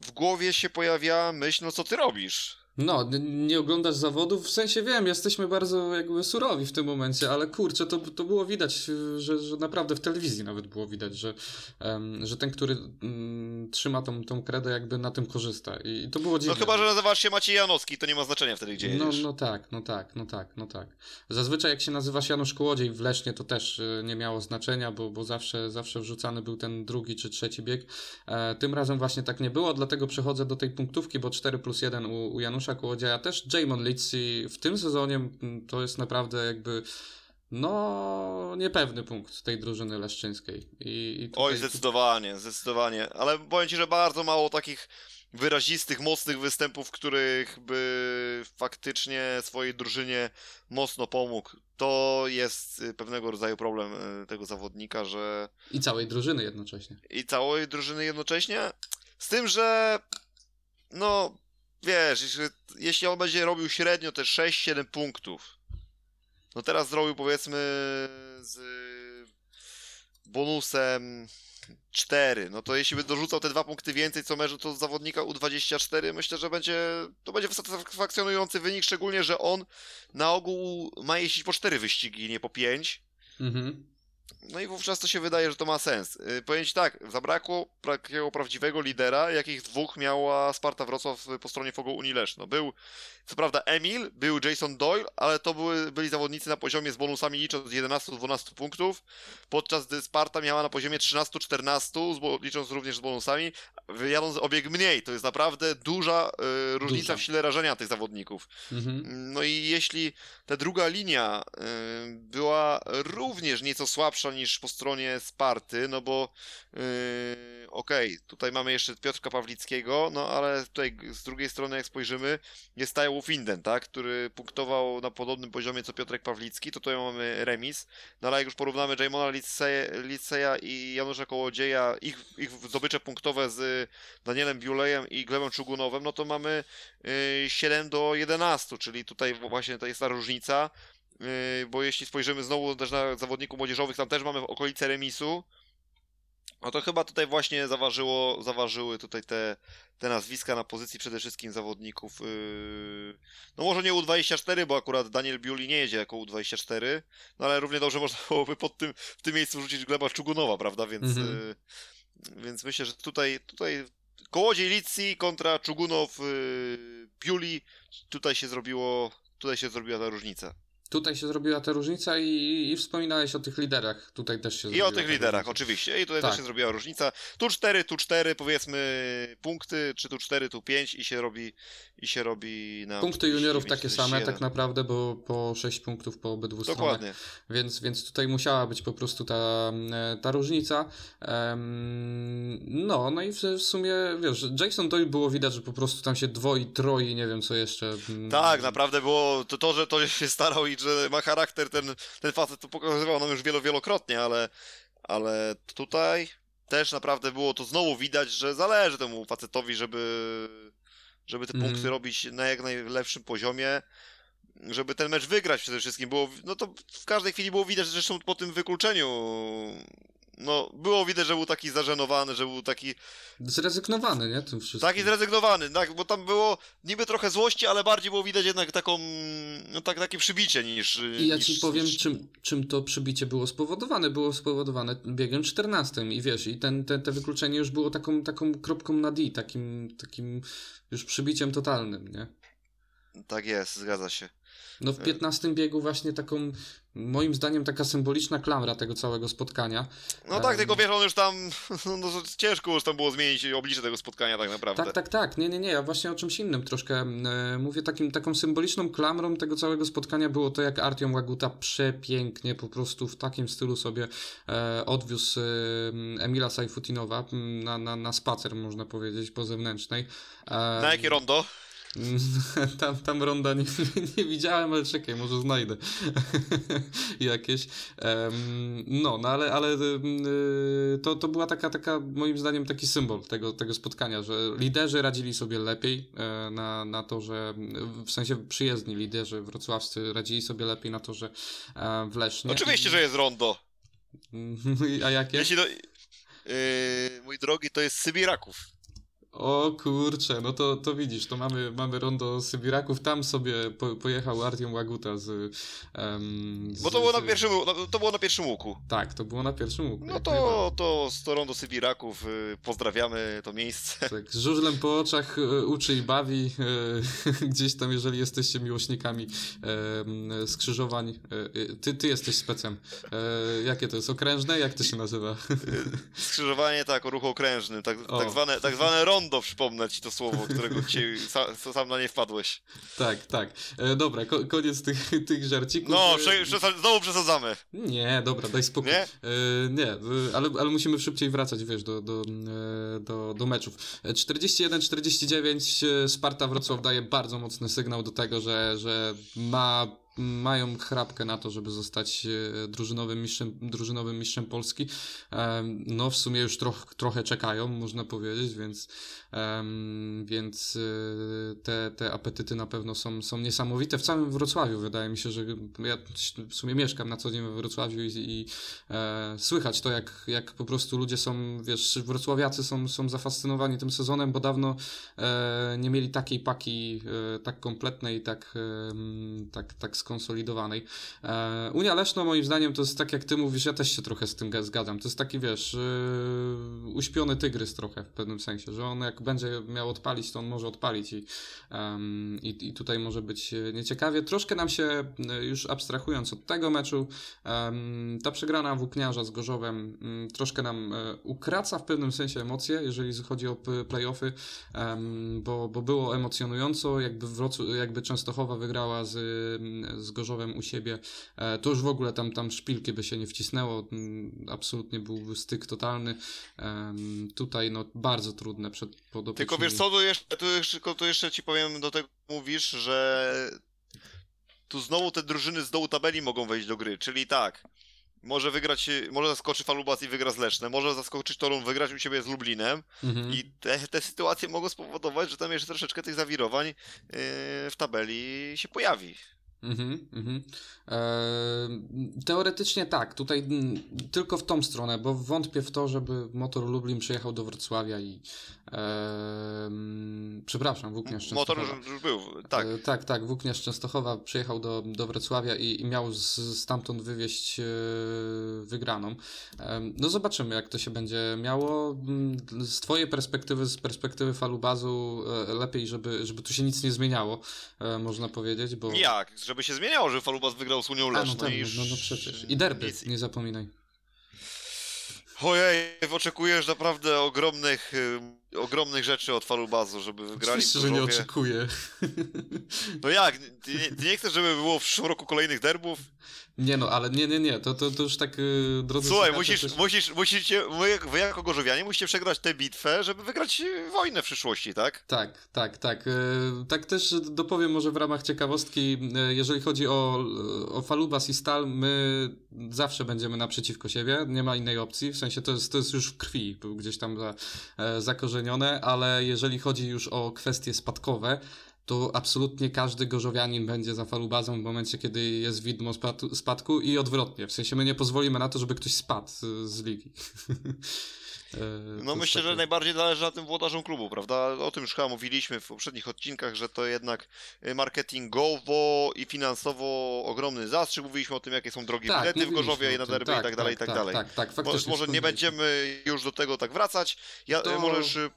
w głowie się pojawia myśl, no co ty robisz?
No, nie oglądasz zawodów, w sensie wiem, jesteśmy bardzo jakby surowi w tym momencie, ale kurczę, to, to było widać, że, że naprawdę w telewizji nawet było widać, że, um, że ten, który um, trzyma tą, tą kredę jakby na tym korzysta i, i to było dziwne.
No chyba, że nazywasz się Maciej Janowski, to nie ma znaczenia wtedy, gdzie
no, No tak, no tak, no tak, no tak. Zazwyczaj jak się nazywasz Janusz Kołodziej w Lesznie, to też y, nie miało znaczenia, bo, bo zawsze, zawsze wrzucany był ten drugi czy trzeci bieg. E, tym razem właśnie tak nie było, dlatego przechodzę do tej punktówki, bo 4 plus 1 u, u Janusza Janusza Kołodzieja, też Jamon Litzy w tym sezonie to jest naprawdę jakby no niepewny punkt tej drużyny leszczyńskiej. I, i
tutaj... Oj, zdecydowanie, zdecydowanie. Ale powiem Ci, że bardzo mało takich wyrazistych, mocnych występów, których by faktycznie swojej drużynie mocno pomógł. To jest y, pewnego rodzaju problem y, tego zawodnika, że...
I całej drużyny jednocześnie.
I całej drużyny jednocześnie. Z tym, że no wiesz, jeśli on będzie robił średnio te 6-7 punktów, no teraz zrobił powiedzmy z bonusem 4, no to jeśli by dorzucał te dwa punkty więcej co meczu, to zawodnika U24 myślę, że będzie to będzie satysfakcjonujący wynik, szczególnie, że on na ogół ma jeździć po 4 wyścigi, nie po 5. Mhm. No i wówczas to się wydaje, że to ma sens. Y, powiem Ci tak, zabrakło takiego prawdziwego lidera, jakich dwóch miała Sparta Wrocław po stronie Fogo Unii No był, co prawda Emil, był Jason Doyle, ale to były, byli zawodnicy na poziomie z bonusami licząc 11-12 punktów, podczas gdy Sparta miała na poziomie 13-14, licząc również z bonusami, jadąc obieg mniej. To jest naprawdę duża y, różnica duża. w sile rażenia tych zawodników. Mhm. No i jeśli ta druga linia y, była również nieco słabsza niż po stronie Sparty, no bo yy, okej, okay, tutaj mamy jeszcze Piotrka Pawlickiego, no ale tutaj z drugiej strony jak spojrzymy, jest Tajo Finden, tak, który punktował na podobnym poziomie co Piotrek Pawlicki, to tutaj mamy remis, no ale jak już porównamy Jamona Liceja i Janusza Kołodzieja, ich, ich zdobycze punktowe z Danielem Biulejem i Glebem Czugunowem, no to mamy yy, 7 do 11, czyli tutaj właśnie to jest ta różnica, bo jeśli spojrzymy znowu też na zawodników młodzieżowych, tam też mamy w okolice remisu. No to chyba tutaj właśnie zaważyło, zaważyły tutaj te, te nazwiska na pozycji przede wszystkim zawodników. Yy... No może nie U24, bo akurat Daniel Biuli nie jedzie jako U24, no ale równie dobrze <laughs> można byłoby pod tym, w tym miejscu rzucić Gleba Czugunowa, prawda? Więc,
Mhm.
yy... więc myślę, że tutaj, tutaj Kołodziej Litsi kontra Czugunow yy... Biuli, tutaj się zrobiło, tutaj się zrobiła ta różnica.
Tutaj się zrobiła ta różnica i, i wspominałeś o tych liderach. Tutaj też się
I o tych liderach,
różnica.
oczywiście. I tutaj
Tak.
też się zrobiła różnica. Tu 4, tu 4, powiedzmy punkty, czy tu 4, tu 5 i się robi i się robi na
Punkty juniorów
49,
takie same
41.
tak naprawdę, bo po 6 punktów po obydwu stronach.
Dokładnie.
Więc, więc tutaj musiała być po prostu ta, e, ta różnica. No, no i w, w sumie, wiesz, Jason Doyle było widać, że po prostu tam się dwoi, troi, nie wiem co jeszcze.
Tak, naprawdę było to, to, że to się starał i że ma charakter ten, ten facet, to pokazywał nam już wielo, wielokrotnie, ale, ale tutaj też naprawdę było to znowu widać, że zależy temu facetowi, żeby, żeby te punkty robić na jak najlepszym poziomie. Żeby ten mecz wygrać przede wszystkim, było, no to w każdej chwili było widać, zresztą po tym wykluczeniu, no było widać, że był taki zażenowany, że był taki,
Zrezygnowany, nie? Tym wszystkim.
Taki zrezygnowany, tak, bo tam było niby trochę złości, ale bardziej było widać jednak taką, no tak, takie przybicie niż...
I ja
niż,
ci powiem,
niż...
czym, czym to przybicie było spowodowane. Było spowodowane biegiem 14 i wiesz, i ten, ten, te wykluczenie już było taką, taką kropką na D, takim, takim już przybiciem totalnym, nie?
Tak jest, zgadza się.
No w 15 biegu właśnie taką, moim zdaniem taka symboliczna klamra tego całego spotkania.
No tak, tylko wiesz, on już tam, <laughs> no to ciężko już tam było zmienić oblicze tego spotkania tak naprawdę.
Tak, tak, tak. Nie, nie, nie. Ja właśnie o czymś innym troszkę e, mówię. Takim, taką symboliczną klamrą tego całego spotkania było to, jak Artiom Łaguta przepięknie po prostu w takim stylu sobie e, odwiózł e, Emila Sajfutinowa na, na, na spacer, można powiedzieć, po zewnętrznej. E,
Na jakie rondo? <laughs>
tam, tam ronda nie, <laughs> nie widziałem, ale czekaj, może znajdę <laughs> jakieś. No, no ale, ale y, to, to była taka, taka, moim zdaniem, taki symbol tego, tego spotkania, że liderzy radzili sobie lepiej e, na, na to, że w sensie przyjezdni liderzy wrocławscy radzili sobie lepiej na to, że e, w Lesznie.
Oczywiście, że jest rondo.
A jakie?
Jeśli do... Yy, mój drogi, to jest Sybiraków.
O kurczę, no to, to widzisz, to mamy, mamy rondo Sybiraków, tam sobie po, pojechał Artiom Łaguta z, em, z...
Bo to było na pierwszym, no, to było na pierwszym łuku.
Tak, to było na pierwszym łuku.
No to, to z to rondo Sybiraków, yy, pozdrawiamy to miejsce. <laughs>
Tak, z żużlem po oczach e, uczy i bawi. E, <laughs> gdzieś tam, jeżeli jesteście miłośnikami skrzyżowań. Ty, ty jesteś specem. E, jakie to jest? Okrężne? Jak to się nazywa? <laughs>
Skrzyżowanie tak, o ruchu okrężnym, tak, tak, zwane, tak zwane rondo, przypomnę ci to słowo, którego dzisiaj sa, sam na nie wpadłeś.
tak, tak. E, dobra, ko koniec tych, <laughs> tych żarcików.
No,
E,
prze, przesa- znowu przesadzamy.
Nie, dobra, daj spokój.
Nie?
E, nie, e, ale, ale musimy szybciej wracać, wiesz, do, do, e, do, do meczów. E, 41-49 e, Sparta Wrocław daje bardzo mocny sygnał do tego, że, że ma, mają chrapkę na to, żeby zostać e, drużynowym mistrzem, drużynowym mistrzem Polski. No, w sumie już troch, trochę czekają, można powiedzieć, więc, więc e, te, te apetyty na pewno są, są niesamowite. W całym Wrocławiu wydaje mi się, że ja w sumie mieszkam na co dzień we Wrocławiu i, i e, słychać to, jak, jak po prostu ludzie są, wiesz, wrocławiacy są, są zafascynowani tym sezonem, bo dawno e, nie mieli takiej paki e, tak kompletnej tak, tak, tak skonsolidowanej. E, Unia Leszno moim zdaniem to jest tak jak ty mówisz, ja też się trochę z tym zgadzam. To jest taki, wiesz, e, uśpiony tygrys trochę w pewnym sensie, że on jak będzie miał odpalić, to on może odpalić i, i, i tutaj może być e, nieciekawie. Troszkę nam się, już abstrahując od tego meczu, ta przegrana włókniarza z Gorzowem mm, troszkę nam ukraca w pewnym sensie emocje, jeżeli chodzi o playoffy, bo, bo było emocjonująco, jakby, Wrocław, jakby Częstochowa wygrała z, z Gorzowem u siebie, e, to już w ogóle tam, tam szpilki by się nie wcisnęło, mm, absolutnie byłby styk totalny. Tutaj no bardzo trudne przed podopiecznymi.
Tylko wiesz co, tu jeszcze, tu, jeszcze, tu jeszcze ci powiem do tego, mówisz, że tu znowu te drużyny z dołu tabeli mogą wejść do gry, czyli tak, może wygrać, może zaskoczy Falubas i wygra z Lesznem, może zaskoczyć Torun, wygrać u siebie z Lublinem
Mhm.
i te, te sytuacje mogą spowodować, że tam jeszcze troszeczkę tych zawirowań yy, w tabeli się pojawi.
Mhm, mhm. Eee, teoretycznie tak, tutaj m, tylko w tą stronę, bo wątpię w to, żeby Motor Lublin przyjechał do Wrocławia i eee, przepraszam, Częstochowa.
Motor już, był, tak.
E, tak, tak, Włókniarz Częstochowa przyjechał do, do Wrocławia i, i miał z, stamtąd wywieźć e, wygraną. No zobaczymy, jak to się będzie miało. Mm, Z twojej perspektywy, z perspektywy falubazu, e, lepiej, żeby, żeby tu się nic nie zmieniało, e, można powiedzieć, bo...
Jak? Żeby się zmieniało, że Falubas wygrał z Unią
no,
Leszno
tak,
i...
no, no przecież. I derby,
Nic-
nie zapominaj.
Ojej, oczekujesz naprawdę ogromnych, y, ogromnych rzeczy od Falubazu, żeby wygrali
Oczywiście, że nie oczekuję.
No jak? Ty nie, ty nie chcesz, żeby było w przyszłym roku kolejnych derbów?
Nie no, ale nie, nie, nie, to, to, to już tak, y, drodzy
Słuchaj,
słuchacze,
musisz,
też-
musisz, musicie, wy, wy jako Gorzowianie musicie przegrać tę bitwę, żeby wygrać y, wojnę w przyszłości, tak?
Tak, tak, tak. E, Tak też dopowiem może w ramach ciekawostki, e, jeżeli chodzi o, o Falubas i Stal, my zawsze będziemy naprzeciwko siebie, nie ma innej opcji, w sensie to jest, to jest już w krwi gdzieś tam za, e, zakorzenione, ale jeżeli chodzi już o kwestie spadkowe, to absolutnie każdy gorzowianin będzie za falubazą w momencie, kiedy jest widmo spadku i odwrotnie. W sensie my nie pozwolimy na to, żeby ktoś spadł z, ligi. <laughs> E,
No myślę, że najbardziej zależy na tym włodarzom klubu, prawda? O tym już chyba mówiliśmy w poprzednich odcinkach, że to jednak y, marketingowo i finansowo ogromny zastrzyk. Mówiliśmy o tym, jakie są drogie bilety w Gorzowie i na derby i tak dalej, i tak dalej.
Tak, tak, faktycznie.
może nie będziemy już do tego tak wracać. Ja
To-
to... możesz y,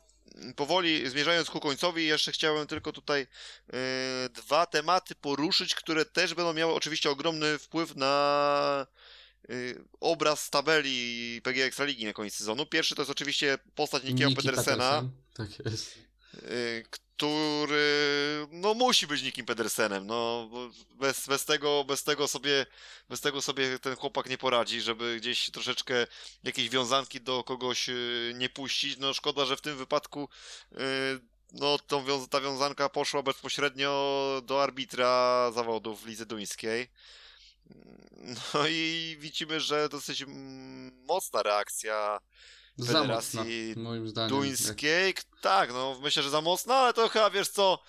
powoli zmierzając ku końcowi, jeszcze chciałem tylko tutaj y, dwa tematy poruszyć, które też będą miały oczywiście ogromny wpływ na y, obraz tabeli PG Ekstraligi na koniec sezonu. Pierwszy to jest oczywiście postać Nikiego
Niki
Pedersena,
Petersen. Tak jest.
Y, który no musi być Nikim Pedersenem. No, bez, bez, tego, bez, tego sobie, bez tego sobie ten chłopak nie poradzi, żeby gdzieś troszeczkę jakieś wiązanki do kogoś y, nie puścić. No szkoda, że w tym wypadku y, no, tą ta wiązanka poszła bezpośrednio do arbitra zawodów w lidze duńskiej. No i widzimy, że dosyć mm, mocna reakcja
Za moim zdaniem.
duńskiej. Tak, no myślę, że za mocno, ale to chyba wiesz co.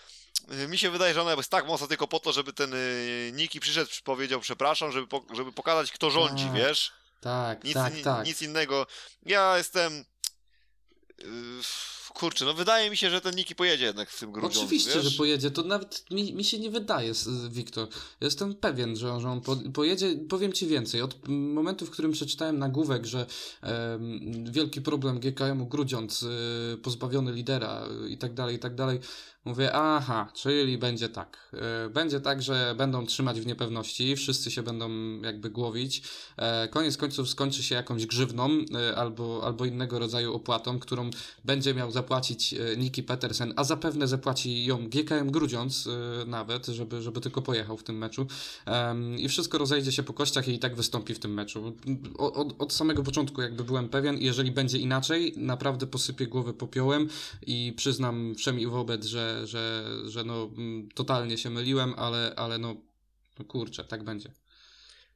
y, Mi się wydaje, że ona jest tak mocna tylko po to, żeby ten y, Niki przyszedł, powiedział przepraszam, żeby, po, żeby pokazać, kto rządzi,
Tak,
wiesz?
Tak,
Nic,
tak, tak.
nic innego. Ja jestem. Yy, kurczę, no wydaje mi się, że ten Niki pojedzie jednak w tym Grudziądzu,
Oczywiście,
wiesz?
że pojedzie. To nawet mi, mi się nie wydaje, Wiktor. Jestem pewien, że, że on po, pojedzie. Powiem ci więcej. Od momentu, w którym przeczytałem nagłówek, że em, wielki problem GKM-u Grudziądz, y, pozbawiony lidera i tak dalej, i tak dalej, mówię, aha, czyli będzie tak. Y, będzie tak, że będą trzymać w niepewności, wszyscy się będą jakby głowić. E, koniec końców skończy się jakąś grzywną e, albo, albo innego rodzaju opłatą, którą będzie miał zapłacić e, Niki Petersen, a zapewne zapłaci ją GKM Grudziądz nawet, żeby, żeby tylko pojechał w tym meczu. I wszystko rozejdzie się po kościach i i tak wystąpi w tym meczu. Od, od samego początku jakby byłem pewien, jeżeli będzie inaczej, naprawdę posypię głowę popiołem i przyznam wszem i wobec, że, że, że no mm, totalnie się myliłem, ale, ale no, no kurczę, tak będzie.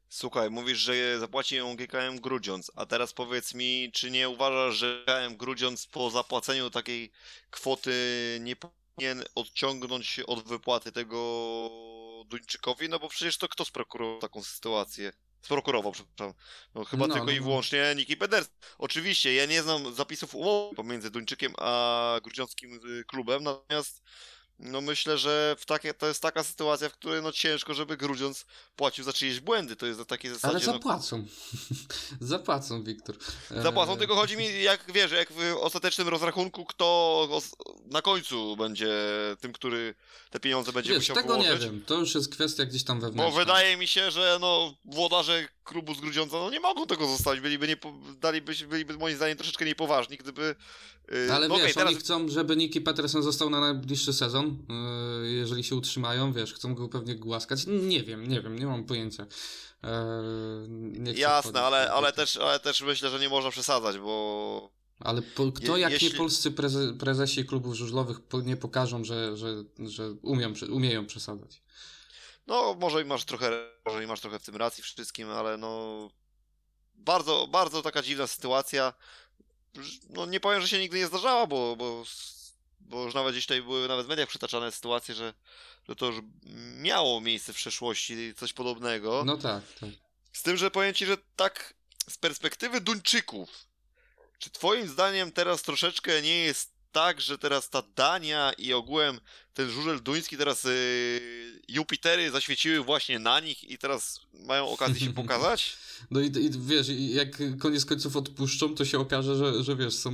Słuchaj, mówisz, że zapłaci ją GKM Grudziądz, a teraz powiedz mi, czy nie uważasz, że GKM Grudziądz po zapłaceniu takiej kwoty nie powinien odciągnąć od wypłaty tego Duńczykowi? No bo przecież to kto sprokurował taką sytuację? Sprokurował, przepraszam. No chyba
No,
tylko
no,
i wyłącznie Niki Peders. Oczywiście, ja nie znam zapisów umowy pomiędzy Duńczykiem a grudziąckim y, klubem, natomiast no myślę, że w takie, to jest taka sytuacja, w której no ciężko, żeby Grudziądz płacił za czyjeś błędy. To jest na takiej zasadzie.
Ale
no,
zapłacą. <laughs> zapłacą, Wiktor. E,
Zapłacą, tylko chodzi mi, jak wiesz, jak w ostatecznym rozrachunku, kto na końcu będzie tym, który te pieniądze będzie
Wiesz,
musiał
tego
wyłożyć.
nie wiem. To już jest kwestia gdzieś tam
Bo
wewnętrzna.
wydaje mi się, że no, włodarze klubu z Grudziądza no, nie mogą tego zostawić. Byliby, nie, daliby, byliby moim zdaniem troszeczkę niepoważni, gdyby. Yy,
Ale
no,
wiesz,
okej, teraz
oni chcą, żeby Niki Petersen został na najbliższy sezon. Yy, jeżeli się utrzymają, wiesz, chcą go pewnie głaskać. Nie wiem, nie wiem, nie mam pojęcia. Chcę
Jasne, ale, ale, też, ale też myślę, że nie można przesadzać, bo
Ale po, kto
Je-
jak
jeśli-
nie polscy preze, prezesi klubów żużlowych nie pokażą, że, że, że umią, umieją przesadzać.
No, może i masz trochę, może i masz trochę w tym racji wszystkim, ale no bardzo, bardzo taka dziwna sytuacja. No nie powiem, że się nigdy nie zdarzała, bo, bo bo już nawet gdzieś tutaj były nawet w mediach przytaczane sytuacje, że, że to już miało miejsce w przeszłości, coś podobnego.
No tak, tak.
Z tym, że powiem ci, że tak z perspektywy Duńczyków, czy twoim zdaniem teraz troszeczkę nie jest tak, że teraz ta Dania i ogółem ten żużel duński teraz yy, Jupitery zaświeciły właśnie na nich i teraz mają okazję się <laughs> pokazać?
No i, i wiesz, jak koniec końców odpuszczą, to się okaże, że, że wiesz, są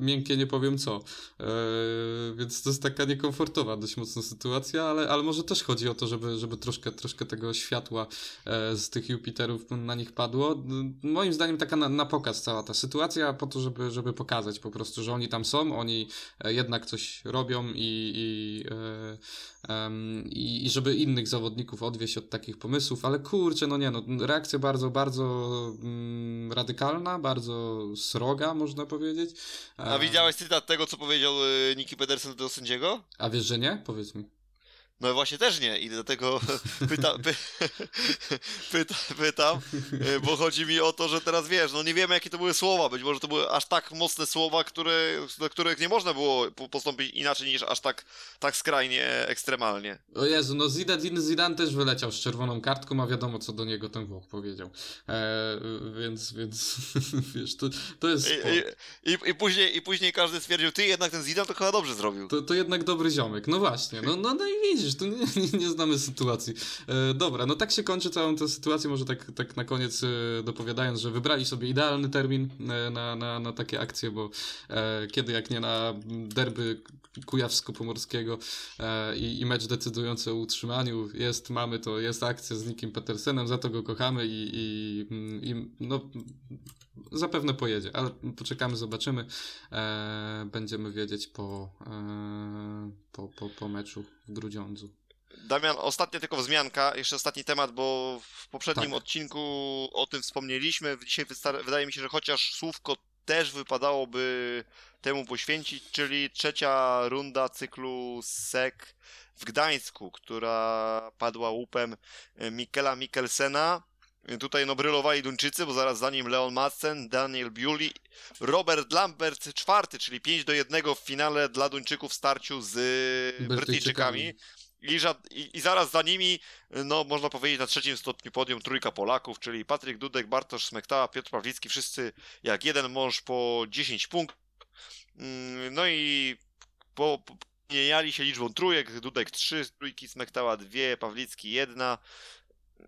miękkie, nie powiem co. Eee, więc to jest taka niekomfortowa dość mocna sytuacja, ale, ale może też chodzi o to, żeby, żeby troszkę, troszkę tego światła e, z tych Jupiterów na nich padło. Moim zdaniem taka na, na pokaz cała ta sytuacja, po to, żeby, żeby pokazać po prostu, że oni tam są, oni e, jednak coś robią i, i e, i, i żeby innych zawodników odwieść od takich pomysłów, ale kurczę, no nie, no, reakcja bardzo, bardzo mm, radykalna, bardzo sroga, można powiedzieć.
A widziałeś cytat tego, co powiedział y, Nicky Pedersen do sędziego?
A wiesz, że nie? Powiedz mi.
No właśnie też nie i dlatego <laughs> pyta, py, <laughs> pyta, pytam, e, bo chodzi mi o to, że teraz wiesz, no nie wiemy jakie to były słowa, być może to były aż tak mocne słowa, które, do których nie można było postąpić inaczej niż aż tak, tak skrajnie ekstremalnie.
O Jezu, no Zidane, Zidane też wyleciał z czerwoną kartką, a wiadomo co do niego ten Włoch powiedział. E, więc, więc <laughs> wiesz, to, to jest...
I, i, i, później, I później każdy stwierdził, ty jednak ten Zidane to chyba dobrze zrobił.
To, to jednak dobry ziomek, no właśnie, no, no, no i widzisz, widzisz, tu nie, nie, nie znamy sytuacji. E, dobra, no tak się kończy całą tę sytuację, może tak, tak na koniec e, dopowiadając, że wybrali sobie idealny termin e, na, na, na takie akcje, bo e, kiedy jak nie na derby kujawsko-pomorskiego e, i, i mecz decydujący o utrzymaniu, jest, mamy to, jest akcja z Nikim Petersenem, za to go kochamy i, i, i no zapewne pojedzie, ale poczekamy, zobaczymy. E, będziemy wiedzieć po, e, po, po, po meczu w Grudziądzu.
Damian, ostatnia tylko wzmianka, jeszcze ostatni temat, bo w poprzednim tak. odcinku o tym wspomnieliśmy. Dzisiaj wydaje mi się, że chociaż słówko też wypadałoby temu poświęcić, czyli trzecia runda cyklu SEK w Gdańsku, która padła łupem Mikela Mikkelsena. Tutaj no brylowali Duńczycy, bo zaraz za nim Leon Madsen, Daniel Biuli, Robert Lambert czwarty, czyli 5 do 1 w finale dla Duńczyków w starciu z Brytyjczykami. I, i, zaraz za nimi, no można powiedzieć na trzecim stopniu podium trójka Polaków, czyli Patryk Dudek, Bartosz Smektała, Piotr Pawlicki, wszyscy jak jeden mąż po 10 punktów. Mm, no i po, po się liczbą trójek, Dudek 3, trójki Smektała 2, Pawlicki 1.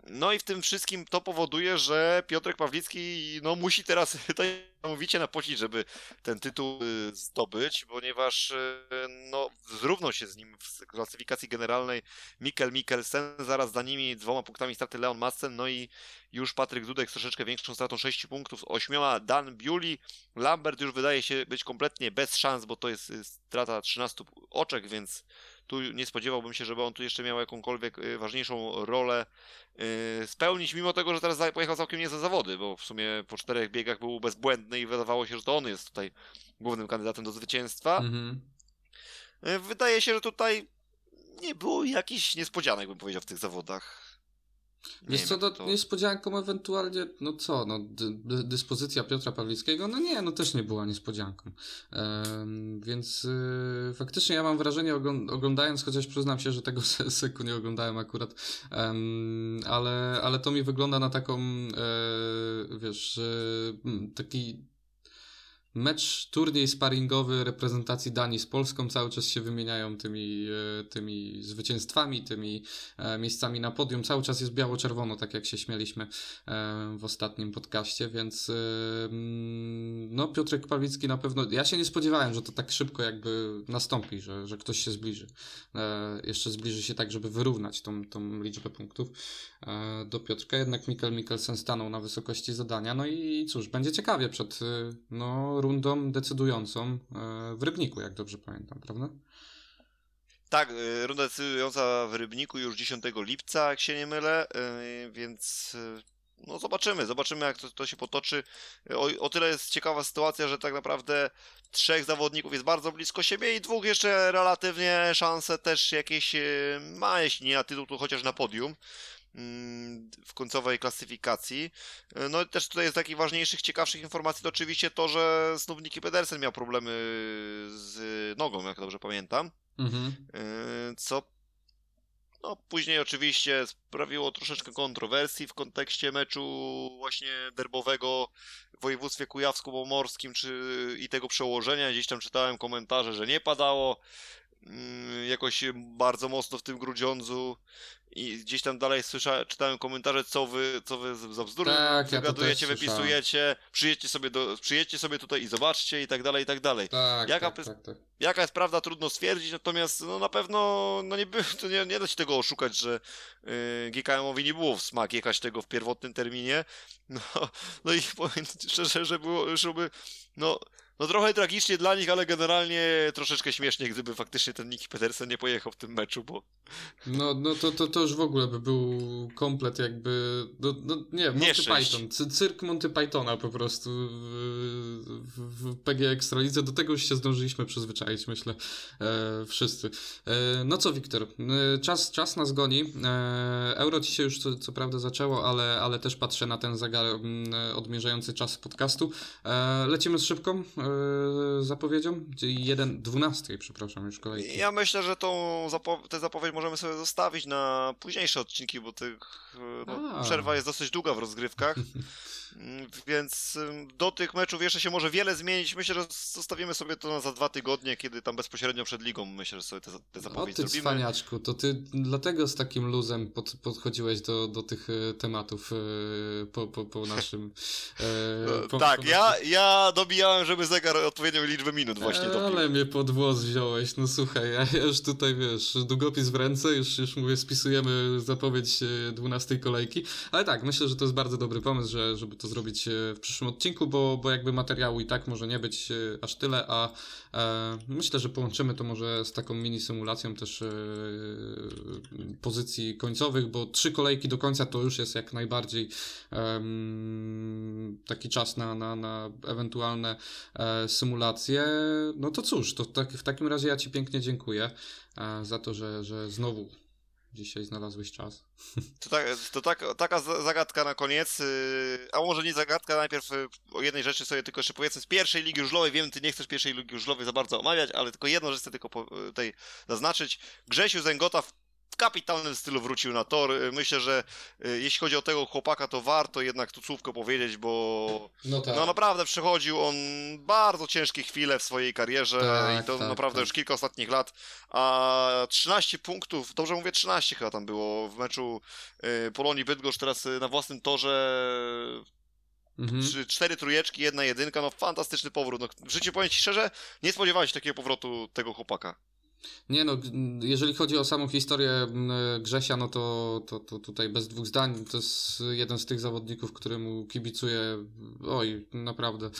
No i w tym wszystkim to powoduje, że Piotrek Pawlicki no, musi teraz <laughs> mówicie napocić, żeby ten tytuł y, zdobyć, ponieważ y, no, zrównał się z nim w klasyfikacji generalnej Mikkel Mikkelsen, zaraz za nimi dwoma punktami straty Leon Massen, no i już Patryk Dudek z troszeczkę większą stratą 6 punktów, ośmioma Dan Biuli, Lambert już wydaje się być kompletnie bez szans, bo to jest y, strata 13 oczek, więc tu nie spodziewałbym się, żeby on tu jeszcze miał jakąkolwiek y, ważniejszą rolę y, spełnić, mimo tego, że teraz pojechał całkiem nie za zawody, bo w sumie po czterech biegach był bezbłędny i wydawało się, że to on jest tutaj głównym kandydatem do zwycięstwa. Mhm. Y, wydaje się, że tutaj nie było jakichś niespodzianek, bym powiedział, w tych zawodach.
Wiesz co, to... niespodzianką ewentualnie, no co, no dy, dyspozycja Piotra Pawlickiego, no nie, no też nie była niespodzianką. Ehm, więc y, faktycznie ja mam wrażenie, oglądając, chociaż przyznam się, że tego <laughs> seku nie oglądałem akurat, ale, ale to mi wygląda na taką, e, wiesz, taki mecz, turniej sparingowy reprezentacji Danii z Polską cały czas się wymieniają tymi, e, tymi zwycięstwami, tymi e, miejscami na podium. Cały czas jest biało-czerwono, tak jak się śmieliśmy e, w ostatnim podcaście, więc mm, no Piotrek Pawlicki na pewno, ja się nie spodziewałem, że to tak szybko jakby nastąpi, że, że ktoś się zbliży. Jeszcze zbliży się tak, żeby wyrównać tą, tą liczbę punktów do Piotrka, jednak Mikkel Mikkelsen stanął na wysokości zadania, no i cóż, będzie ciekawie przed no rundą decydującą e, w Rybniku, jak dobrze pamiętam, prawda?
Tak, e, runda decydująca w Rybniku już 10 lipca, jak się nie mylę, e, więc no zobaczymy, zobaczymy jak to, to się potoczy. O, o, tyle jest ciekawa sytuacja, że tak naprawdę trzech zawodników jest bardzo blisko siebie i dwóch jeszcze relatywnie szanse też jakieś ma, jeśli nie na tytuł, to chociaż na podium. Mm, w końcowej klasyfikacji. E, No i też tutaj z takich ważniejszych, ciekawszych informacji to oczywiście to, że znów Niki Pedersen miał problemy z nogą, jak dobrze pamiętam.
Mhm.
Yy, co no, później oczywiście sprawiło troszeczkę kontrowersji w kontekście meczu właśnie derbowego w województwie kujawsko-pomorskim czy i tego przełożenia. Gdzieś tam czytałem komentarze, że nie padało mm, jakoś bardzo mocno w tym Grudziądzu i gdzieś tam dalej słyszałem, czytałem komentarze, co wy, co wy za bzdury
Tak, ja
wygadujecie,
słyszałem.
wypisujecie, przyjedźcie sobie, do, przyjedźcie sobie tutaj i zobaczcie i tak dalej, i tak dalej.
Tak,
Jaka
tak, tak, tak.
Jaka jest prawda, trudno stwierdzić, natomiast no, na pewno no, nie, nie, nie da się tego oszukać, że yy, GKM-owi nie było w smak jechać tego w pierwotnym terminie. No, no i powiem szczerze, że było, że by, no, no trochę tragicznie dla nich, ale generalnie troszeczkę śmiesznie, gdyby faktycznie ten Niki Petersen nie pojechał w tym meczu, bo
No, no to, to, to już w ogóle by był komplet jakby, no, no nie, Monty
Nieszczęść.
Python, cy- cyrk Monty Pythona po prostu w, w, w PG Ekstralidze, do tego już się zdążyliśmy przyzwyczaić, myślę, e, wszyscy. E, no co, Wiktor, e, czas, czas nas goni, e, Euro ci się już co, co prawda zaczęło, ale, ale też patrzę na ten zegar mm, odmierzający czas podcastu. E, lecimy z szybką e, zapowiedzią, czyli 1.12, przepraszam, już kolejny.
ja myślę, że tą zapo- tę zapowiedź możemy sobie zostawić na późniejsze odcinki, bo tych, yy, no, przerwa jest dosyć długa w rozgrywkach. <laughs> Mm, Więc do tych meczów jeszcze się może wiele zmienić. Myślę, że zostawimy sobie to za dwa tygodnie, kiedy tam bezpośrednio przed ligą myślę, że sobie te, te
O
zapowiedzi
ty
zrobimy.
cwaniaczku, to ty dlatego z takim luzem pod, podchodziłeś do, do tych e, tematów e, po, po, po <laughs> naszym... E,
E,
po,
tak,
po
ja,
naszym-
ja dobijałem, żeby zegar odpowiednią liczbę minut właśnie dobił.
Ale mnie pod włos wziąłeś, no słuchaj, ja, już tutaj, wiesz, długopis w ręce, już, już mówię, spisujemy zapowiedź e, 12 kolejki, ale tak, myślę, że to jest bardzo dobry pomysł, że, żeby to zrobić e, w przyszłym odcinku, bo, bo jakby materiału i tak może nie być e, aż tyle, a e, myślę, że połączymy to może z taką mini symulacją też e, pozycji końcowych, bo trzy kolejki do końca to już jest jak najbardziej em, taki czas na, na, na ewentualne e, symulacje. No to cóż, to tak, w takim razie ja Ci pięknie dziękuję e, za to, że, że znowu dzisiaj znalazłeś czas.
To, tak, to tak, taka za- zagadka na koniec, yy, a może nie zagadka, najpierw yy, o jednej rzeczy sobie tylko jeszcze powiedzmy z pierwszej ligi żużlowej, wiem, ty nie chcesz pierwszej ligi żużlowej za bardzo omawiać, ale tylko jedną rzecz chcę tylko po, yy, tutaj zaznaczyć. Grzesiu Zęgota w kapitalnym stylu wrócił na tor. Yy, Myślę, że yy, jeśli chodzi o tego chłopaka, to warto jednak tu słówko powiedzieć, bo
No tak.
no naprawdę przechodził on bardzo ciężkie chwile w swojej karierze
Tak,
i to
tak,
naprawdę
tak.
już kilka ostatnich lat, a 13 punktów, dobrze mówię 13 chyba tam było w meczu y, Polonii Bydgoszcz teraz y, na własnym torze
Mhm.
cztery trójeczki, jedna jedynka, no fantastyczny powrót. No, w życiu powiem Ci szczerze, nie spodziewałem się takiego powrotu tego chłopaka.
Nie no, jeżeli chodzi o samą historię m, Grzesia, no to, to, to tutaj bez dwóch zdań, to jest jeden z tych zawodników, któremu kibicuję, oj, naprawdę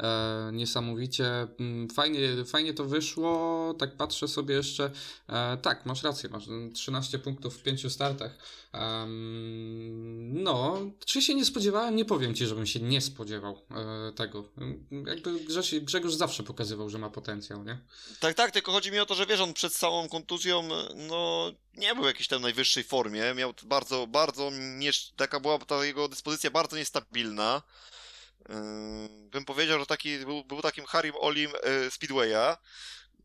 e, niesamowicie. Fajnie, fajnie to wyszło, tak patrzę sobie jeszcze, e, tak, masz rację, masz mm, 13 punktów w pięciu startach. Em, no, czy się nie spodziewałem? Nie powiem Ci, żebym się nie spodziewał e, tego. Jakby Grześ, Grzegorz zawsze pokazywał, że ma potencjał, nie?
Tak, tak, tylko chodzi mi o to, że wiesz, on przed całą kontuzją, no nie był w jakiejś tam najwyższej formie, miał bardzo, bardzo, nie, taka była ta jego dyspozycja bardzo niestabilna. Bym powiedział, że taki, był, był takim Harim Olim yy, Speedwaya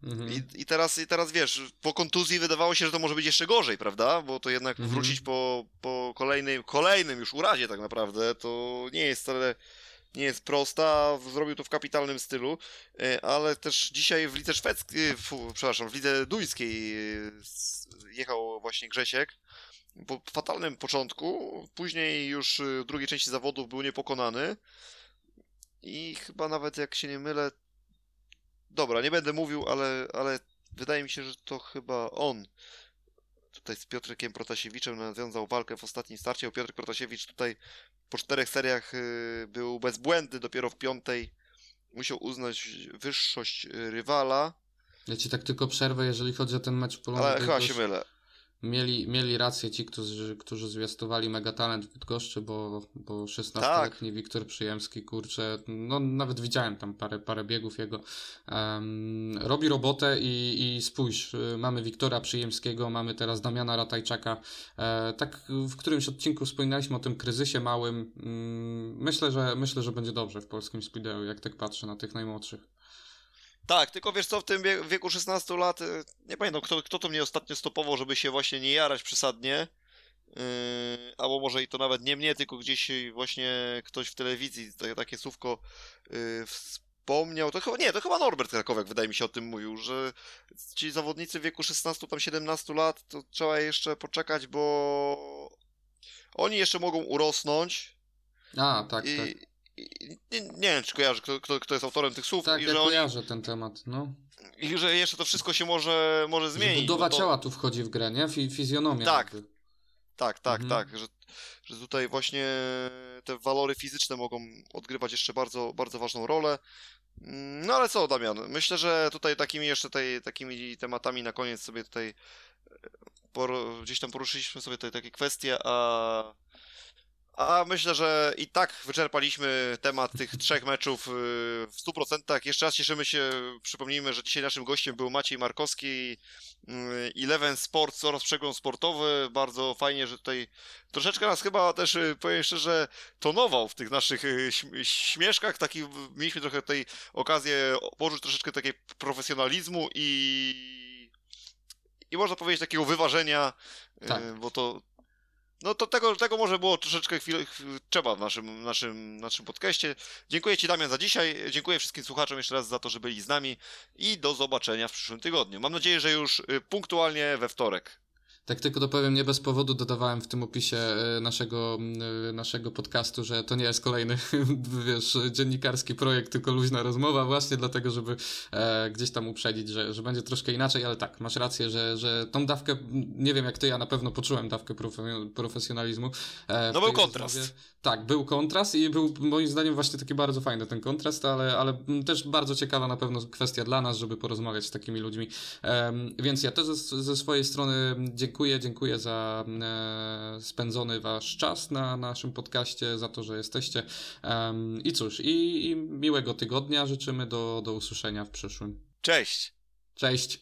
Mhm.
I, i, teraz, i teraz wiesz, po kontuzji wydawało się, że to może być jeszcze gorzej, prawda? Bo to jednak
Mhm.
wrócić po, po kolejnym, kolejnym już urazie tak naprawdę, to nie jest wcale nie jest prosta, zrobił to w kapitalnym stylu, e, ale też dzisiaj w lidze szwedzkiej, fu, przepraszam, w lidze duńskiej e, jechał właśnie Grzesiek po fatalnym początku, później już e, w drugiej części zawodów był niepokonany i chyba nawet jak się nie mylę, dobra, nie będę mówił, ale, ale wydaje mi się, że to chyba on tutaj z Piotrkiem Protasiewiczem nawiązał walkę w ostatnim starcie, Piotr Protasiewicz tutaj po czterech seriach y, był bezbłędny, dopiero w piątej musiał uznać wyższość rywala,
Ja ci tak tylko przerwę, jeżeli chodzi o ten mecz Polonii.
ale chyba się mylę.
Mieli, mieli rację ci, którzy, którzy zwiastowali megatalent w Bydgoszczy, bo, bo 16-letni
Tak.
Wiktor Przyjemski, kurczę, no nawet widziałem tam parę, parę biegów jego, em, robi robotę i, i spójrz, y, mamy Wiktora Przyjemskiego, mamy teraz Damiana Ratajczaka, e, tak w którymś odcinku wspominaliśmy o tym kryzysie małym, mm, myślę, że myślę, że będzie dobrze w polskim speedo, jak tak patrzę na tych najmłodszych.
Tak, tylko wiesz co, w tym wie- wieku 16 lat, y, nie pamiętam, kto, kto to mnie ostatnio stopował, żeby się właśnie nie jarać przesadnie. Yy, albo może i to nawet nie mnie, tylko gdzieś właśnie ktoś w telewizji takie, takie słówko yy, wspomniał. To chyba nie, to chyba Norbert Krakowiak wydaje mi się o tym mówił, że ci zawodnicy w wieku 16 tam 17 lat to trzeba jeszcze poczekać, bo oni jeszcze mogą urosnąć
A, tak,
i,
tak.
Nie, nie wiem, czy kojarzy, kto, kto, kto jest autorem tych słów
Tak,
i
ja
że oni
kojarzę ten temat, no.
i że jeszcze to wszystko się może, może
Że
zmienić.
budowa
to,
ciała tu wchodzi w grę, nie? Fi fizjonomia.
Tak.
jakby.
Tak, tak,
Mhm.
tak, że, że tutaj właśnie te walory fizyczne mogą odgrywać jeszcze bardzo, bardzo ważną rolę. Mm, No ale co, Damian, myślę, że tutaj takimi jeszcze tej, takimi tematami na koniec sobie tutaj e, gdzieś tam poruszyliśmy sobie tutaj takie kwestie, a, a myślę, że i tak wyczerpaliśmy temat tych trzech meczów y, w 100%. Jeszcze raz cieszymy się, przypomnijmy, że dzisiaj naszym gościem był Maciej Markowski, y, Eleven Sports oraz Przegląd Sportowy. Bardzo fajnie, że tutaj troszeczkę nas chyba też, y, powiem szczerze, tonował w tych naszych śm- śmieszkach. Taki, mieliśmy trochę tej okazję poczuć troszeczkę takiego profesjonalizmu i i można powiedzieć takiego wyważenia,
Tak.
bo to no to tego, tego może było troszeczkę chwilę, chwil, trzeba w naszym, naszym, naszym podcaście. Dziękuję Ci Damian za dzisiaj, dziękuję wszystkim słuchaczom jeszcze raz za to, że byli z nami i do zobaczenia w przyszłym tygodniu. Mam nadzieję, że już y, punktualnie we wtorek.
Tak tylko dopowiem, nie bez powodu dodawałem w tym opisie e, naszego, e, naszego podcastu, że to nie jest kolejny, <laughs> wiesz, dziennikarski projekt, tylko luźna rozmowa, właśnie dlatego, żeby e, gdzieś tam uprzedzić, że, że będzie troszkę inaczej, ale tak, masz rację, że, że tą dawkę, nie wiem jak ty, ja na pewno poczułem dawkę profe- profesjonalizmu. E,
No był kontrast.
rozmowie. Tak, był kontrast i był moim zdaniem właśnie taki bardzo fajny ten kontrast, ale, ale też bardzo ciekawa na pewno kwestia dla nas, żeby porozmawiać z takimi ludźmi. Em, więc ja też ze, ze swojej strony dziękuję, dziękuję za e, spędzony wasz czas na naszym podcaście, za to, że jesteście. Em, I cóż, i, i miłego tygodnia życzymy do, do usłyszenia w przyszłym.
Cześć!
Cześć!